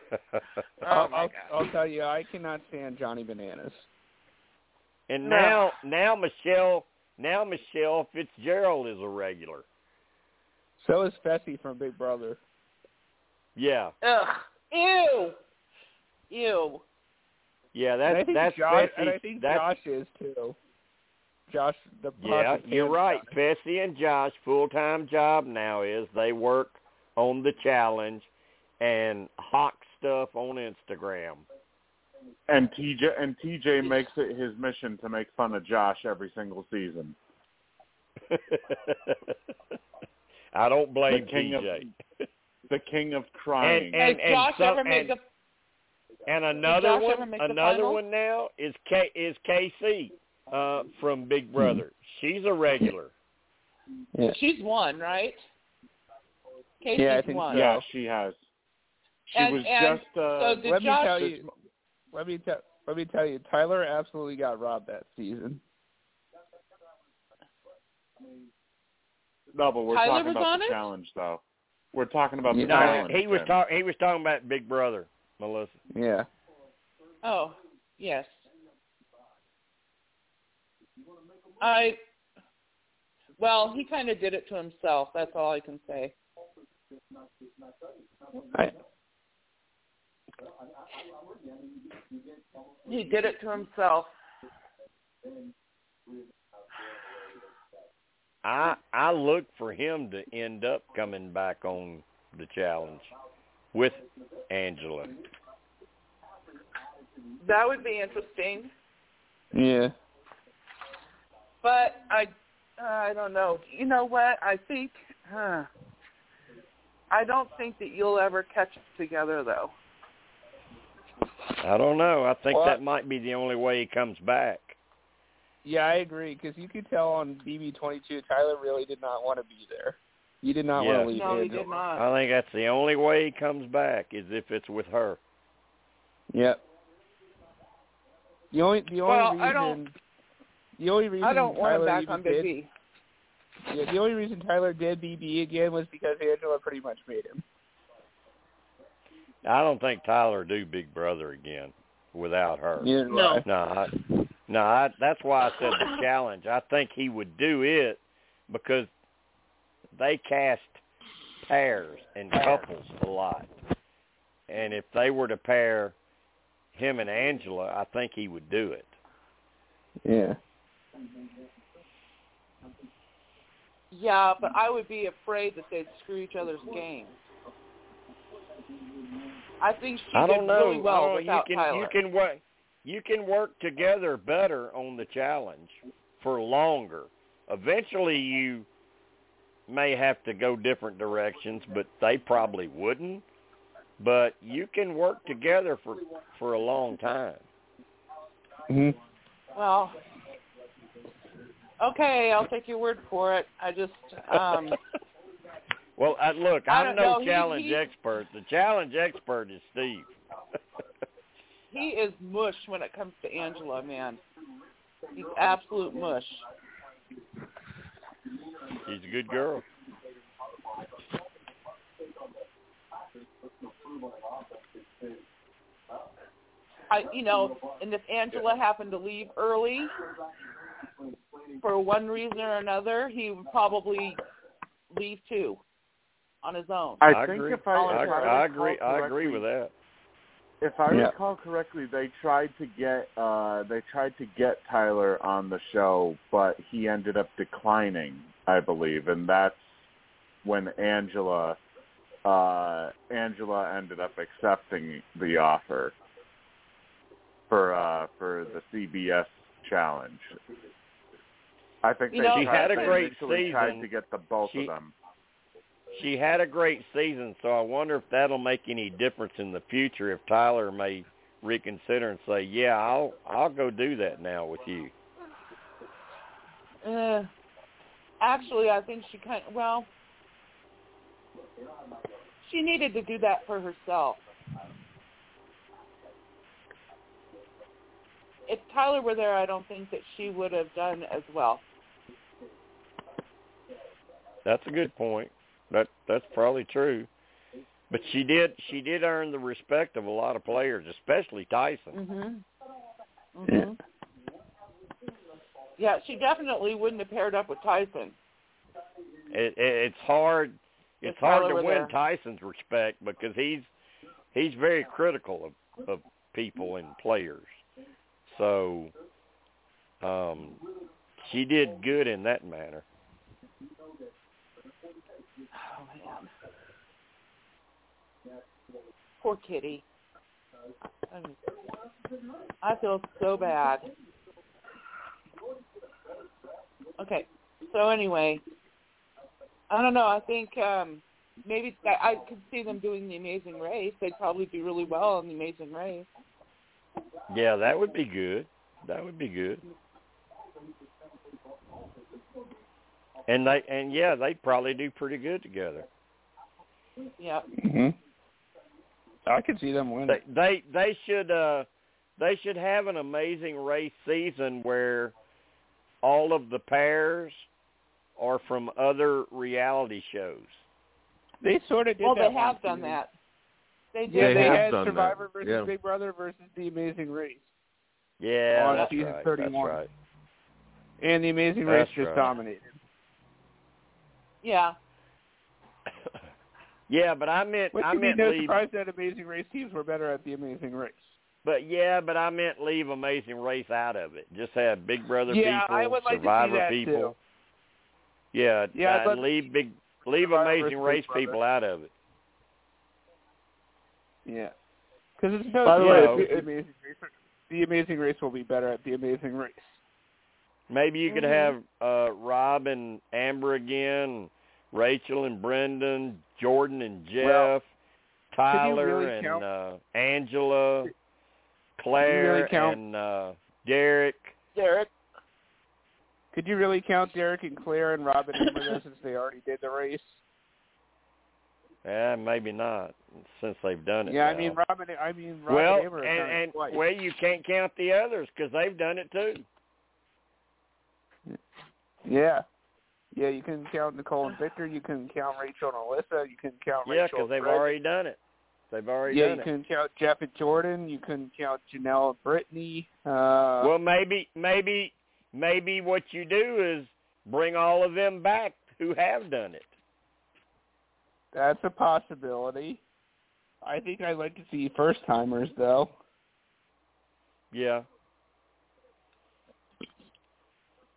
[SPEAKER 6] oh, my
[SPEAKER 11] I'll,
[SPEAKER 6] God.
[SPEAKER 11] I'll tell you, I cannot stand Johnny Bananas.
[SPEAKER 4] and now, now Michelle, now Michelle Fitzgerald is a regular.
[SPEAKER 11] So is Fessy from Big Brother.
[SPEAKER 4] Yeah,
[SPEAKER 6] Ugh. Ew. Ew.
[SPEAKER 4] Yeah.
[SPEAKER 11] and
[SPEAKER 4] That's
[SPEAKER 11] I think
[SPEAKER 4] that's
[SPEAKER 11] Josh, and I think
[SPEAKER 4] that's
[SPEAKER 11] Josh is too. Josh, the
[SPEAKER 4] Yeah, you're right.
[SPEAKER 11] guy.
[SPEAKER 4] Fessy and Josh full time job now is they work on the challenge and hawk stuff on Instagram.
[SPEAKER 5] And TJ and TJ makes it his mission to make fun of Josh every single season.
[SPEAKER 4] I don't blame
[SPEAKER 5] The king of-
[SPEAKER 4] TJ.
[SPEAKER 5] The king of crying.
[SPEAKER 4] And and
[SPEAKER 6] Has
[SPEAKER 4] and,
[SPEAKER 6] Josh
[SPEAKER 4] some,
[SPEAKER 6] ever made
[SPEAKER 4] and,
[SPEAKER 6] the
[SPEAKER 4] and another
[SPEAKER 6] Josh
[SPEAKER 4] one, another one now is K is Kaycee uh, from Big Brother. She's a regular.
[SPEAKER 11] Yeah.
[SPEAKER 6] She's one, right? Kaycee's
[SPEAKER 11] Yeah, I think
[SPEAKER 6] one.
[SPEAKER 11] so.
[SPEAKER 5] yeah, she has. She
[SPEAKER 6] And-
[SPEAKER 5] was
[SPEAKER 6] and
[SPEAKER 5] just uh
[SPEAKER 6] so did
[SPEAKER 11] Let me tell you. Let me tell. Let me tell you, Tyler absolutely got robbed that season.
[SPEAKER 5] no, but we're
[SPEAKER 6] Tyler
[SPEAKER 5] talking about the
[SPEAKER 6] it?
[SPEAKER 5] challenge though. We're talking about the
[SPEAKER 11] Yeah.
[SPEAKER 4] No,
[SPEAKER 5] challenge.
[SPEAKER 4] he was
[SPEAKER 5] Tim.
[SPEAKER 4] talking. He was talking about Big Brother, Melissa.
[SPEAKER 11] Yeah.
[SPEAKER 6] Oh, yes. I well, he kind of did it to himself. That's all I can say.
[SPEAKER 11] I,
[SPEAKER 6] He did it to himself.
[SPEAKER 4] I I look for him to end up coming back on the challenge with Angela.
[SPEAKER 6] That would be interesting.
[SPEAKER 11] yeah.
[SPEAKER 6] But I I don't know. You know what? I think. Huh, I don't think that you'll ever catch up together, though.
[SPEAKER 4] I don't know. I think
[SPEAKER 11] Well,
[SPEAKER 4] that might be the only way he comes back.
[SPEAKER 11] Yeah, I agree because you could tell on BB22 Tyler really did not want to be there. He did not want
[SPEAKER 4] Yeah.
[SPEAKER 11] to leave.
[SPEAKER 6] No, he
[SPEAKER 11] Angela.
[SPEAKER 6] did not.
[SPEAKER 4] I think that's the only way he comes back is if it's with her.
[SPEAKER 11] Yep. The only the only
[SPEAKER 6] Well,
[SPEAKER 11] reason
[SPEAKER 6] I don't-
[SPEAKER 11] the only reason
[SPEAKER 6] I don't want him
[SPEAKER 11] Tyler
[SPEAKER 6] back
[SPEAKER 11] even
[SPEAKER 6] on
[SPEAKER 11] did,
[SPEAKER 6] BB.
[SPEAKER 11] Yeah, the only reason Tyler did BB again was because Angela pretty much made him.
[SPEAKER 4] I don't think Tyler would do Big Brother again without her.
[SPEAKER 11] Neither do
[SPEAKER 6] No.
[SPEAKER 11] I.
[SPEAKER 4] No, I, no, I, that's why I said the challenge. I think he would do it because they cast pairs and couples a lot, and if they were to pair him and Angela, I think he would do it.
[SPEAKER 11] Yeah.
[SPEAKER 6] Yeah, but I would be afraid that they'd screw each other's game. I think she
[SPEAKER 4] I don't know.
[SPEAKER 6] really well oh,
[SPEAKER 4] I don't,
[SPEAKER 6] without
[SPEAKER 4] you can
[SPEAKER 6] Tyler.
[SPEAKER 4] you can work you can work together better on the challenge for longer. Eventually you may have to go different directions, but they probably wouldn't. But you can work together for for a long time.
[SPEAKER 11] hmm
[SPEAKER 6] Well, okay, I'll take your word for it. I just, um,
[SPEAKER 4] Well, I, look,
[SPEAKER 6] I
[SPEAKER 4] I'm
[SPEAKER 6] don't
[SPEAKER 4] no
[SPEAKER 6] know. He-
[SPEAKER 4] challenge
[SPEAKER 6] he-
[SPEAKER 4] expert. The challenge expert is Steve.
[SPEAKER 6] he is mush when it comes to Angela, man. He's absolute mush.
[SPEAKER 4] She's a good girl.
[SPEAKER 6] I, you know, and if Angela happened to leave early for one reason or another, he would probably leave too on his own.
[SPEAKER 5] I,
[SPEAKER 4] I
[SPEAKER 5] think
[SPEAKER 4] agree.
[SPEAKER 5] if I,
[SPEAKER 4] I,
[SPEAKER 5] I,
[SPEAKER 4] I agree. I agree with that.
[SPEAKER 5] If I
[SPEAKER 11] Yeah.
[SPEAKER 5] recall correctly, they tried to get uh they tried to get Tyler on the show, but he ended up declining, I believe, and that's when Angela uh Angela ended up accepting the offer for uh for the CBS challenge. I think
[SPEAKER 6] You
[SPEAKER 5] they
[SPEAKER 6] know-
[SPEAKER 4] She
[SPEAKER 5] tried,
[SPEAKER 4] had a great
[SPEAKER 5] initially tried to get the both
[SPEAKER 4] She-
[SPEAKER 5] of them.
[SPEAKER 4] She had a great season, so I wonder if that'll make any difference in the future. If Tyler may reconsider and say, "Yeah, I'll I'll go do that now with you."
[SPEAKER 6] Uh, actually, I think she kind of, well, she needed to do that for herself. If Tyler were there, I don't think that she would have done as well.
[SPEAKER 4] That's a good point. That that's probably true. But she did she did earn the respect of a lot of players, especially Tyson.
[SPEAKER 6] Mhm. Mhm. Yeah, she definitely wouldn't have paired up with Tyson.
[SPEAKER 4] It, it, it's hard it's
[SPEAKER 6] If
[SPEAKER 4] hard to win
[SPEAKER 6] there.
[SPEAKER 4] Tyson's respect because he's he's very critical of of people and players. So um she did good in that manner.
[SPEAKER 6] Oh man. Poor kitty. I, feel so bad. Okay. So anyway, I don't know. I think um maybe I, I could see them doing the Amazing Race. They'd probably do really well in the Amazing Race.
[SPEAKER 4] Yeah, that would be good. That would be good. And they and yeah, they probably do pretty good together.
[SPEAKER 6] Yeah.
[SPEAKER 11] hmm I could see them winning.
[SPEAKER 4] They they they should uh they should have an amazing race season where all of the pairs are from other reality shows.
[SPEAKER 11] They sort of did
[SPEAKER 6] Well,
[SPEAKER 11] that
[SPEAKER 6] they have done
[SPEAKER 11] season.
[SPEAKER 6] that. They did.
[SPEAKER 11] Yeah,
[SPEAKER 5] They
[SPEAKER 11] they,
[SPEAKER 5] have
[SPEAKER 11] had
[SPEAKER 5] done that.
[SPEAKER 11] Survivor versus
[SPEAKER 5] Yeah.
[SPEAKER 11] Big Brother versus The Amazing Race,
[SPEAKER 4] Yeah,
[SPEAKER 11] On
[SPEAKER 4] that's
[SPEAKER 11] season
[SPEAKER 4] right.
[SPEAKER 11] 31.
[SPEAKER 4] That's right.
[SPEAKER 11] and The Amazing Race
[SPEAKER 4] That's
[SPEAKER 11] just dominated.
[SPEAKER 6] Yeah.
[SPEAKER 4] Yeah, but I meant
[SPEAKER 11] Which
[SPEAKER 4] I meant
[SPEAKER 11] no
[SPEAKER 4] leave
[SPEAKER 11] surprise that Amazing Race teams were better at The Amazing Race.
[SPEAKER 4] but yeah, but I meant leave Amazing Race out of it. Just have Big Brother
[SPEAKER 11] Yeah,
[SPEAKER 4] people,
[SPEAKER 11] I would like to see
[SPEAKER 4] Survivor
[SPEAKER 11] that,
[SPEAKER 4] people.
[SPEAKER 11] too.
[SPEAKER 4] Yeah,
[SPEAKER 11] Yeah, I'd
[SPEAKER 4] uh,
[SPEAKER 11] love
[SPEAKER 4] leave big leave
[SPEAKER 11] Survivor
[SPEAKER 4] Amazing Race
[SPEAKER 11] Brother.
[SPEAKER 4] people out of it.
[SPEAKER 11] Yeah, because it's no
[SPEAKER 5] By the
[SPEAKER 4] way,
[SPEAKER 11] that
[SPEAKER 5] if-
[SPEAKER 11] the Amazing Race, the Amazing Race will be better at The Amazing Race.
[SPEAKER 4] Maybe you could
[SPEAKER 6] Mhm.
[SPEAKER 4] have uh Rob and Amber again, Rachel and Brendan, Jordan and Jeff,
[SPEAKER 11] Well,
[SPEAKER 4] Tyler
[SPEAKER 11] really
[SPEAKER 4] and
[SPEAKER 11] count-
[SPEAKER 4] uh Angela, Claire
[SPEAKER 11] count-
[SPEAKER 4] and uh Derek.
[SPEAKER 6] Derek.
[SPEAKER 11] Could you really count Derek and Claire and Robin and Amber since they already did the race?
[SPEAKER 4] Yeah, maybe not since they've done it.
[SPEAKER 11] Yeah, I mean Robin. I mean Robin
[SPEAKER 4] well,
[SPEAKER 11] and done it
[SPEAKER 4] and, and well, you can't count the others because they've done it too.
[SPEAKER 11] Yeah. Yeah, you can count Nicole and Victor. You can count Rachel and Alyssa. You can count
[SPEAKER 4] Yeah,
[SPEAKER 11] Rachel.
[SPEAKER 4] because they've
[SPEAKER 11] Brendan.
[SPEAKER 4] already done it. They've already
[SPEAKER 11] Yeah,
[SPEAKER 4] done
[SPEAKER 11] you
[SPEAKER 4] it.
[SPEAKER 11] can count Jeff and Jordan. You can count Janelle and Brittany. Uh,
[SPEAKER 4] well, maybe, maybe, maybe what you do is bring all of them back who have done it.
[SPEAKER 11] that's a possibility. I think I'd like to see first timers though.
[SPEAKER 4] Yeah.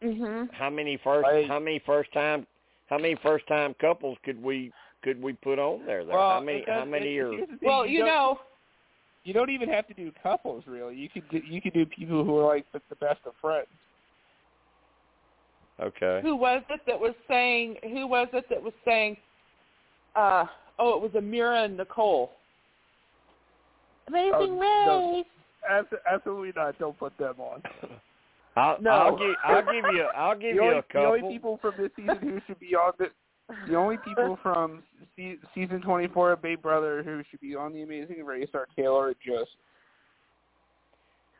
[SPEAKER 6] Mhm.
[SPEAKER 4] How many first?
[SPEAKER 11] I-
[SPEAKER 4] how many first time? How many first time couples could we could we put on there? there?
[SPEAKER 11] Well,
[SPEAKER 4] how many? How many are?
[SPEAKER 11] here's the thing,
[SPEAKER 6] Well, you
[SPEAKER 11] don't-
[SPEAKER 6] know,
[SPEAKER 11] you don't even have to do couples really. You could do, you could do people who are like the, the best of friends.
[SPEAKER 4] Okay.
[SPEAKER 6] who was it that was saying? Who was it that was saying? Uh, oh, it was Amira and Nicole. Amazing
[SPEAKER 11] Oh,
[SPEAKER 6] race.
[SPEAKER 11] no. Absolutely not. Don't put them on.
[SPEAKER 4] I'll,
[SPEAKER 6] No.
[SPEAKER 4] I'll give I'll give you I'll give you
[SPEAKER 11] only,
[SPEAKER 4] a couple.
[SPEAKER 11] The only people from this season who should be on the the only people from se- season 24 of Big Brother who should be on the Amazing Race are Taylor and Joseph.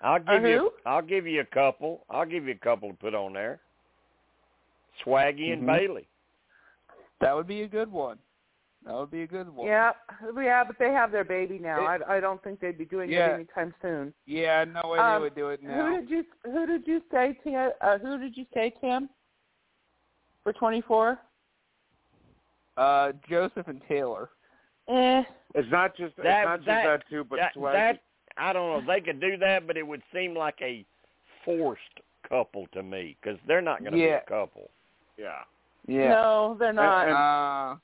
[SPEAKER 4] I'll give you
[SPEAKER 6] who?
[SPEAKER 4] I'll give you a couple. I'll give you a couple to put on there. Swaggy and
[SPEAKER 11] Mhm.
[SPEAKER 4] Bayleigh.
[SPEAKER 11] That would be a good one. That would be a good one.
[SPEAKER 6] Yeah, yeah, but they have their baby now. I, I don't think they'd be doing
[SPEAKER 11] Yeah.
[SPEAKER 6] it anytime soon.
[SPEAKER 11] Yeah, no way
[SPEAKER 6] Um,
[SPEAKER 11] they would do it now.
[SPEAKER 6] Who did you Who did you say Tim? Uh, who did you say Tim? For twenty four.
[SPEAKER 11] Uh, Joseph and Taylor.
[SPEAKER 6] Eh.
[SPEAKER 5] It's not just it's
[SPEAKER 4] That-
[SPEAKER 5] not just
[SPEAKER 4] that-
[SPEAKER 5] that too, but
[SPEAKER 4] that,
[SPEAKER 5] Swaggy.
[SPEAKER 4] that I don't know. They could do that, but it would seem like a forced couple to me because they're not going to
[SPEAKER 11] Yeah.
[SPEAKER 4] be a couple.
[SPEAKER 5] yeah.
[SPEAKER 11] Yeah.
[SPEAKER 6] No, they're not.
[SPEAKER 5] And-
[SPEAKER 11] Uh,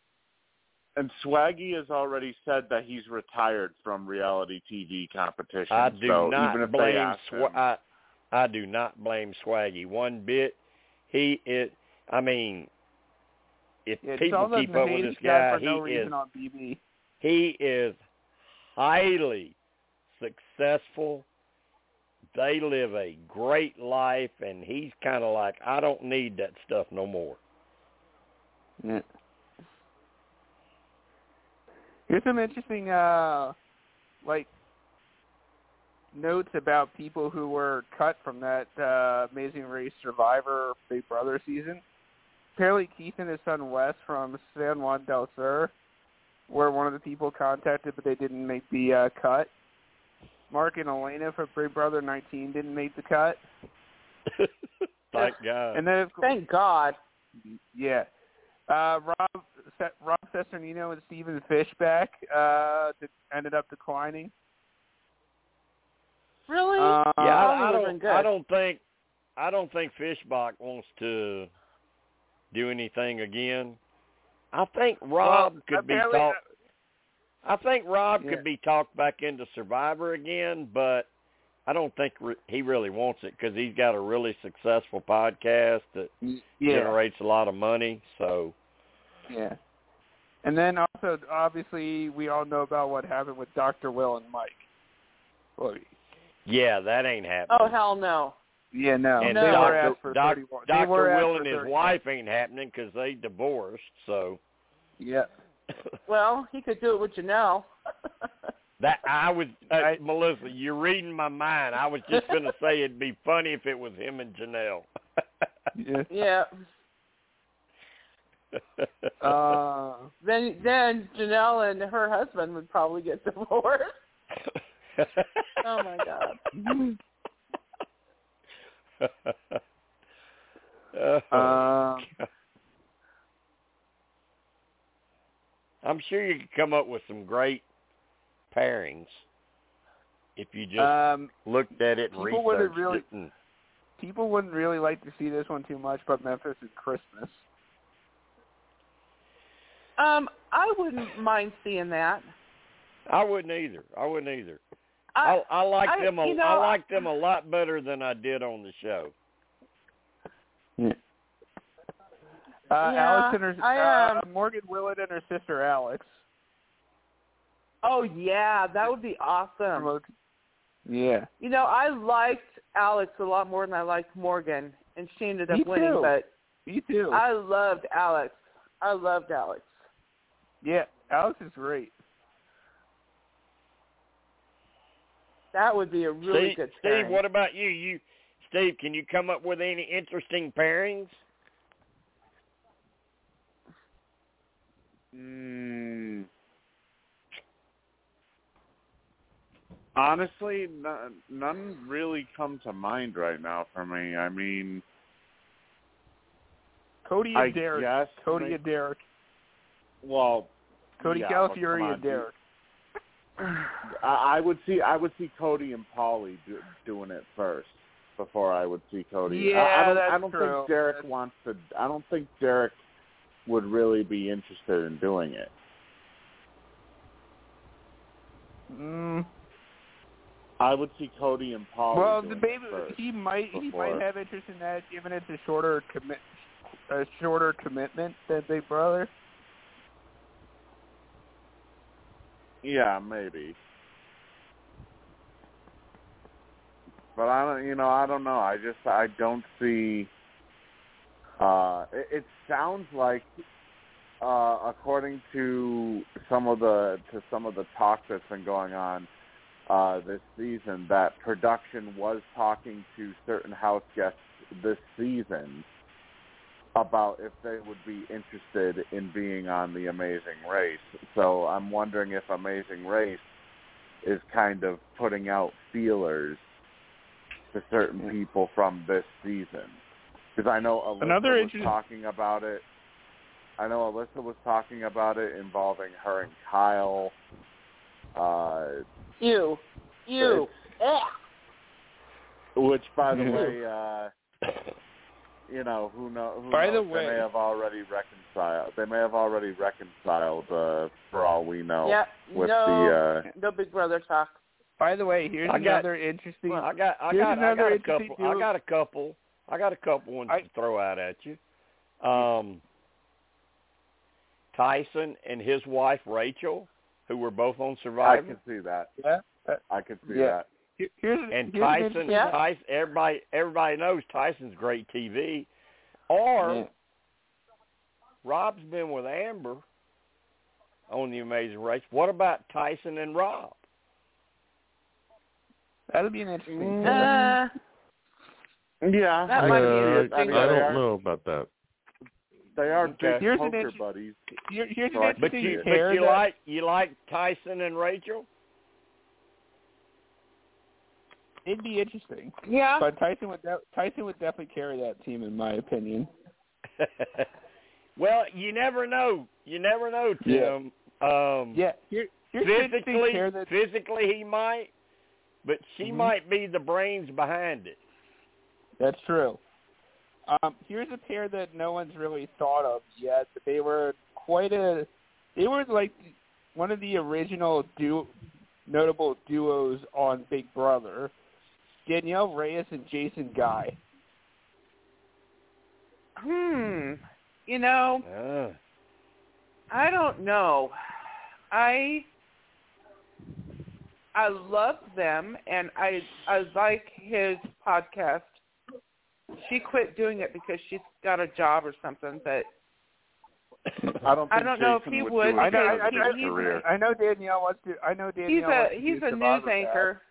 [SPEAKER 5] And Swaggy has already said that he's retired from reality TV competition.
[SPEAKER 4] I do
[SPEAKER 5] so
[SPEAKER 4] not
[SPEAKER 5] even
[SPEAKER 4] blame
[SPEAKER 5] asked
[SPEAKER 4] Swa-
[SPEAKER 5] him,
[SPEAKER 4] I I do not blame Swaggy one bit. He is. I mean, if
[SPEAKER 11] yeah,
[SPEAKER 4] people keep
[SPEAKER 11] to
[SPEAKER 4] up
[SPEAKER 11] hate
[SPEAKER 4] with this
[SPEAKER 11] this guy
[SPEAKER 4] guy,
[SPEAKER 11] for no
[SPEAKER 4] he
[SPEAKER 11] reason
[SPEAKER 4] is
[SPEAKER 11] on BB.
[SPEAKER 4] he is highly successful. They live a great life, and he's kind of like, I don't need that stuff no more.
[SPEAKER 11] Yeah. Here's some interesting, uh, like, notes about people who were cut from that uh, Amazing Race Survivor Big Brother season. Apparently, Keith and his son Wes from San Juan del Sur were one of the people contacted, but they didn't make the uh, cut. Mark and Elena from Big Brother 19 didn't make the cut.
[SPEAKER 4] Thank God.
[SPEAKER 11] And then, of course,
[SPEAKER 6] Thank God.
[SPEAKER 11] yeah. Uh, Rob Se- Rob Cesternino and Stephen Fishbach uh, de- ended up declining.
[SPEAKER 6] Really?
[SPEAKER 11] Uh,
[SPEAKER 4] yeah, I, I don't. I don't think. I don't think Fishbach wants to do anything again. I think Rob
[SPEAKER 11] well,
[SPEAKER 4] could be
[SPEAKER 11] apparently-
[SPEAKER 4] talked. I think Rob
[SPEAKER 11] Yeah.
[SPEAKER 4] could be talked back into Survivor again, but I don't think re- he really wants it because he's got a really successful podcast that
[SPEAKER 11] Yeah,
[SPEAKER 4] generates a lot of money. So
[SPEAKER 11] yeah. And then also, obviously, we all know about what happened with Dr. Will and Mike. Well,
[SPEAKER 4] yeah, that ain't happening.
[SPEAKER 6] oh hell no.
[SPEAKER 11] yeah, no,
[SPEAKER 4] and
[SPEAKER 11] they
[SPEAKER 6] no.
[SPEAKER 11] were
[SPEAKER 4] Dr.
[SPEAKER 11] asked for
[SPEAKER 4] Doc-
[SPEAKER 11] 31. They
[SPEAKER 4] Dr.
[SPEAKER 11] were
[SPEAKER 4] Will and his
[SPEAKER 11] 31.
[SPEAKER 4] wife ain't happening because they divorced. So
[SPEAKER 11] Yeah.
[SPEAKER 6] Well, he could do it with Janelle.
[SPEAKER 4] That I was uh,
[SPEAKER 11] I-
[SPEAKER 4] Melissa. You're reading my mind. I was just going to say it'd be funny if it was him and Janelle.
[SPEAKER 11] Yeah.
[SPEAKER 6] yeah.
[SPEAKER 11] Uh,
[SPEAKER 6] Then then Janelle and her husband would probably get divorced. Oh my God.
[SPEAKER 4] Oh,
[SPEAKER 11] um,
[SPEAKER 4] I'm sure you could come up with some great pairings if you just
[SPEAKER 11] um,
[SPEAKER 4] looked at it and
[SPEAKER 11] people wouldn't
[SPEAKER 4] researched
[SPEAKER 11] really-
[SPEAKER 4] it. And,
[SPEAKER 11] people wouldn't really like to see this one too much, but Memphis and Christmas.
[SPEAKER 6] Um, I wouldn't mind seeing that.
[SPEAKER 4] I wouldn't either. I wouldn't either.
[SPEAKER 6] I,
[SPEAKER 4] I, I like
[SPEAKER 6] I-
[SPEAKER 4] them. A,
[SPEAKER 6] you know,
[SPEAKER 4] I like them a lot better than I did on the show.
[SPEAKER 11] Uh,
[SPEAKER 6] Yeah,
[SPEAKER 11] Alex and her
[SPEAKER 6] I,
[SPEAKER 11] uh,
[SPEAKER 6] um,
[SPEAKER 11] Morgan Willett and her sister Alex.
[SPEAKER 6] Oh yeah, that would be awesome.
[SPEAKER 11] Yeah.
[SPEAKER 6] You know, I liked Alex a lot more than I liked Morgan, and she ended up
[SPEAKER 11] Me
[SPEAKER 6] winning.
[SPEAKER 11] too.
[SPEAKER 6] But
[SPEAKER 11] Me too.
[SPEAKER 6] I loved Alex. I loved Alex.
[SPEAKER 11] Yeah, Alex is great.
[SPEAKER 6] That would be a really
[SPEAKER 4] Steve,
[SPEAKER 6] good
[SPEAKER 4] Steve, what about you? You, Steve, can you come up with any interesting pairings?
[SPEAKER 5] Mm, honestly, none, none really come to mind right now for me. I mean,
[SPEAKER 11] Cody and
[SPEAKER 5] I
[SPEAKER 11] Derek.
[SPEAKER 5] guess
[SPEAKER 11] Cody
[SPEAKER 5] they-
[SPEAKER 11] and Derek.
[SPEAKER 5] well,
[SPEAKER 11] Cody
[SPEAKER 5] yeah,
[SPEAKER 11] Calafiore
[SPEAKER 5] but on,
[SPEAKER 11] and Derek.
[SPEAKER 5] I, I would see I would see Cody and Paulie do, doing it first before I would see Cody. I, I
[SPEAKER 6] Yeah,
[SPEAKER 5] don't, I don't
[SPEAKER 6] true.
[SPEAKER 5] think Derek wants to. I don't think Derek would really be interested in doing it.
[SPEAKER 11] Mm.
[SPEAKER 5] I would see Cody and Paulie.
[SPEAKER 11] Well, the baby, he might he might have interest in that, given it's a shorter commit a shorter commitment than Big Brother.
[SPEAKER 5] Yeah, maybe. But I don't, you know, I don't know. I just, I don't see. Uh, it, it sounds like, uh, according to some of the to some of the talk that's been going on uh, this season, that production was talking to certain house guests this season about if they would be interested in being on the Amazing Race. So I'm wondering if Amazing Race is kind of putting out feelers to certain people from this season. Because I know Alyssa
[SPEAKER 11] Another
[SPEAKER 5] was
[SPEAKER 11] interesting-
[SPEAKER 5] talking about it. I know Alyssa was talking about it involving her and Kyle. Uh,
[SPEAKER 6] You, you,
[SPEAKER 5] It's- which, by the way, uh, you know, who know? Who
[SPEAKER 11] By the way-
[SPEAKER 5] they may have already reconciled. They may have already reconciled, uh, for all we know,
[SPEAKER 6] yeah,
[SPEAKER 5] with
[SPEAKER 6] no,
[SPEAKER 5] the. Uh,
[SPEAKER 6] no Big Brother talk.
[SPEAKER 11] By the way, here's
[SPEAKER 4] I got-
[SPEAKER 11] another interesting.
[SPEAKER 4] Well, I got, I got, I got a
[SPEAKER 11] interesting
[SPEAKER 4] couple. I got a couple. I got a couple ones
[SPEAKER 11] I-
[SPEAKER 4] to throw out at you. Um, Tyson and his wife Rachel, who were both on Survivor.
[SPEAKER 5] I can see that.
[SPEAKER 11] yeah.
[SPEAKER 5] I can see
[SPEAKER 11] Yeah.
[SPEAKER 5] that.
[SPEAKER 11] Here- here's
[SPEAKER 4] and
[SPEAKER 11] here's
[SPEAKER 4] Tyson.
[SPEAKER 11] interesting-
[SPEAKER 6] Yeah.
[SPEAKER 4] Tyson. Everybody, everybody knows Tyson's great TV. Or
[SPEAKER 11] Yeah.
[SPEAKER 4] Rob's been with Amber on the Amazing Race. What about Tyson and Rob?
[SPEAKER 11] That'll be an interesting.
[SPEAKER 6] Uh,
[SPEAKER 5] Yeah,
[SPEAKER 6] That
[SPEAKER 5] I
[SPEAKER 6] might
[SPEAKER 5] can
[SPEAKER 6] be
[SPEAKER 5] see
[SPEAKER 6] interesting.
[SPEAKER 5] I
[SPEAKER 7] I don't know about that.
[SPEAKER 5] They are
[SPEAKER 4] Okay.
[SPEAKER 5] big
[SPEAKER 11] Here's an
[SPEAKER 5] poker
[SPEAKER 11] interest-
[SPEAKER 5] buddies.
[SPEAKER 11] Here, here's an
[SPEAKER 5] I can
[SPEAKER 4] But you, but you
[SPEAKER 11] that-
[SPEAKER 4] like you like Tyson and Rachel.
[SPEAKER 11] It'd be interesting,
[SPEAKER 6] yeah.
[SPEAKER 11] but Tyson would de- Tyson would definitely carry that team, in my opinion.
[SPEAKER 4] well, you never know. You never know, Tim. Um,
[SPEAKER 11] Yeah. Here, here's an interesting
[SPEAKER 4] physically,
[SPEAKER 11] that
[SPEAKER 4] physically he might, but she
[SPEAKER 11] Mhm.
[SPEAKER 4] might be the brains behind it.
[SPEAKER 11] That's true. Um, here's a pair that no one's really thought of yet, but they were quite a. They were like one of the original du- notable duos on Big Brother. Danielle Reyes and Jason Guy.
[SPEAKER 6] Hmm. You know,
[SPEAKER 4] Ah.
[SPEAKER 6] I don't know. I I love them, and I I like his podcast. She quit doing it because she's got a job or something, but
[SPEAKER 5] I don't. Think
[SPEAKER 6] I don't know if he
[SPEAKER 5] would.
[SPEAKER 6] would
[SPEAKER 11] I know.
[SPEAKER 6] because
[SPEAKER 11] I,
[SPEAKER 5] for
[SPEAKER 11] I,
[SPEAKER 5] his
[SPEAKER 6] he-
[SPEAKER 11] I know Danielle wants to. I know Danielle.
[SPEAKER 6] he's a
[SPEAKER 11] wants to
[SPEAKER 6] he's a news anchor.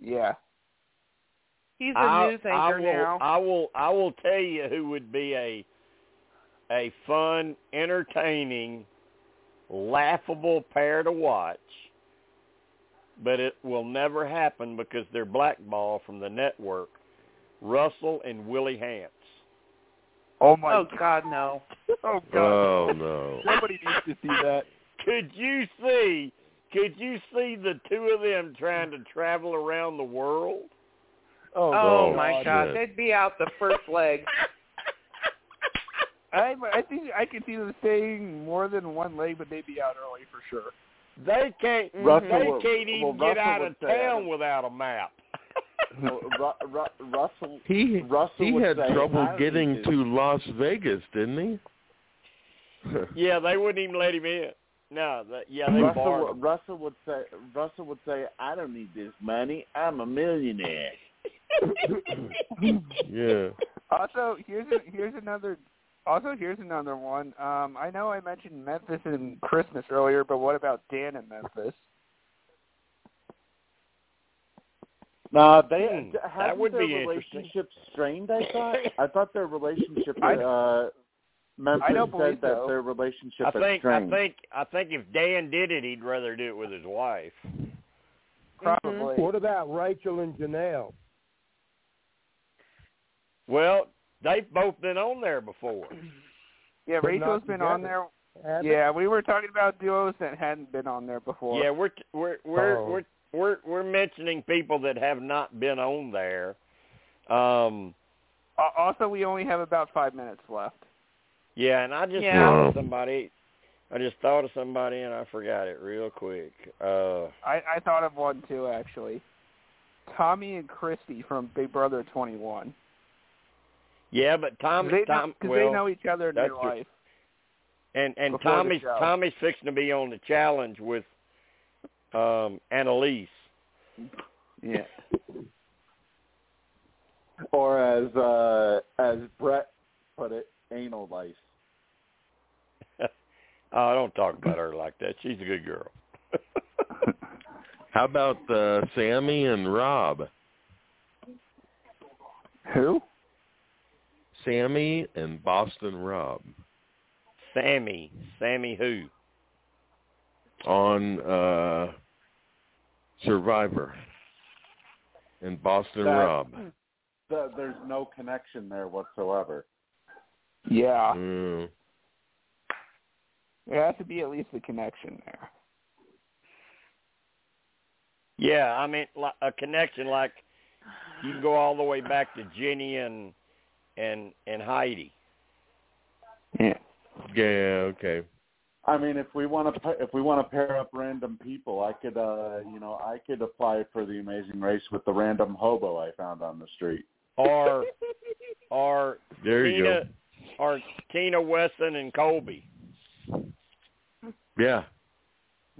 [SPEAKER 11] Yeah.
[SPEAKER 6] He's a
[SPEAKER 4] I,
[SPEAKER 6] news
[SPEAKER 4] I will,
[SPEAKER 6] now.
[SPEAKER 4] I will. I will tell you who would be a a fun, entertaining, laughable pair to watch. But it will never happen because they're blackballed from the network. Russell and Willie Hantz.
[SPEAKER 11] Oh my.
[SPEAKER 6] oh God, no.
[SPEAKER 11] Oh, oh God.
[SPEAKER 7] Oh no.
[SPEAKER 11] Nobody needs to see that.
[SPEAKER 4] Could you see? Could you see the two of them trying to travel around the world?
[SPEAKER 11] Oh,
[SPEAKER 6] Oh,
[SPEAKER 7] Oh,
[SPEAKER 6] my God,
[SPEAKER 7] shit.
[SPEAKER 6] they'd be out the first leg.
[SPEAKER 11] I I think I can see them staying more than one leg, but they'd be out early for sure.
[SPEAKER 4] They can't.
[SPEAKER 6] Mhm.
[SPEAKER 5] Russell
[SPEAKER 4] They
[SPEAKER 5] would-
[SPEAKER 4] can't even
[SPEAKER 5] well,
[SPEAKER 4] get
[SPEAKER 5] Russell
[SPEAKER 4] out
[SPEAKER 5] would
[SPEAKER 4] of
[SPEAKER 5] say,
[SPEAKER 4] town without a map.
[SPEAKER 5] Ru- Ru- Russell
[SPEAKER 7] He
[SPEAKER 5] Russell
[SPEAKER 7] he had
[SPEAKER 5] say,
[SPEAKER 7] trouble getting
[SPEAKER 5] need
[SPEAKER 7] to Las Vegas, didn't he?
[SPEAKER 4] Yeah, they wouldn't even let him in. No, that, yeah, they
[SPEAKER 5] Russell,
[SPEAKER 4] him.
[SPEAKER 5] Russell would say Russell would say, "I don't need this money. I'm a millionaire."
[SPEAKER 7] Yeah.
[SPEAKER 11] Also, here's a, here's another. Also, here's another one. Um, I know I mentioned Memphis and Christmas earlier, but what about Dan in Memphis?
[SPEAKER 5] No, they
[SPEAKER 4] Hmm, that would
[SPEAKER 5] their
[SPEAKER 4] be
[SPEAKER 5] relationship strained. I thought. I thought their relationship.
[SPEAKER 11] I-
[SPEAKER 5] uh, Memphis
[SPEAKER 11] I don't
[SPEAKER 5] said
[SPEAKER 11] believe
[SPEAKER 5] that
[SPEAKER 11] so.
[SPEAKER 5] their relationship
[SPEAKER 4] I
[SPEAKER 5] is
[SPEAKER 4] think I think I think if Dan did it, he'd rather do it with his wife.
[SPEAKER 11] Probably.
[SPEAKER 9] What about Rachel and Janelle?
[SPEAKER 4] Well, they've both been on there before.
[SPEAKER 11] Yeah,
[SPEAKER 9] But
[SPEAKER 11] Rachel's
[SPEAKER 9] not
[SPEAKER 11] been on there.
[SPEAKER 9] Have they?
[SPEAKER 11] Yeah, we were talking about duos that hadn't been on there before.
[SPEAKER 4] Yeah, we're we're we're
[SPEAKER 9] Oh.
[SPEAKER 4] we're we're we're mentioning people that have not been on there. Um,
[SPEAKER 11] Also, we only have about five minutes left.
[SPEAKER 4] yeah, and I just
[SPEAKER 11] Yeah.
[SPEAKER 4] thought of somebody. I just thought of somebody and I forgot it real quick. Uh,
[SPEAKER 11] I, I thought of one too, actually. Tommy and Christie from Big Brother 21.
[SPEAKER 4] Yeah, but Tom,
[SPEAKER 11] they,
[SPEAKER 4] Tom,
[SPEAKER 11] know, 'cause
[SPEAKER 4] well,
[SPEAKER 11] they know each other in
[SPEAKER 4] that's
[SPEAKER 11] real
[SPEAKER 4] true.
[SPEAKER 11] life.
[SPEAKER 4] and and Tommy's. Tommy's fixing to be on the challenge with um Analyse.
[SPEAKER 11] Yeah.
[SPEAKER 5] or as uh, as Brett put it, anal lice.
[SPEAKER 4] oh, don't talk about her like that. She's a good girl.
[SPEAKER 7] How about uh, Sammy and Rob?
[SPEAKER 11] Who?
[SPEAKER 7] Sammy and Boston Rob
[SPEAKER 4] Sammy, Sammy who?
[SPEAKER 7] on uh Survivor. And Boston
[SPEAKER 5] That-
[SPEAKER 7] Rob.
[SPEAKER 5] The, there's no connection there whatsoever.
[SPEAKER 11] Yeah.
[SPEAKER 7] Mm.
[SPEAKER 11] There has to be at least a connection there.
[SPEAKER 4] Yeah, I mean li- a connection like you can go all the way back to Jenny and and and Heidi.
[SPEAKER 11] Yeah.
[SPEAKER 7] Yeah, okay.
[SPEAKER 5] I mean, if we want to if we want to pair up random people, I could uh, you know I could apply for the Amazing Race with the random hobo I found on the street.
[SPEAKER 4] Or or
[SPEAKER 7] There you
[SPEAKER 4] Tina
[SPEAKER 7] go.
[SPEAKER 4] or Tina Wesson and Colby.
[SPEAKER 7] Yeah.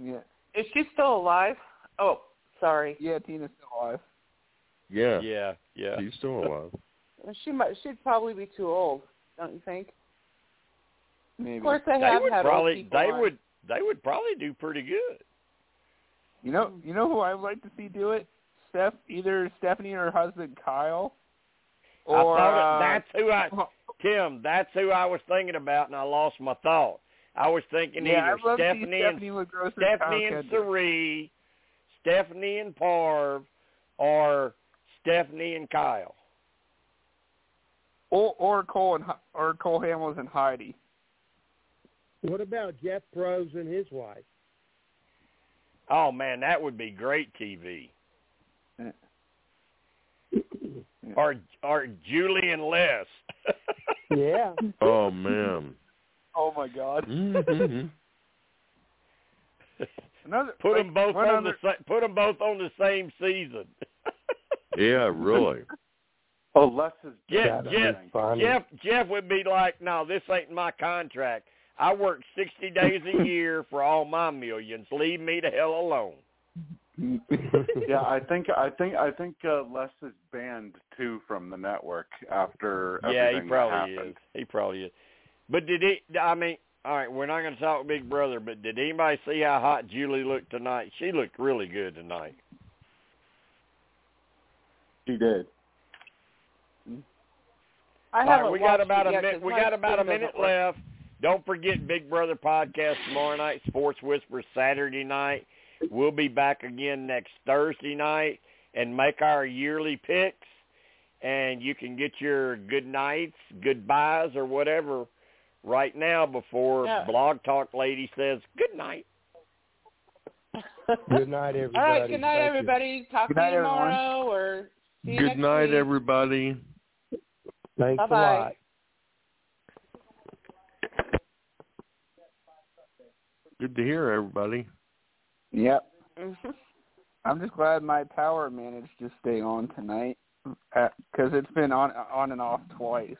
[SPEAKER 11] Yeah.
[SPEAKER 6] Is she still alive? Oh, sorry.
[SPEAKER 11] Yeah, Tina's still alive.
[SPEAKER 7] Yeah.
[SPEAKER 4] Yeah, yeah.
[SPEAKER 7] She's still alive.
[SPEAKER 6] She might. She'd probably be too old, don't you think?
[SPEAKER 11] Maybe.
[SPEAKER 6] Of course, they,
[SPEAKER 4] They
[SPEAKER 6] have
[SPEAKER 4] would
[SPEAKER 6] had
[SPEAKER 4] probably
[SPEAKER 6] old people
[SPEAKER 4] they
[SPEAKER 6] on.
[SPEAKER 4] would they would probably do pretty good.
[SPEAKER 11] You know, you know who I would like to see do it? Steph, either Stephanie or her husband Kyle. Or
[SPEAKER 4] I thought
[SPEAKER 11] uh,
[SPEAKER 4] it, that's who I Tim, that's who I was thinking about and I lost my thought. I was thinking
[SPEAKER 11] yeah,
[SPEAKER 4] either
[SPEAKER 11] I'd
[SPEAKER 4] Stephanie and
[SPEAKER 11] Stephanie Kyle
[SPEAKER 4] and
[SPEAKER 11] Kendrick.
[SPEAKER 4] Stephanie and Parv, or Stephanie and Kyle.
[SPEAKER 11] Or or Cole and Hi- or Cole Hamels and Heidi.
[SPEAKER 9] What about Jeff Rose and his wife?
[SPEAKER 4] Oh man, that would be great TV. Or or Julie and Les.
[SPEAKER 9] Yeah.
[SPEAKER 7] Oh man.
[SPEAKER 11] Oh my God!
[SPEAKER 7] Mhm.
[SPEAKER 11] Another
[SPEAKER 4] Put
[SPEAKER 11] like,
[SPEAKER 4] them both on
[SPEAKER 11] other,
[SPEAKER 4] the sa- put them both on the same season.
[SPEAKER 7] yeah, really.
[SPEAKER 5] Oh, Les is
[SPEAKER 4] Jeff, Jeff, Jeff, Jeff would be like, "No, this ain't my contract. I work sixty days a year for all my millions. Leave me the hell alone."
[SPEAKER 5] yeah, I think I think I think uh, Les is banned too from the network after
[SPEAKER 4] yeah, he probably
[SPEAKER 5] happened.
[SPEAKER 4] is. He probably is. But did he? I mean, all right, we're not going to talk Big Brother, but did anybody see how hot Julie looked tonight? She looked really good tonight.
[SPEAKER 5] She did.
[SPEAKER 6] I
[SPEAKER 4] All
[SPEAKER 6] haven't
[SPEAKER 4] right, we got about a
[SPEAKER 6] yet
[SPEAKER 4] minute.
[SPEAKER 6] 'cause
[SPEAKER 4] We got about a
[SPEAKER 6] screen doesn't
[SPEAKER 4] minute
[SPEAKER 6] work.
[SPEAKER 4] left. Don't forget Big Brother podcast tomorrow night, Sports Whisper Saturday night. We'll be back again next Thursday night and make our yearly picks. And you can get your good nights, goodbyes, or whatever right now before
[SPEAKER 6] Yeah.
[SPEAKER 4] Blog Talk Lady says good night.
[SPEAKER 9] Good night, everybody.
[SPEAKER 6] All right. Good night,
[SPEAKER 9] Thank you.
[SPEAKER 6] everybody. Talk
[SPEAKER 11] Good
[SPEAKER 6] to
[SPEAKER 11] night,
[SPEAKER 6] you
[SPEAKER 11] everyone.
[SPEAKER 6] tomorrow, or see you
[SPEAKER 7] Good
[SPEAKER 6] next
[SPEAKER 7] night,
[SPEAKER 6] week.
[SPEAKER 7] everybody.
[SPEAKER 9] Thanks
[SPEAKER 6] Bye-bye.
[SPEAKER 9] a lot.
[SPEAKER 7] Good to hear everybody.
[SPEAKER 11] Yep.
[SPEAKER 6] Mhm.
[SPEAKER 11] I'm just glad my power managed to stay on tonight because it's been on on and off twice.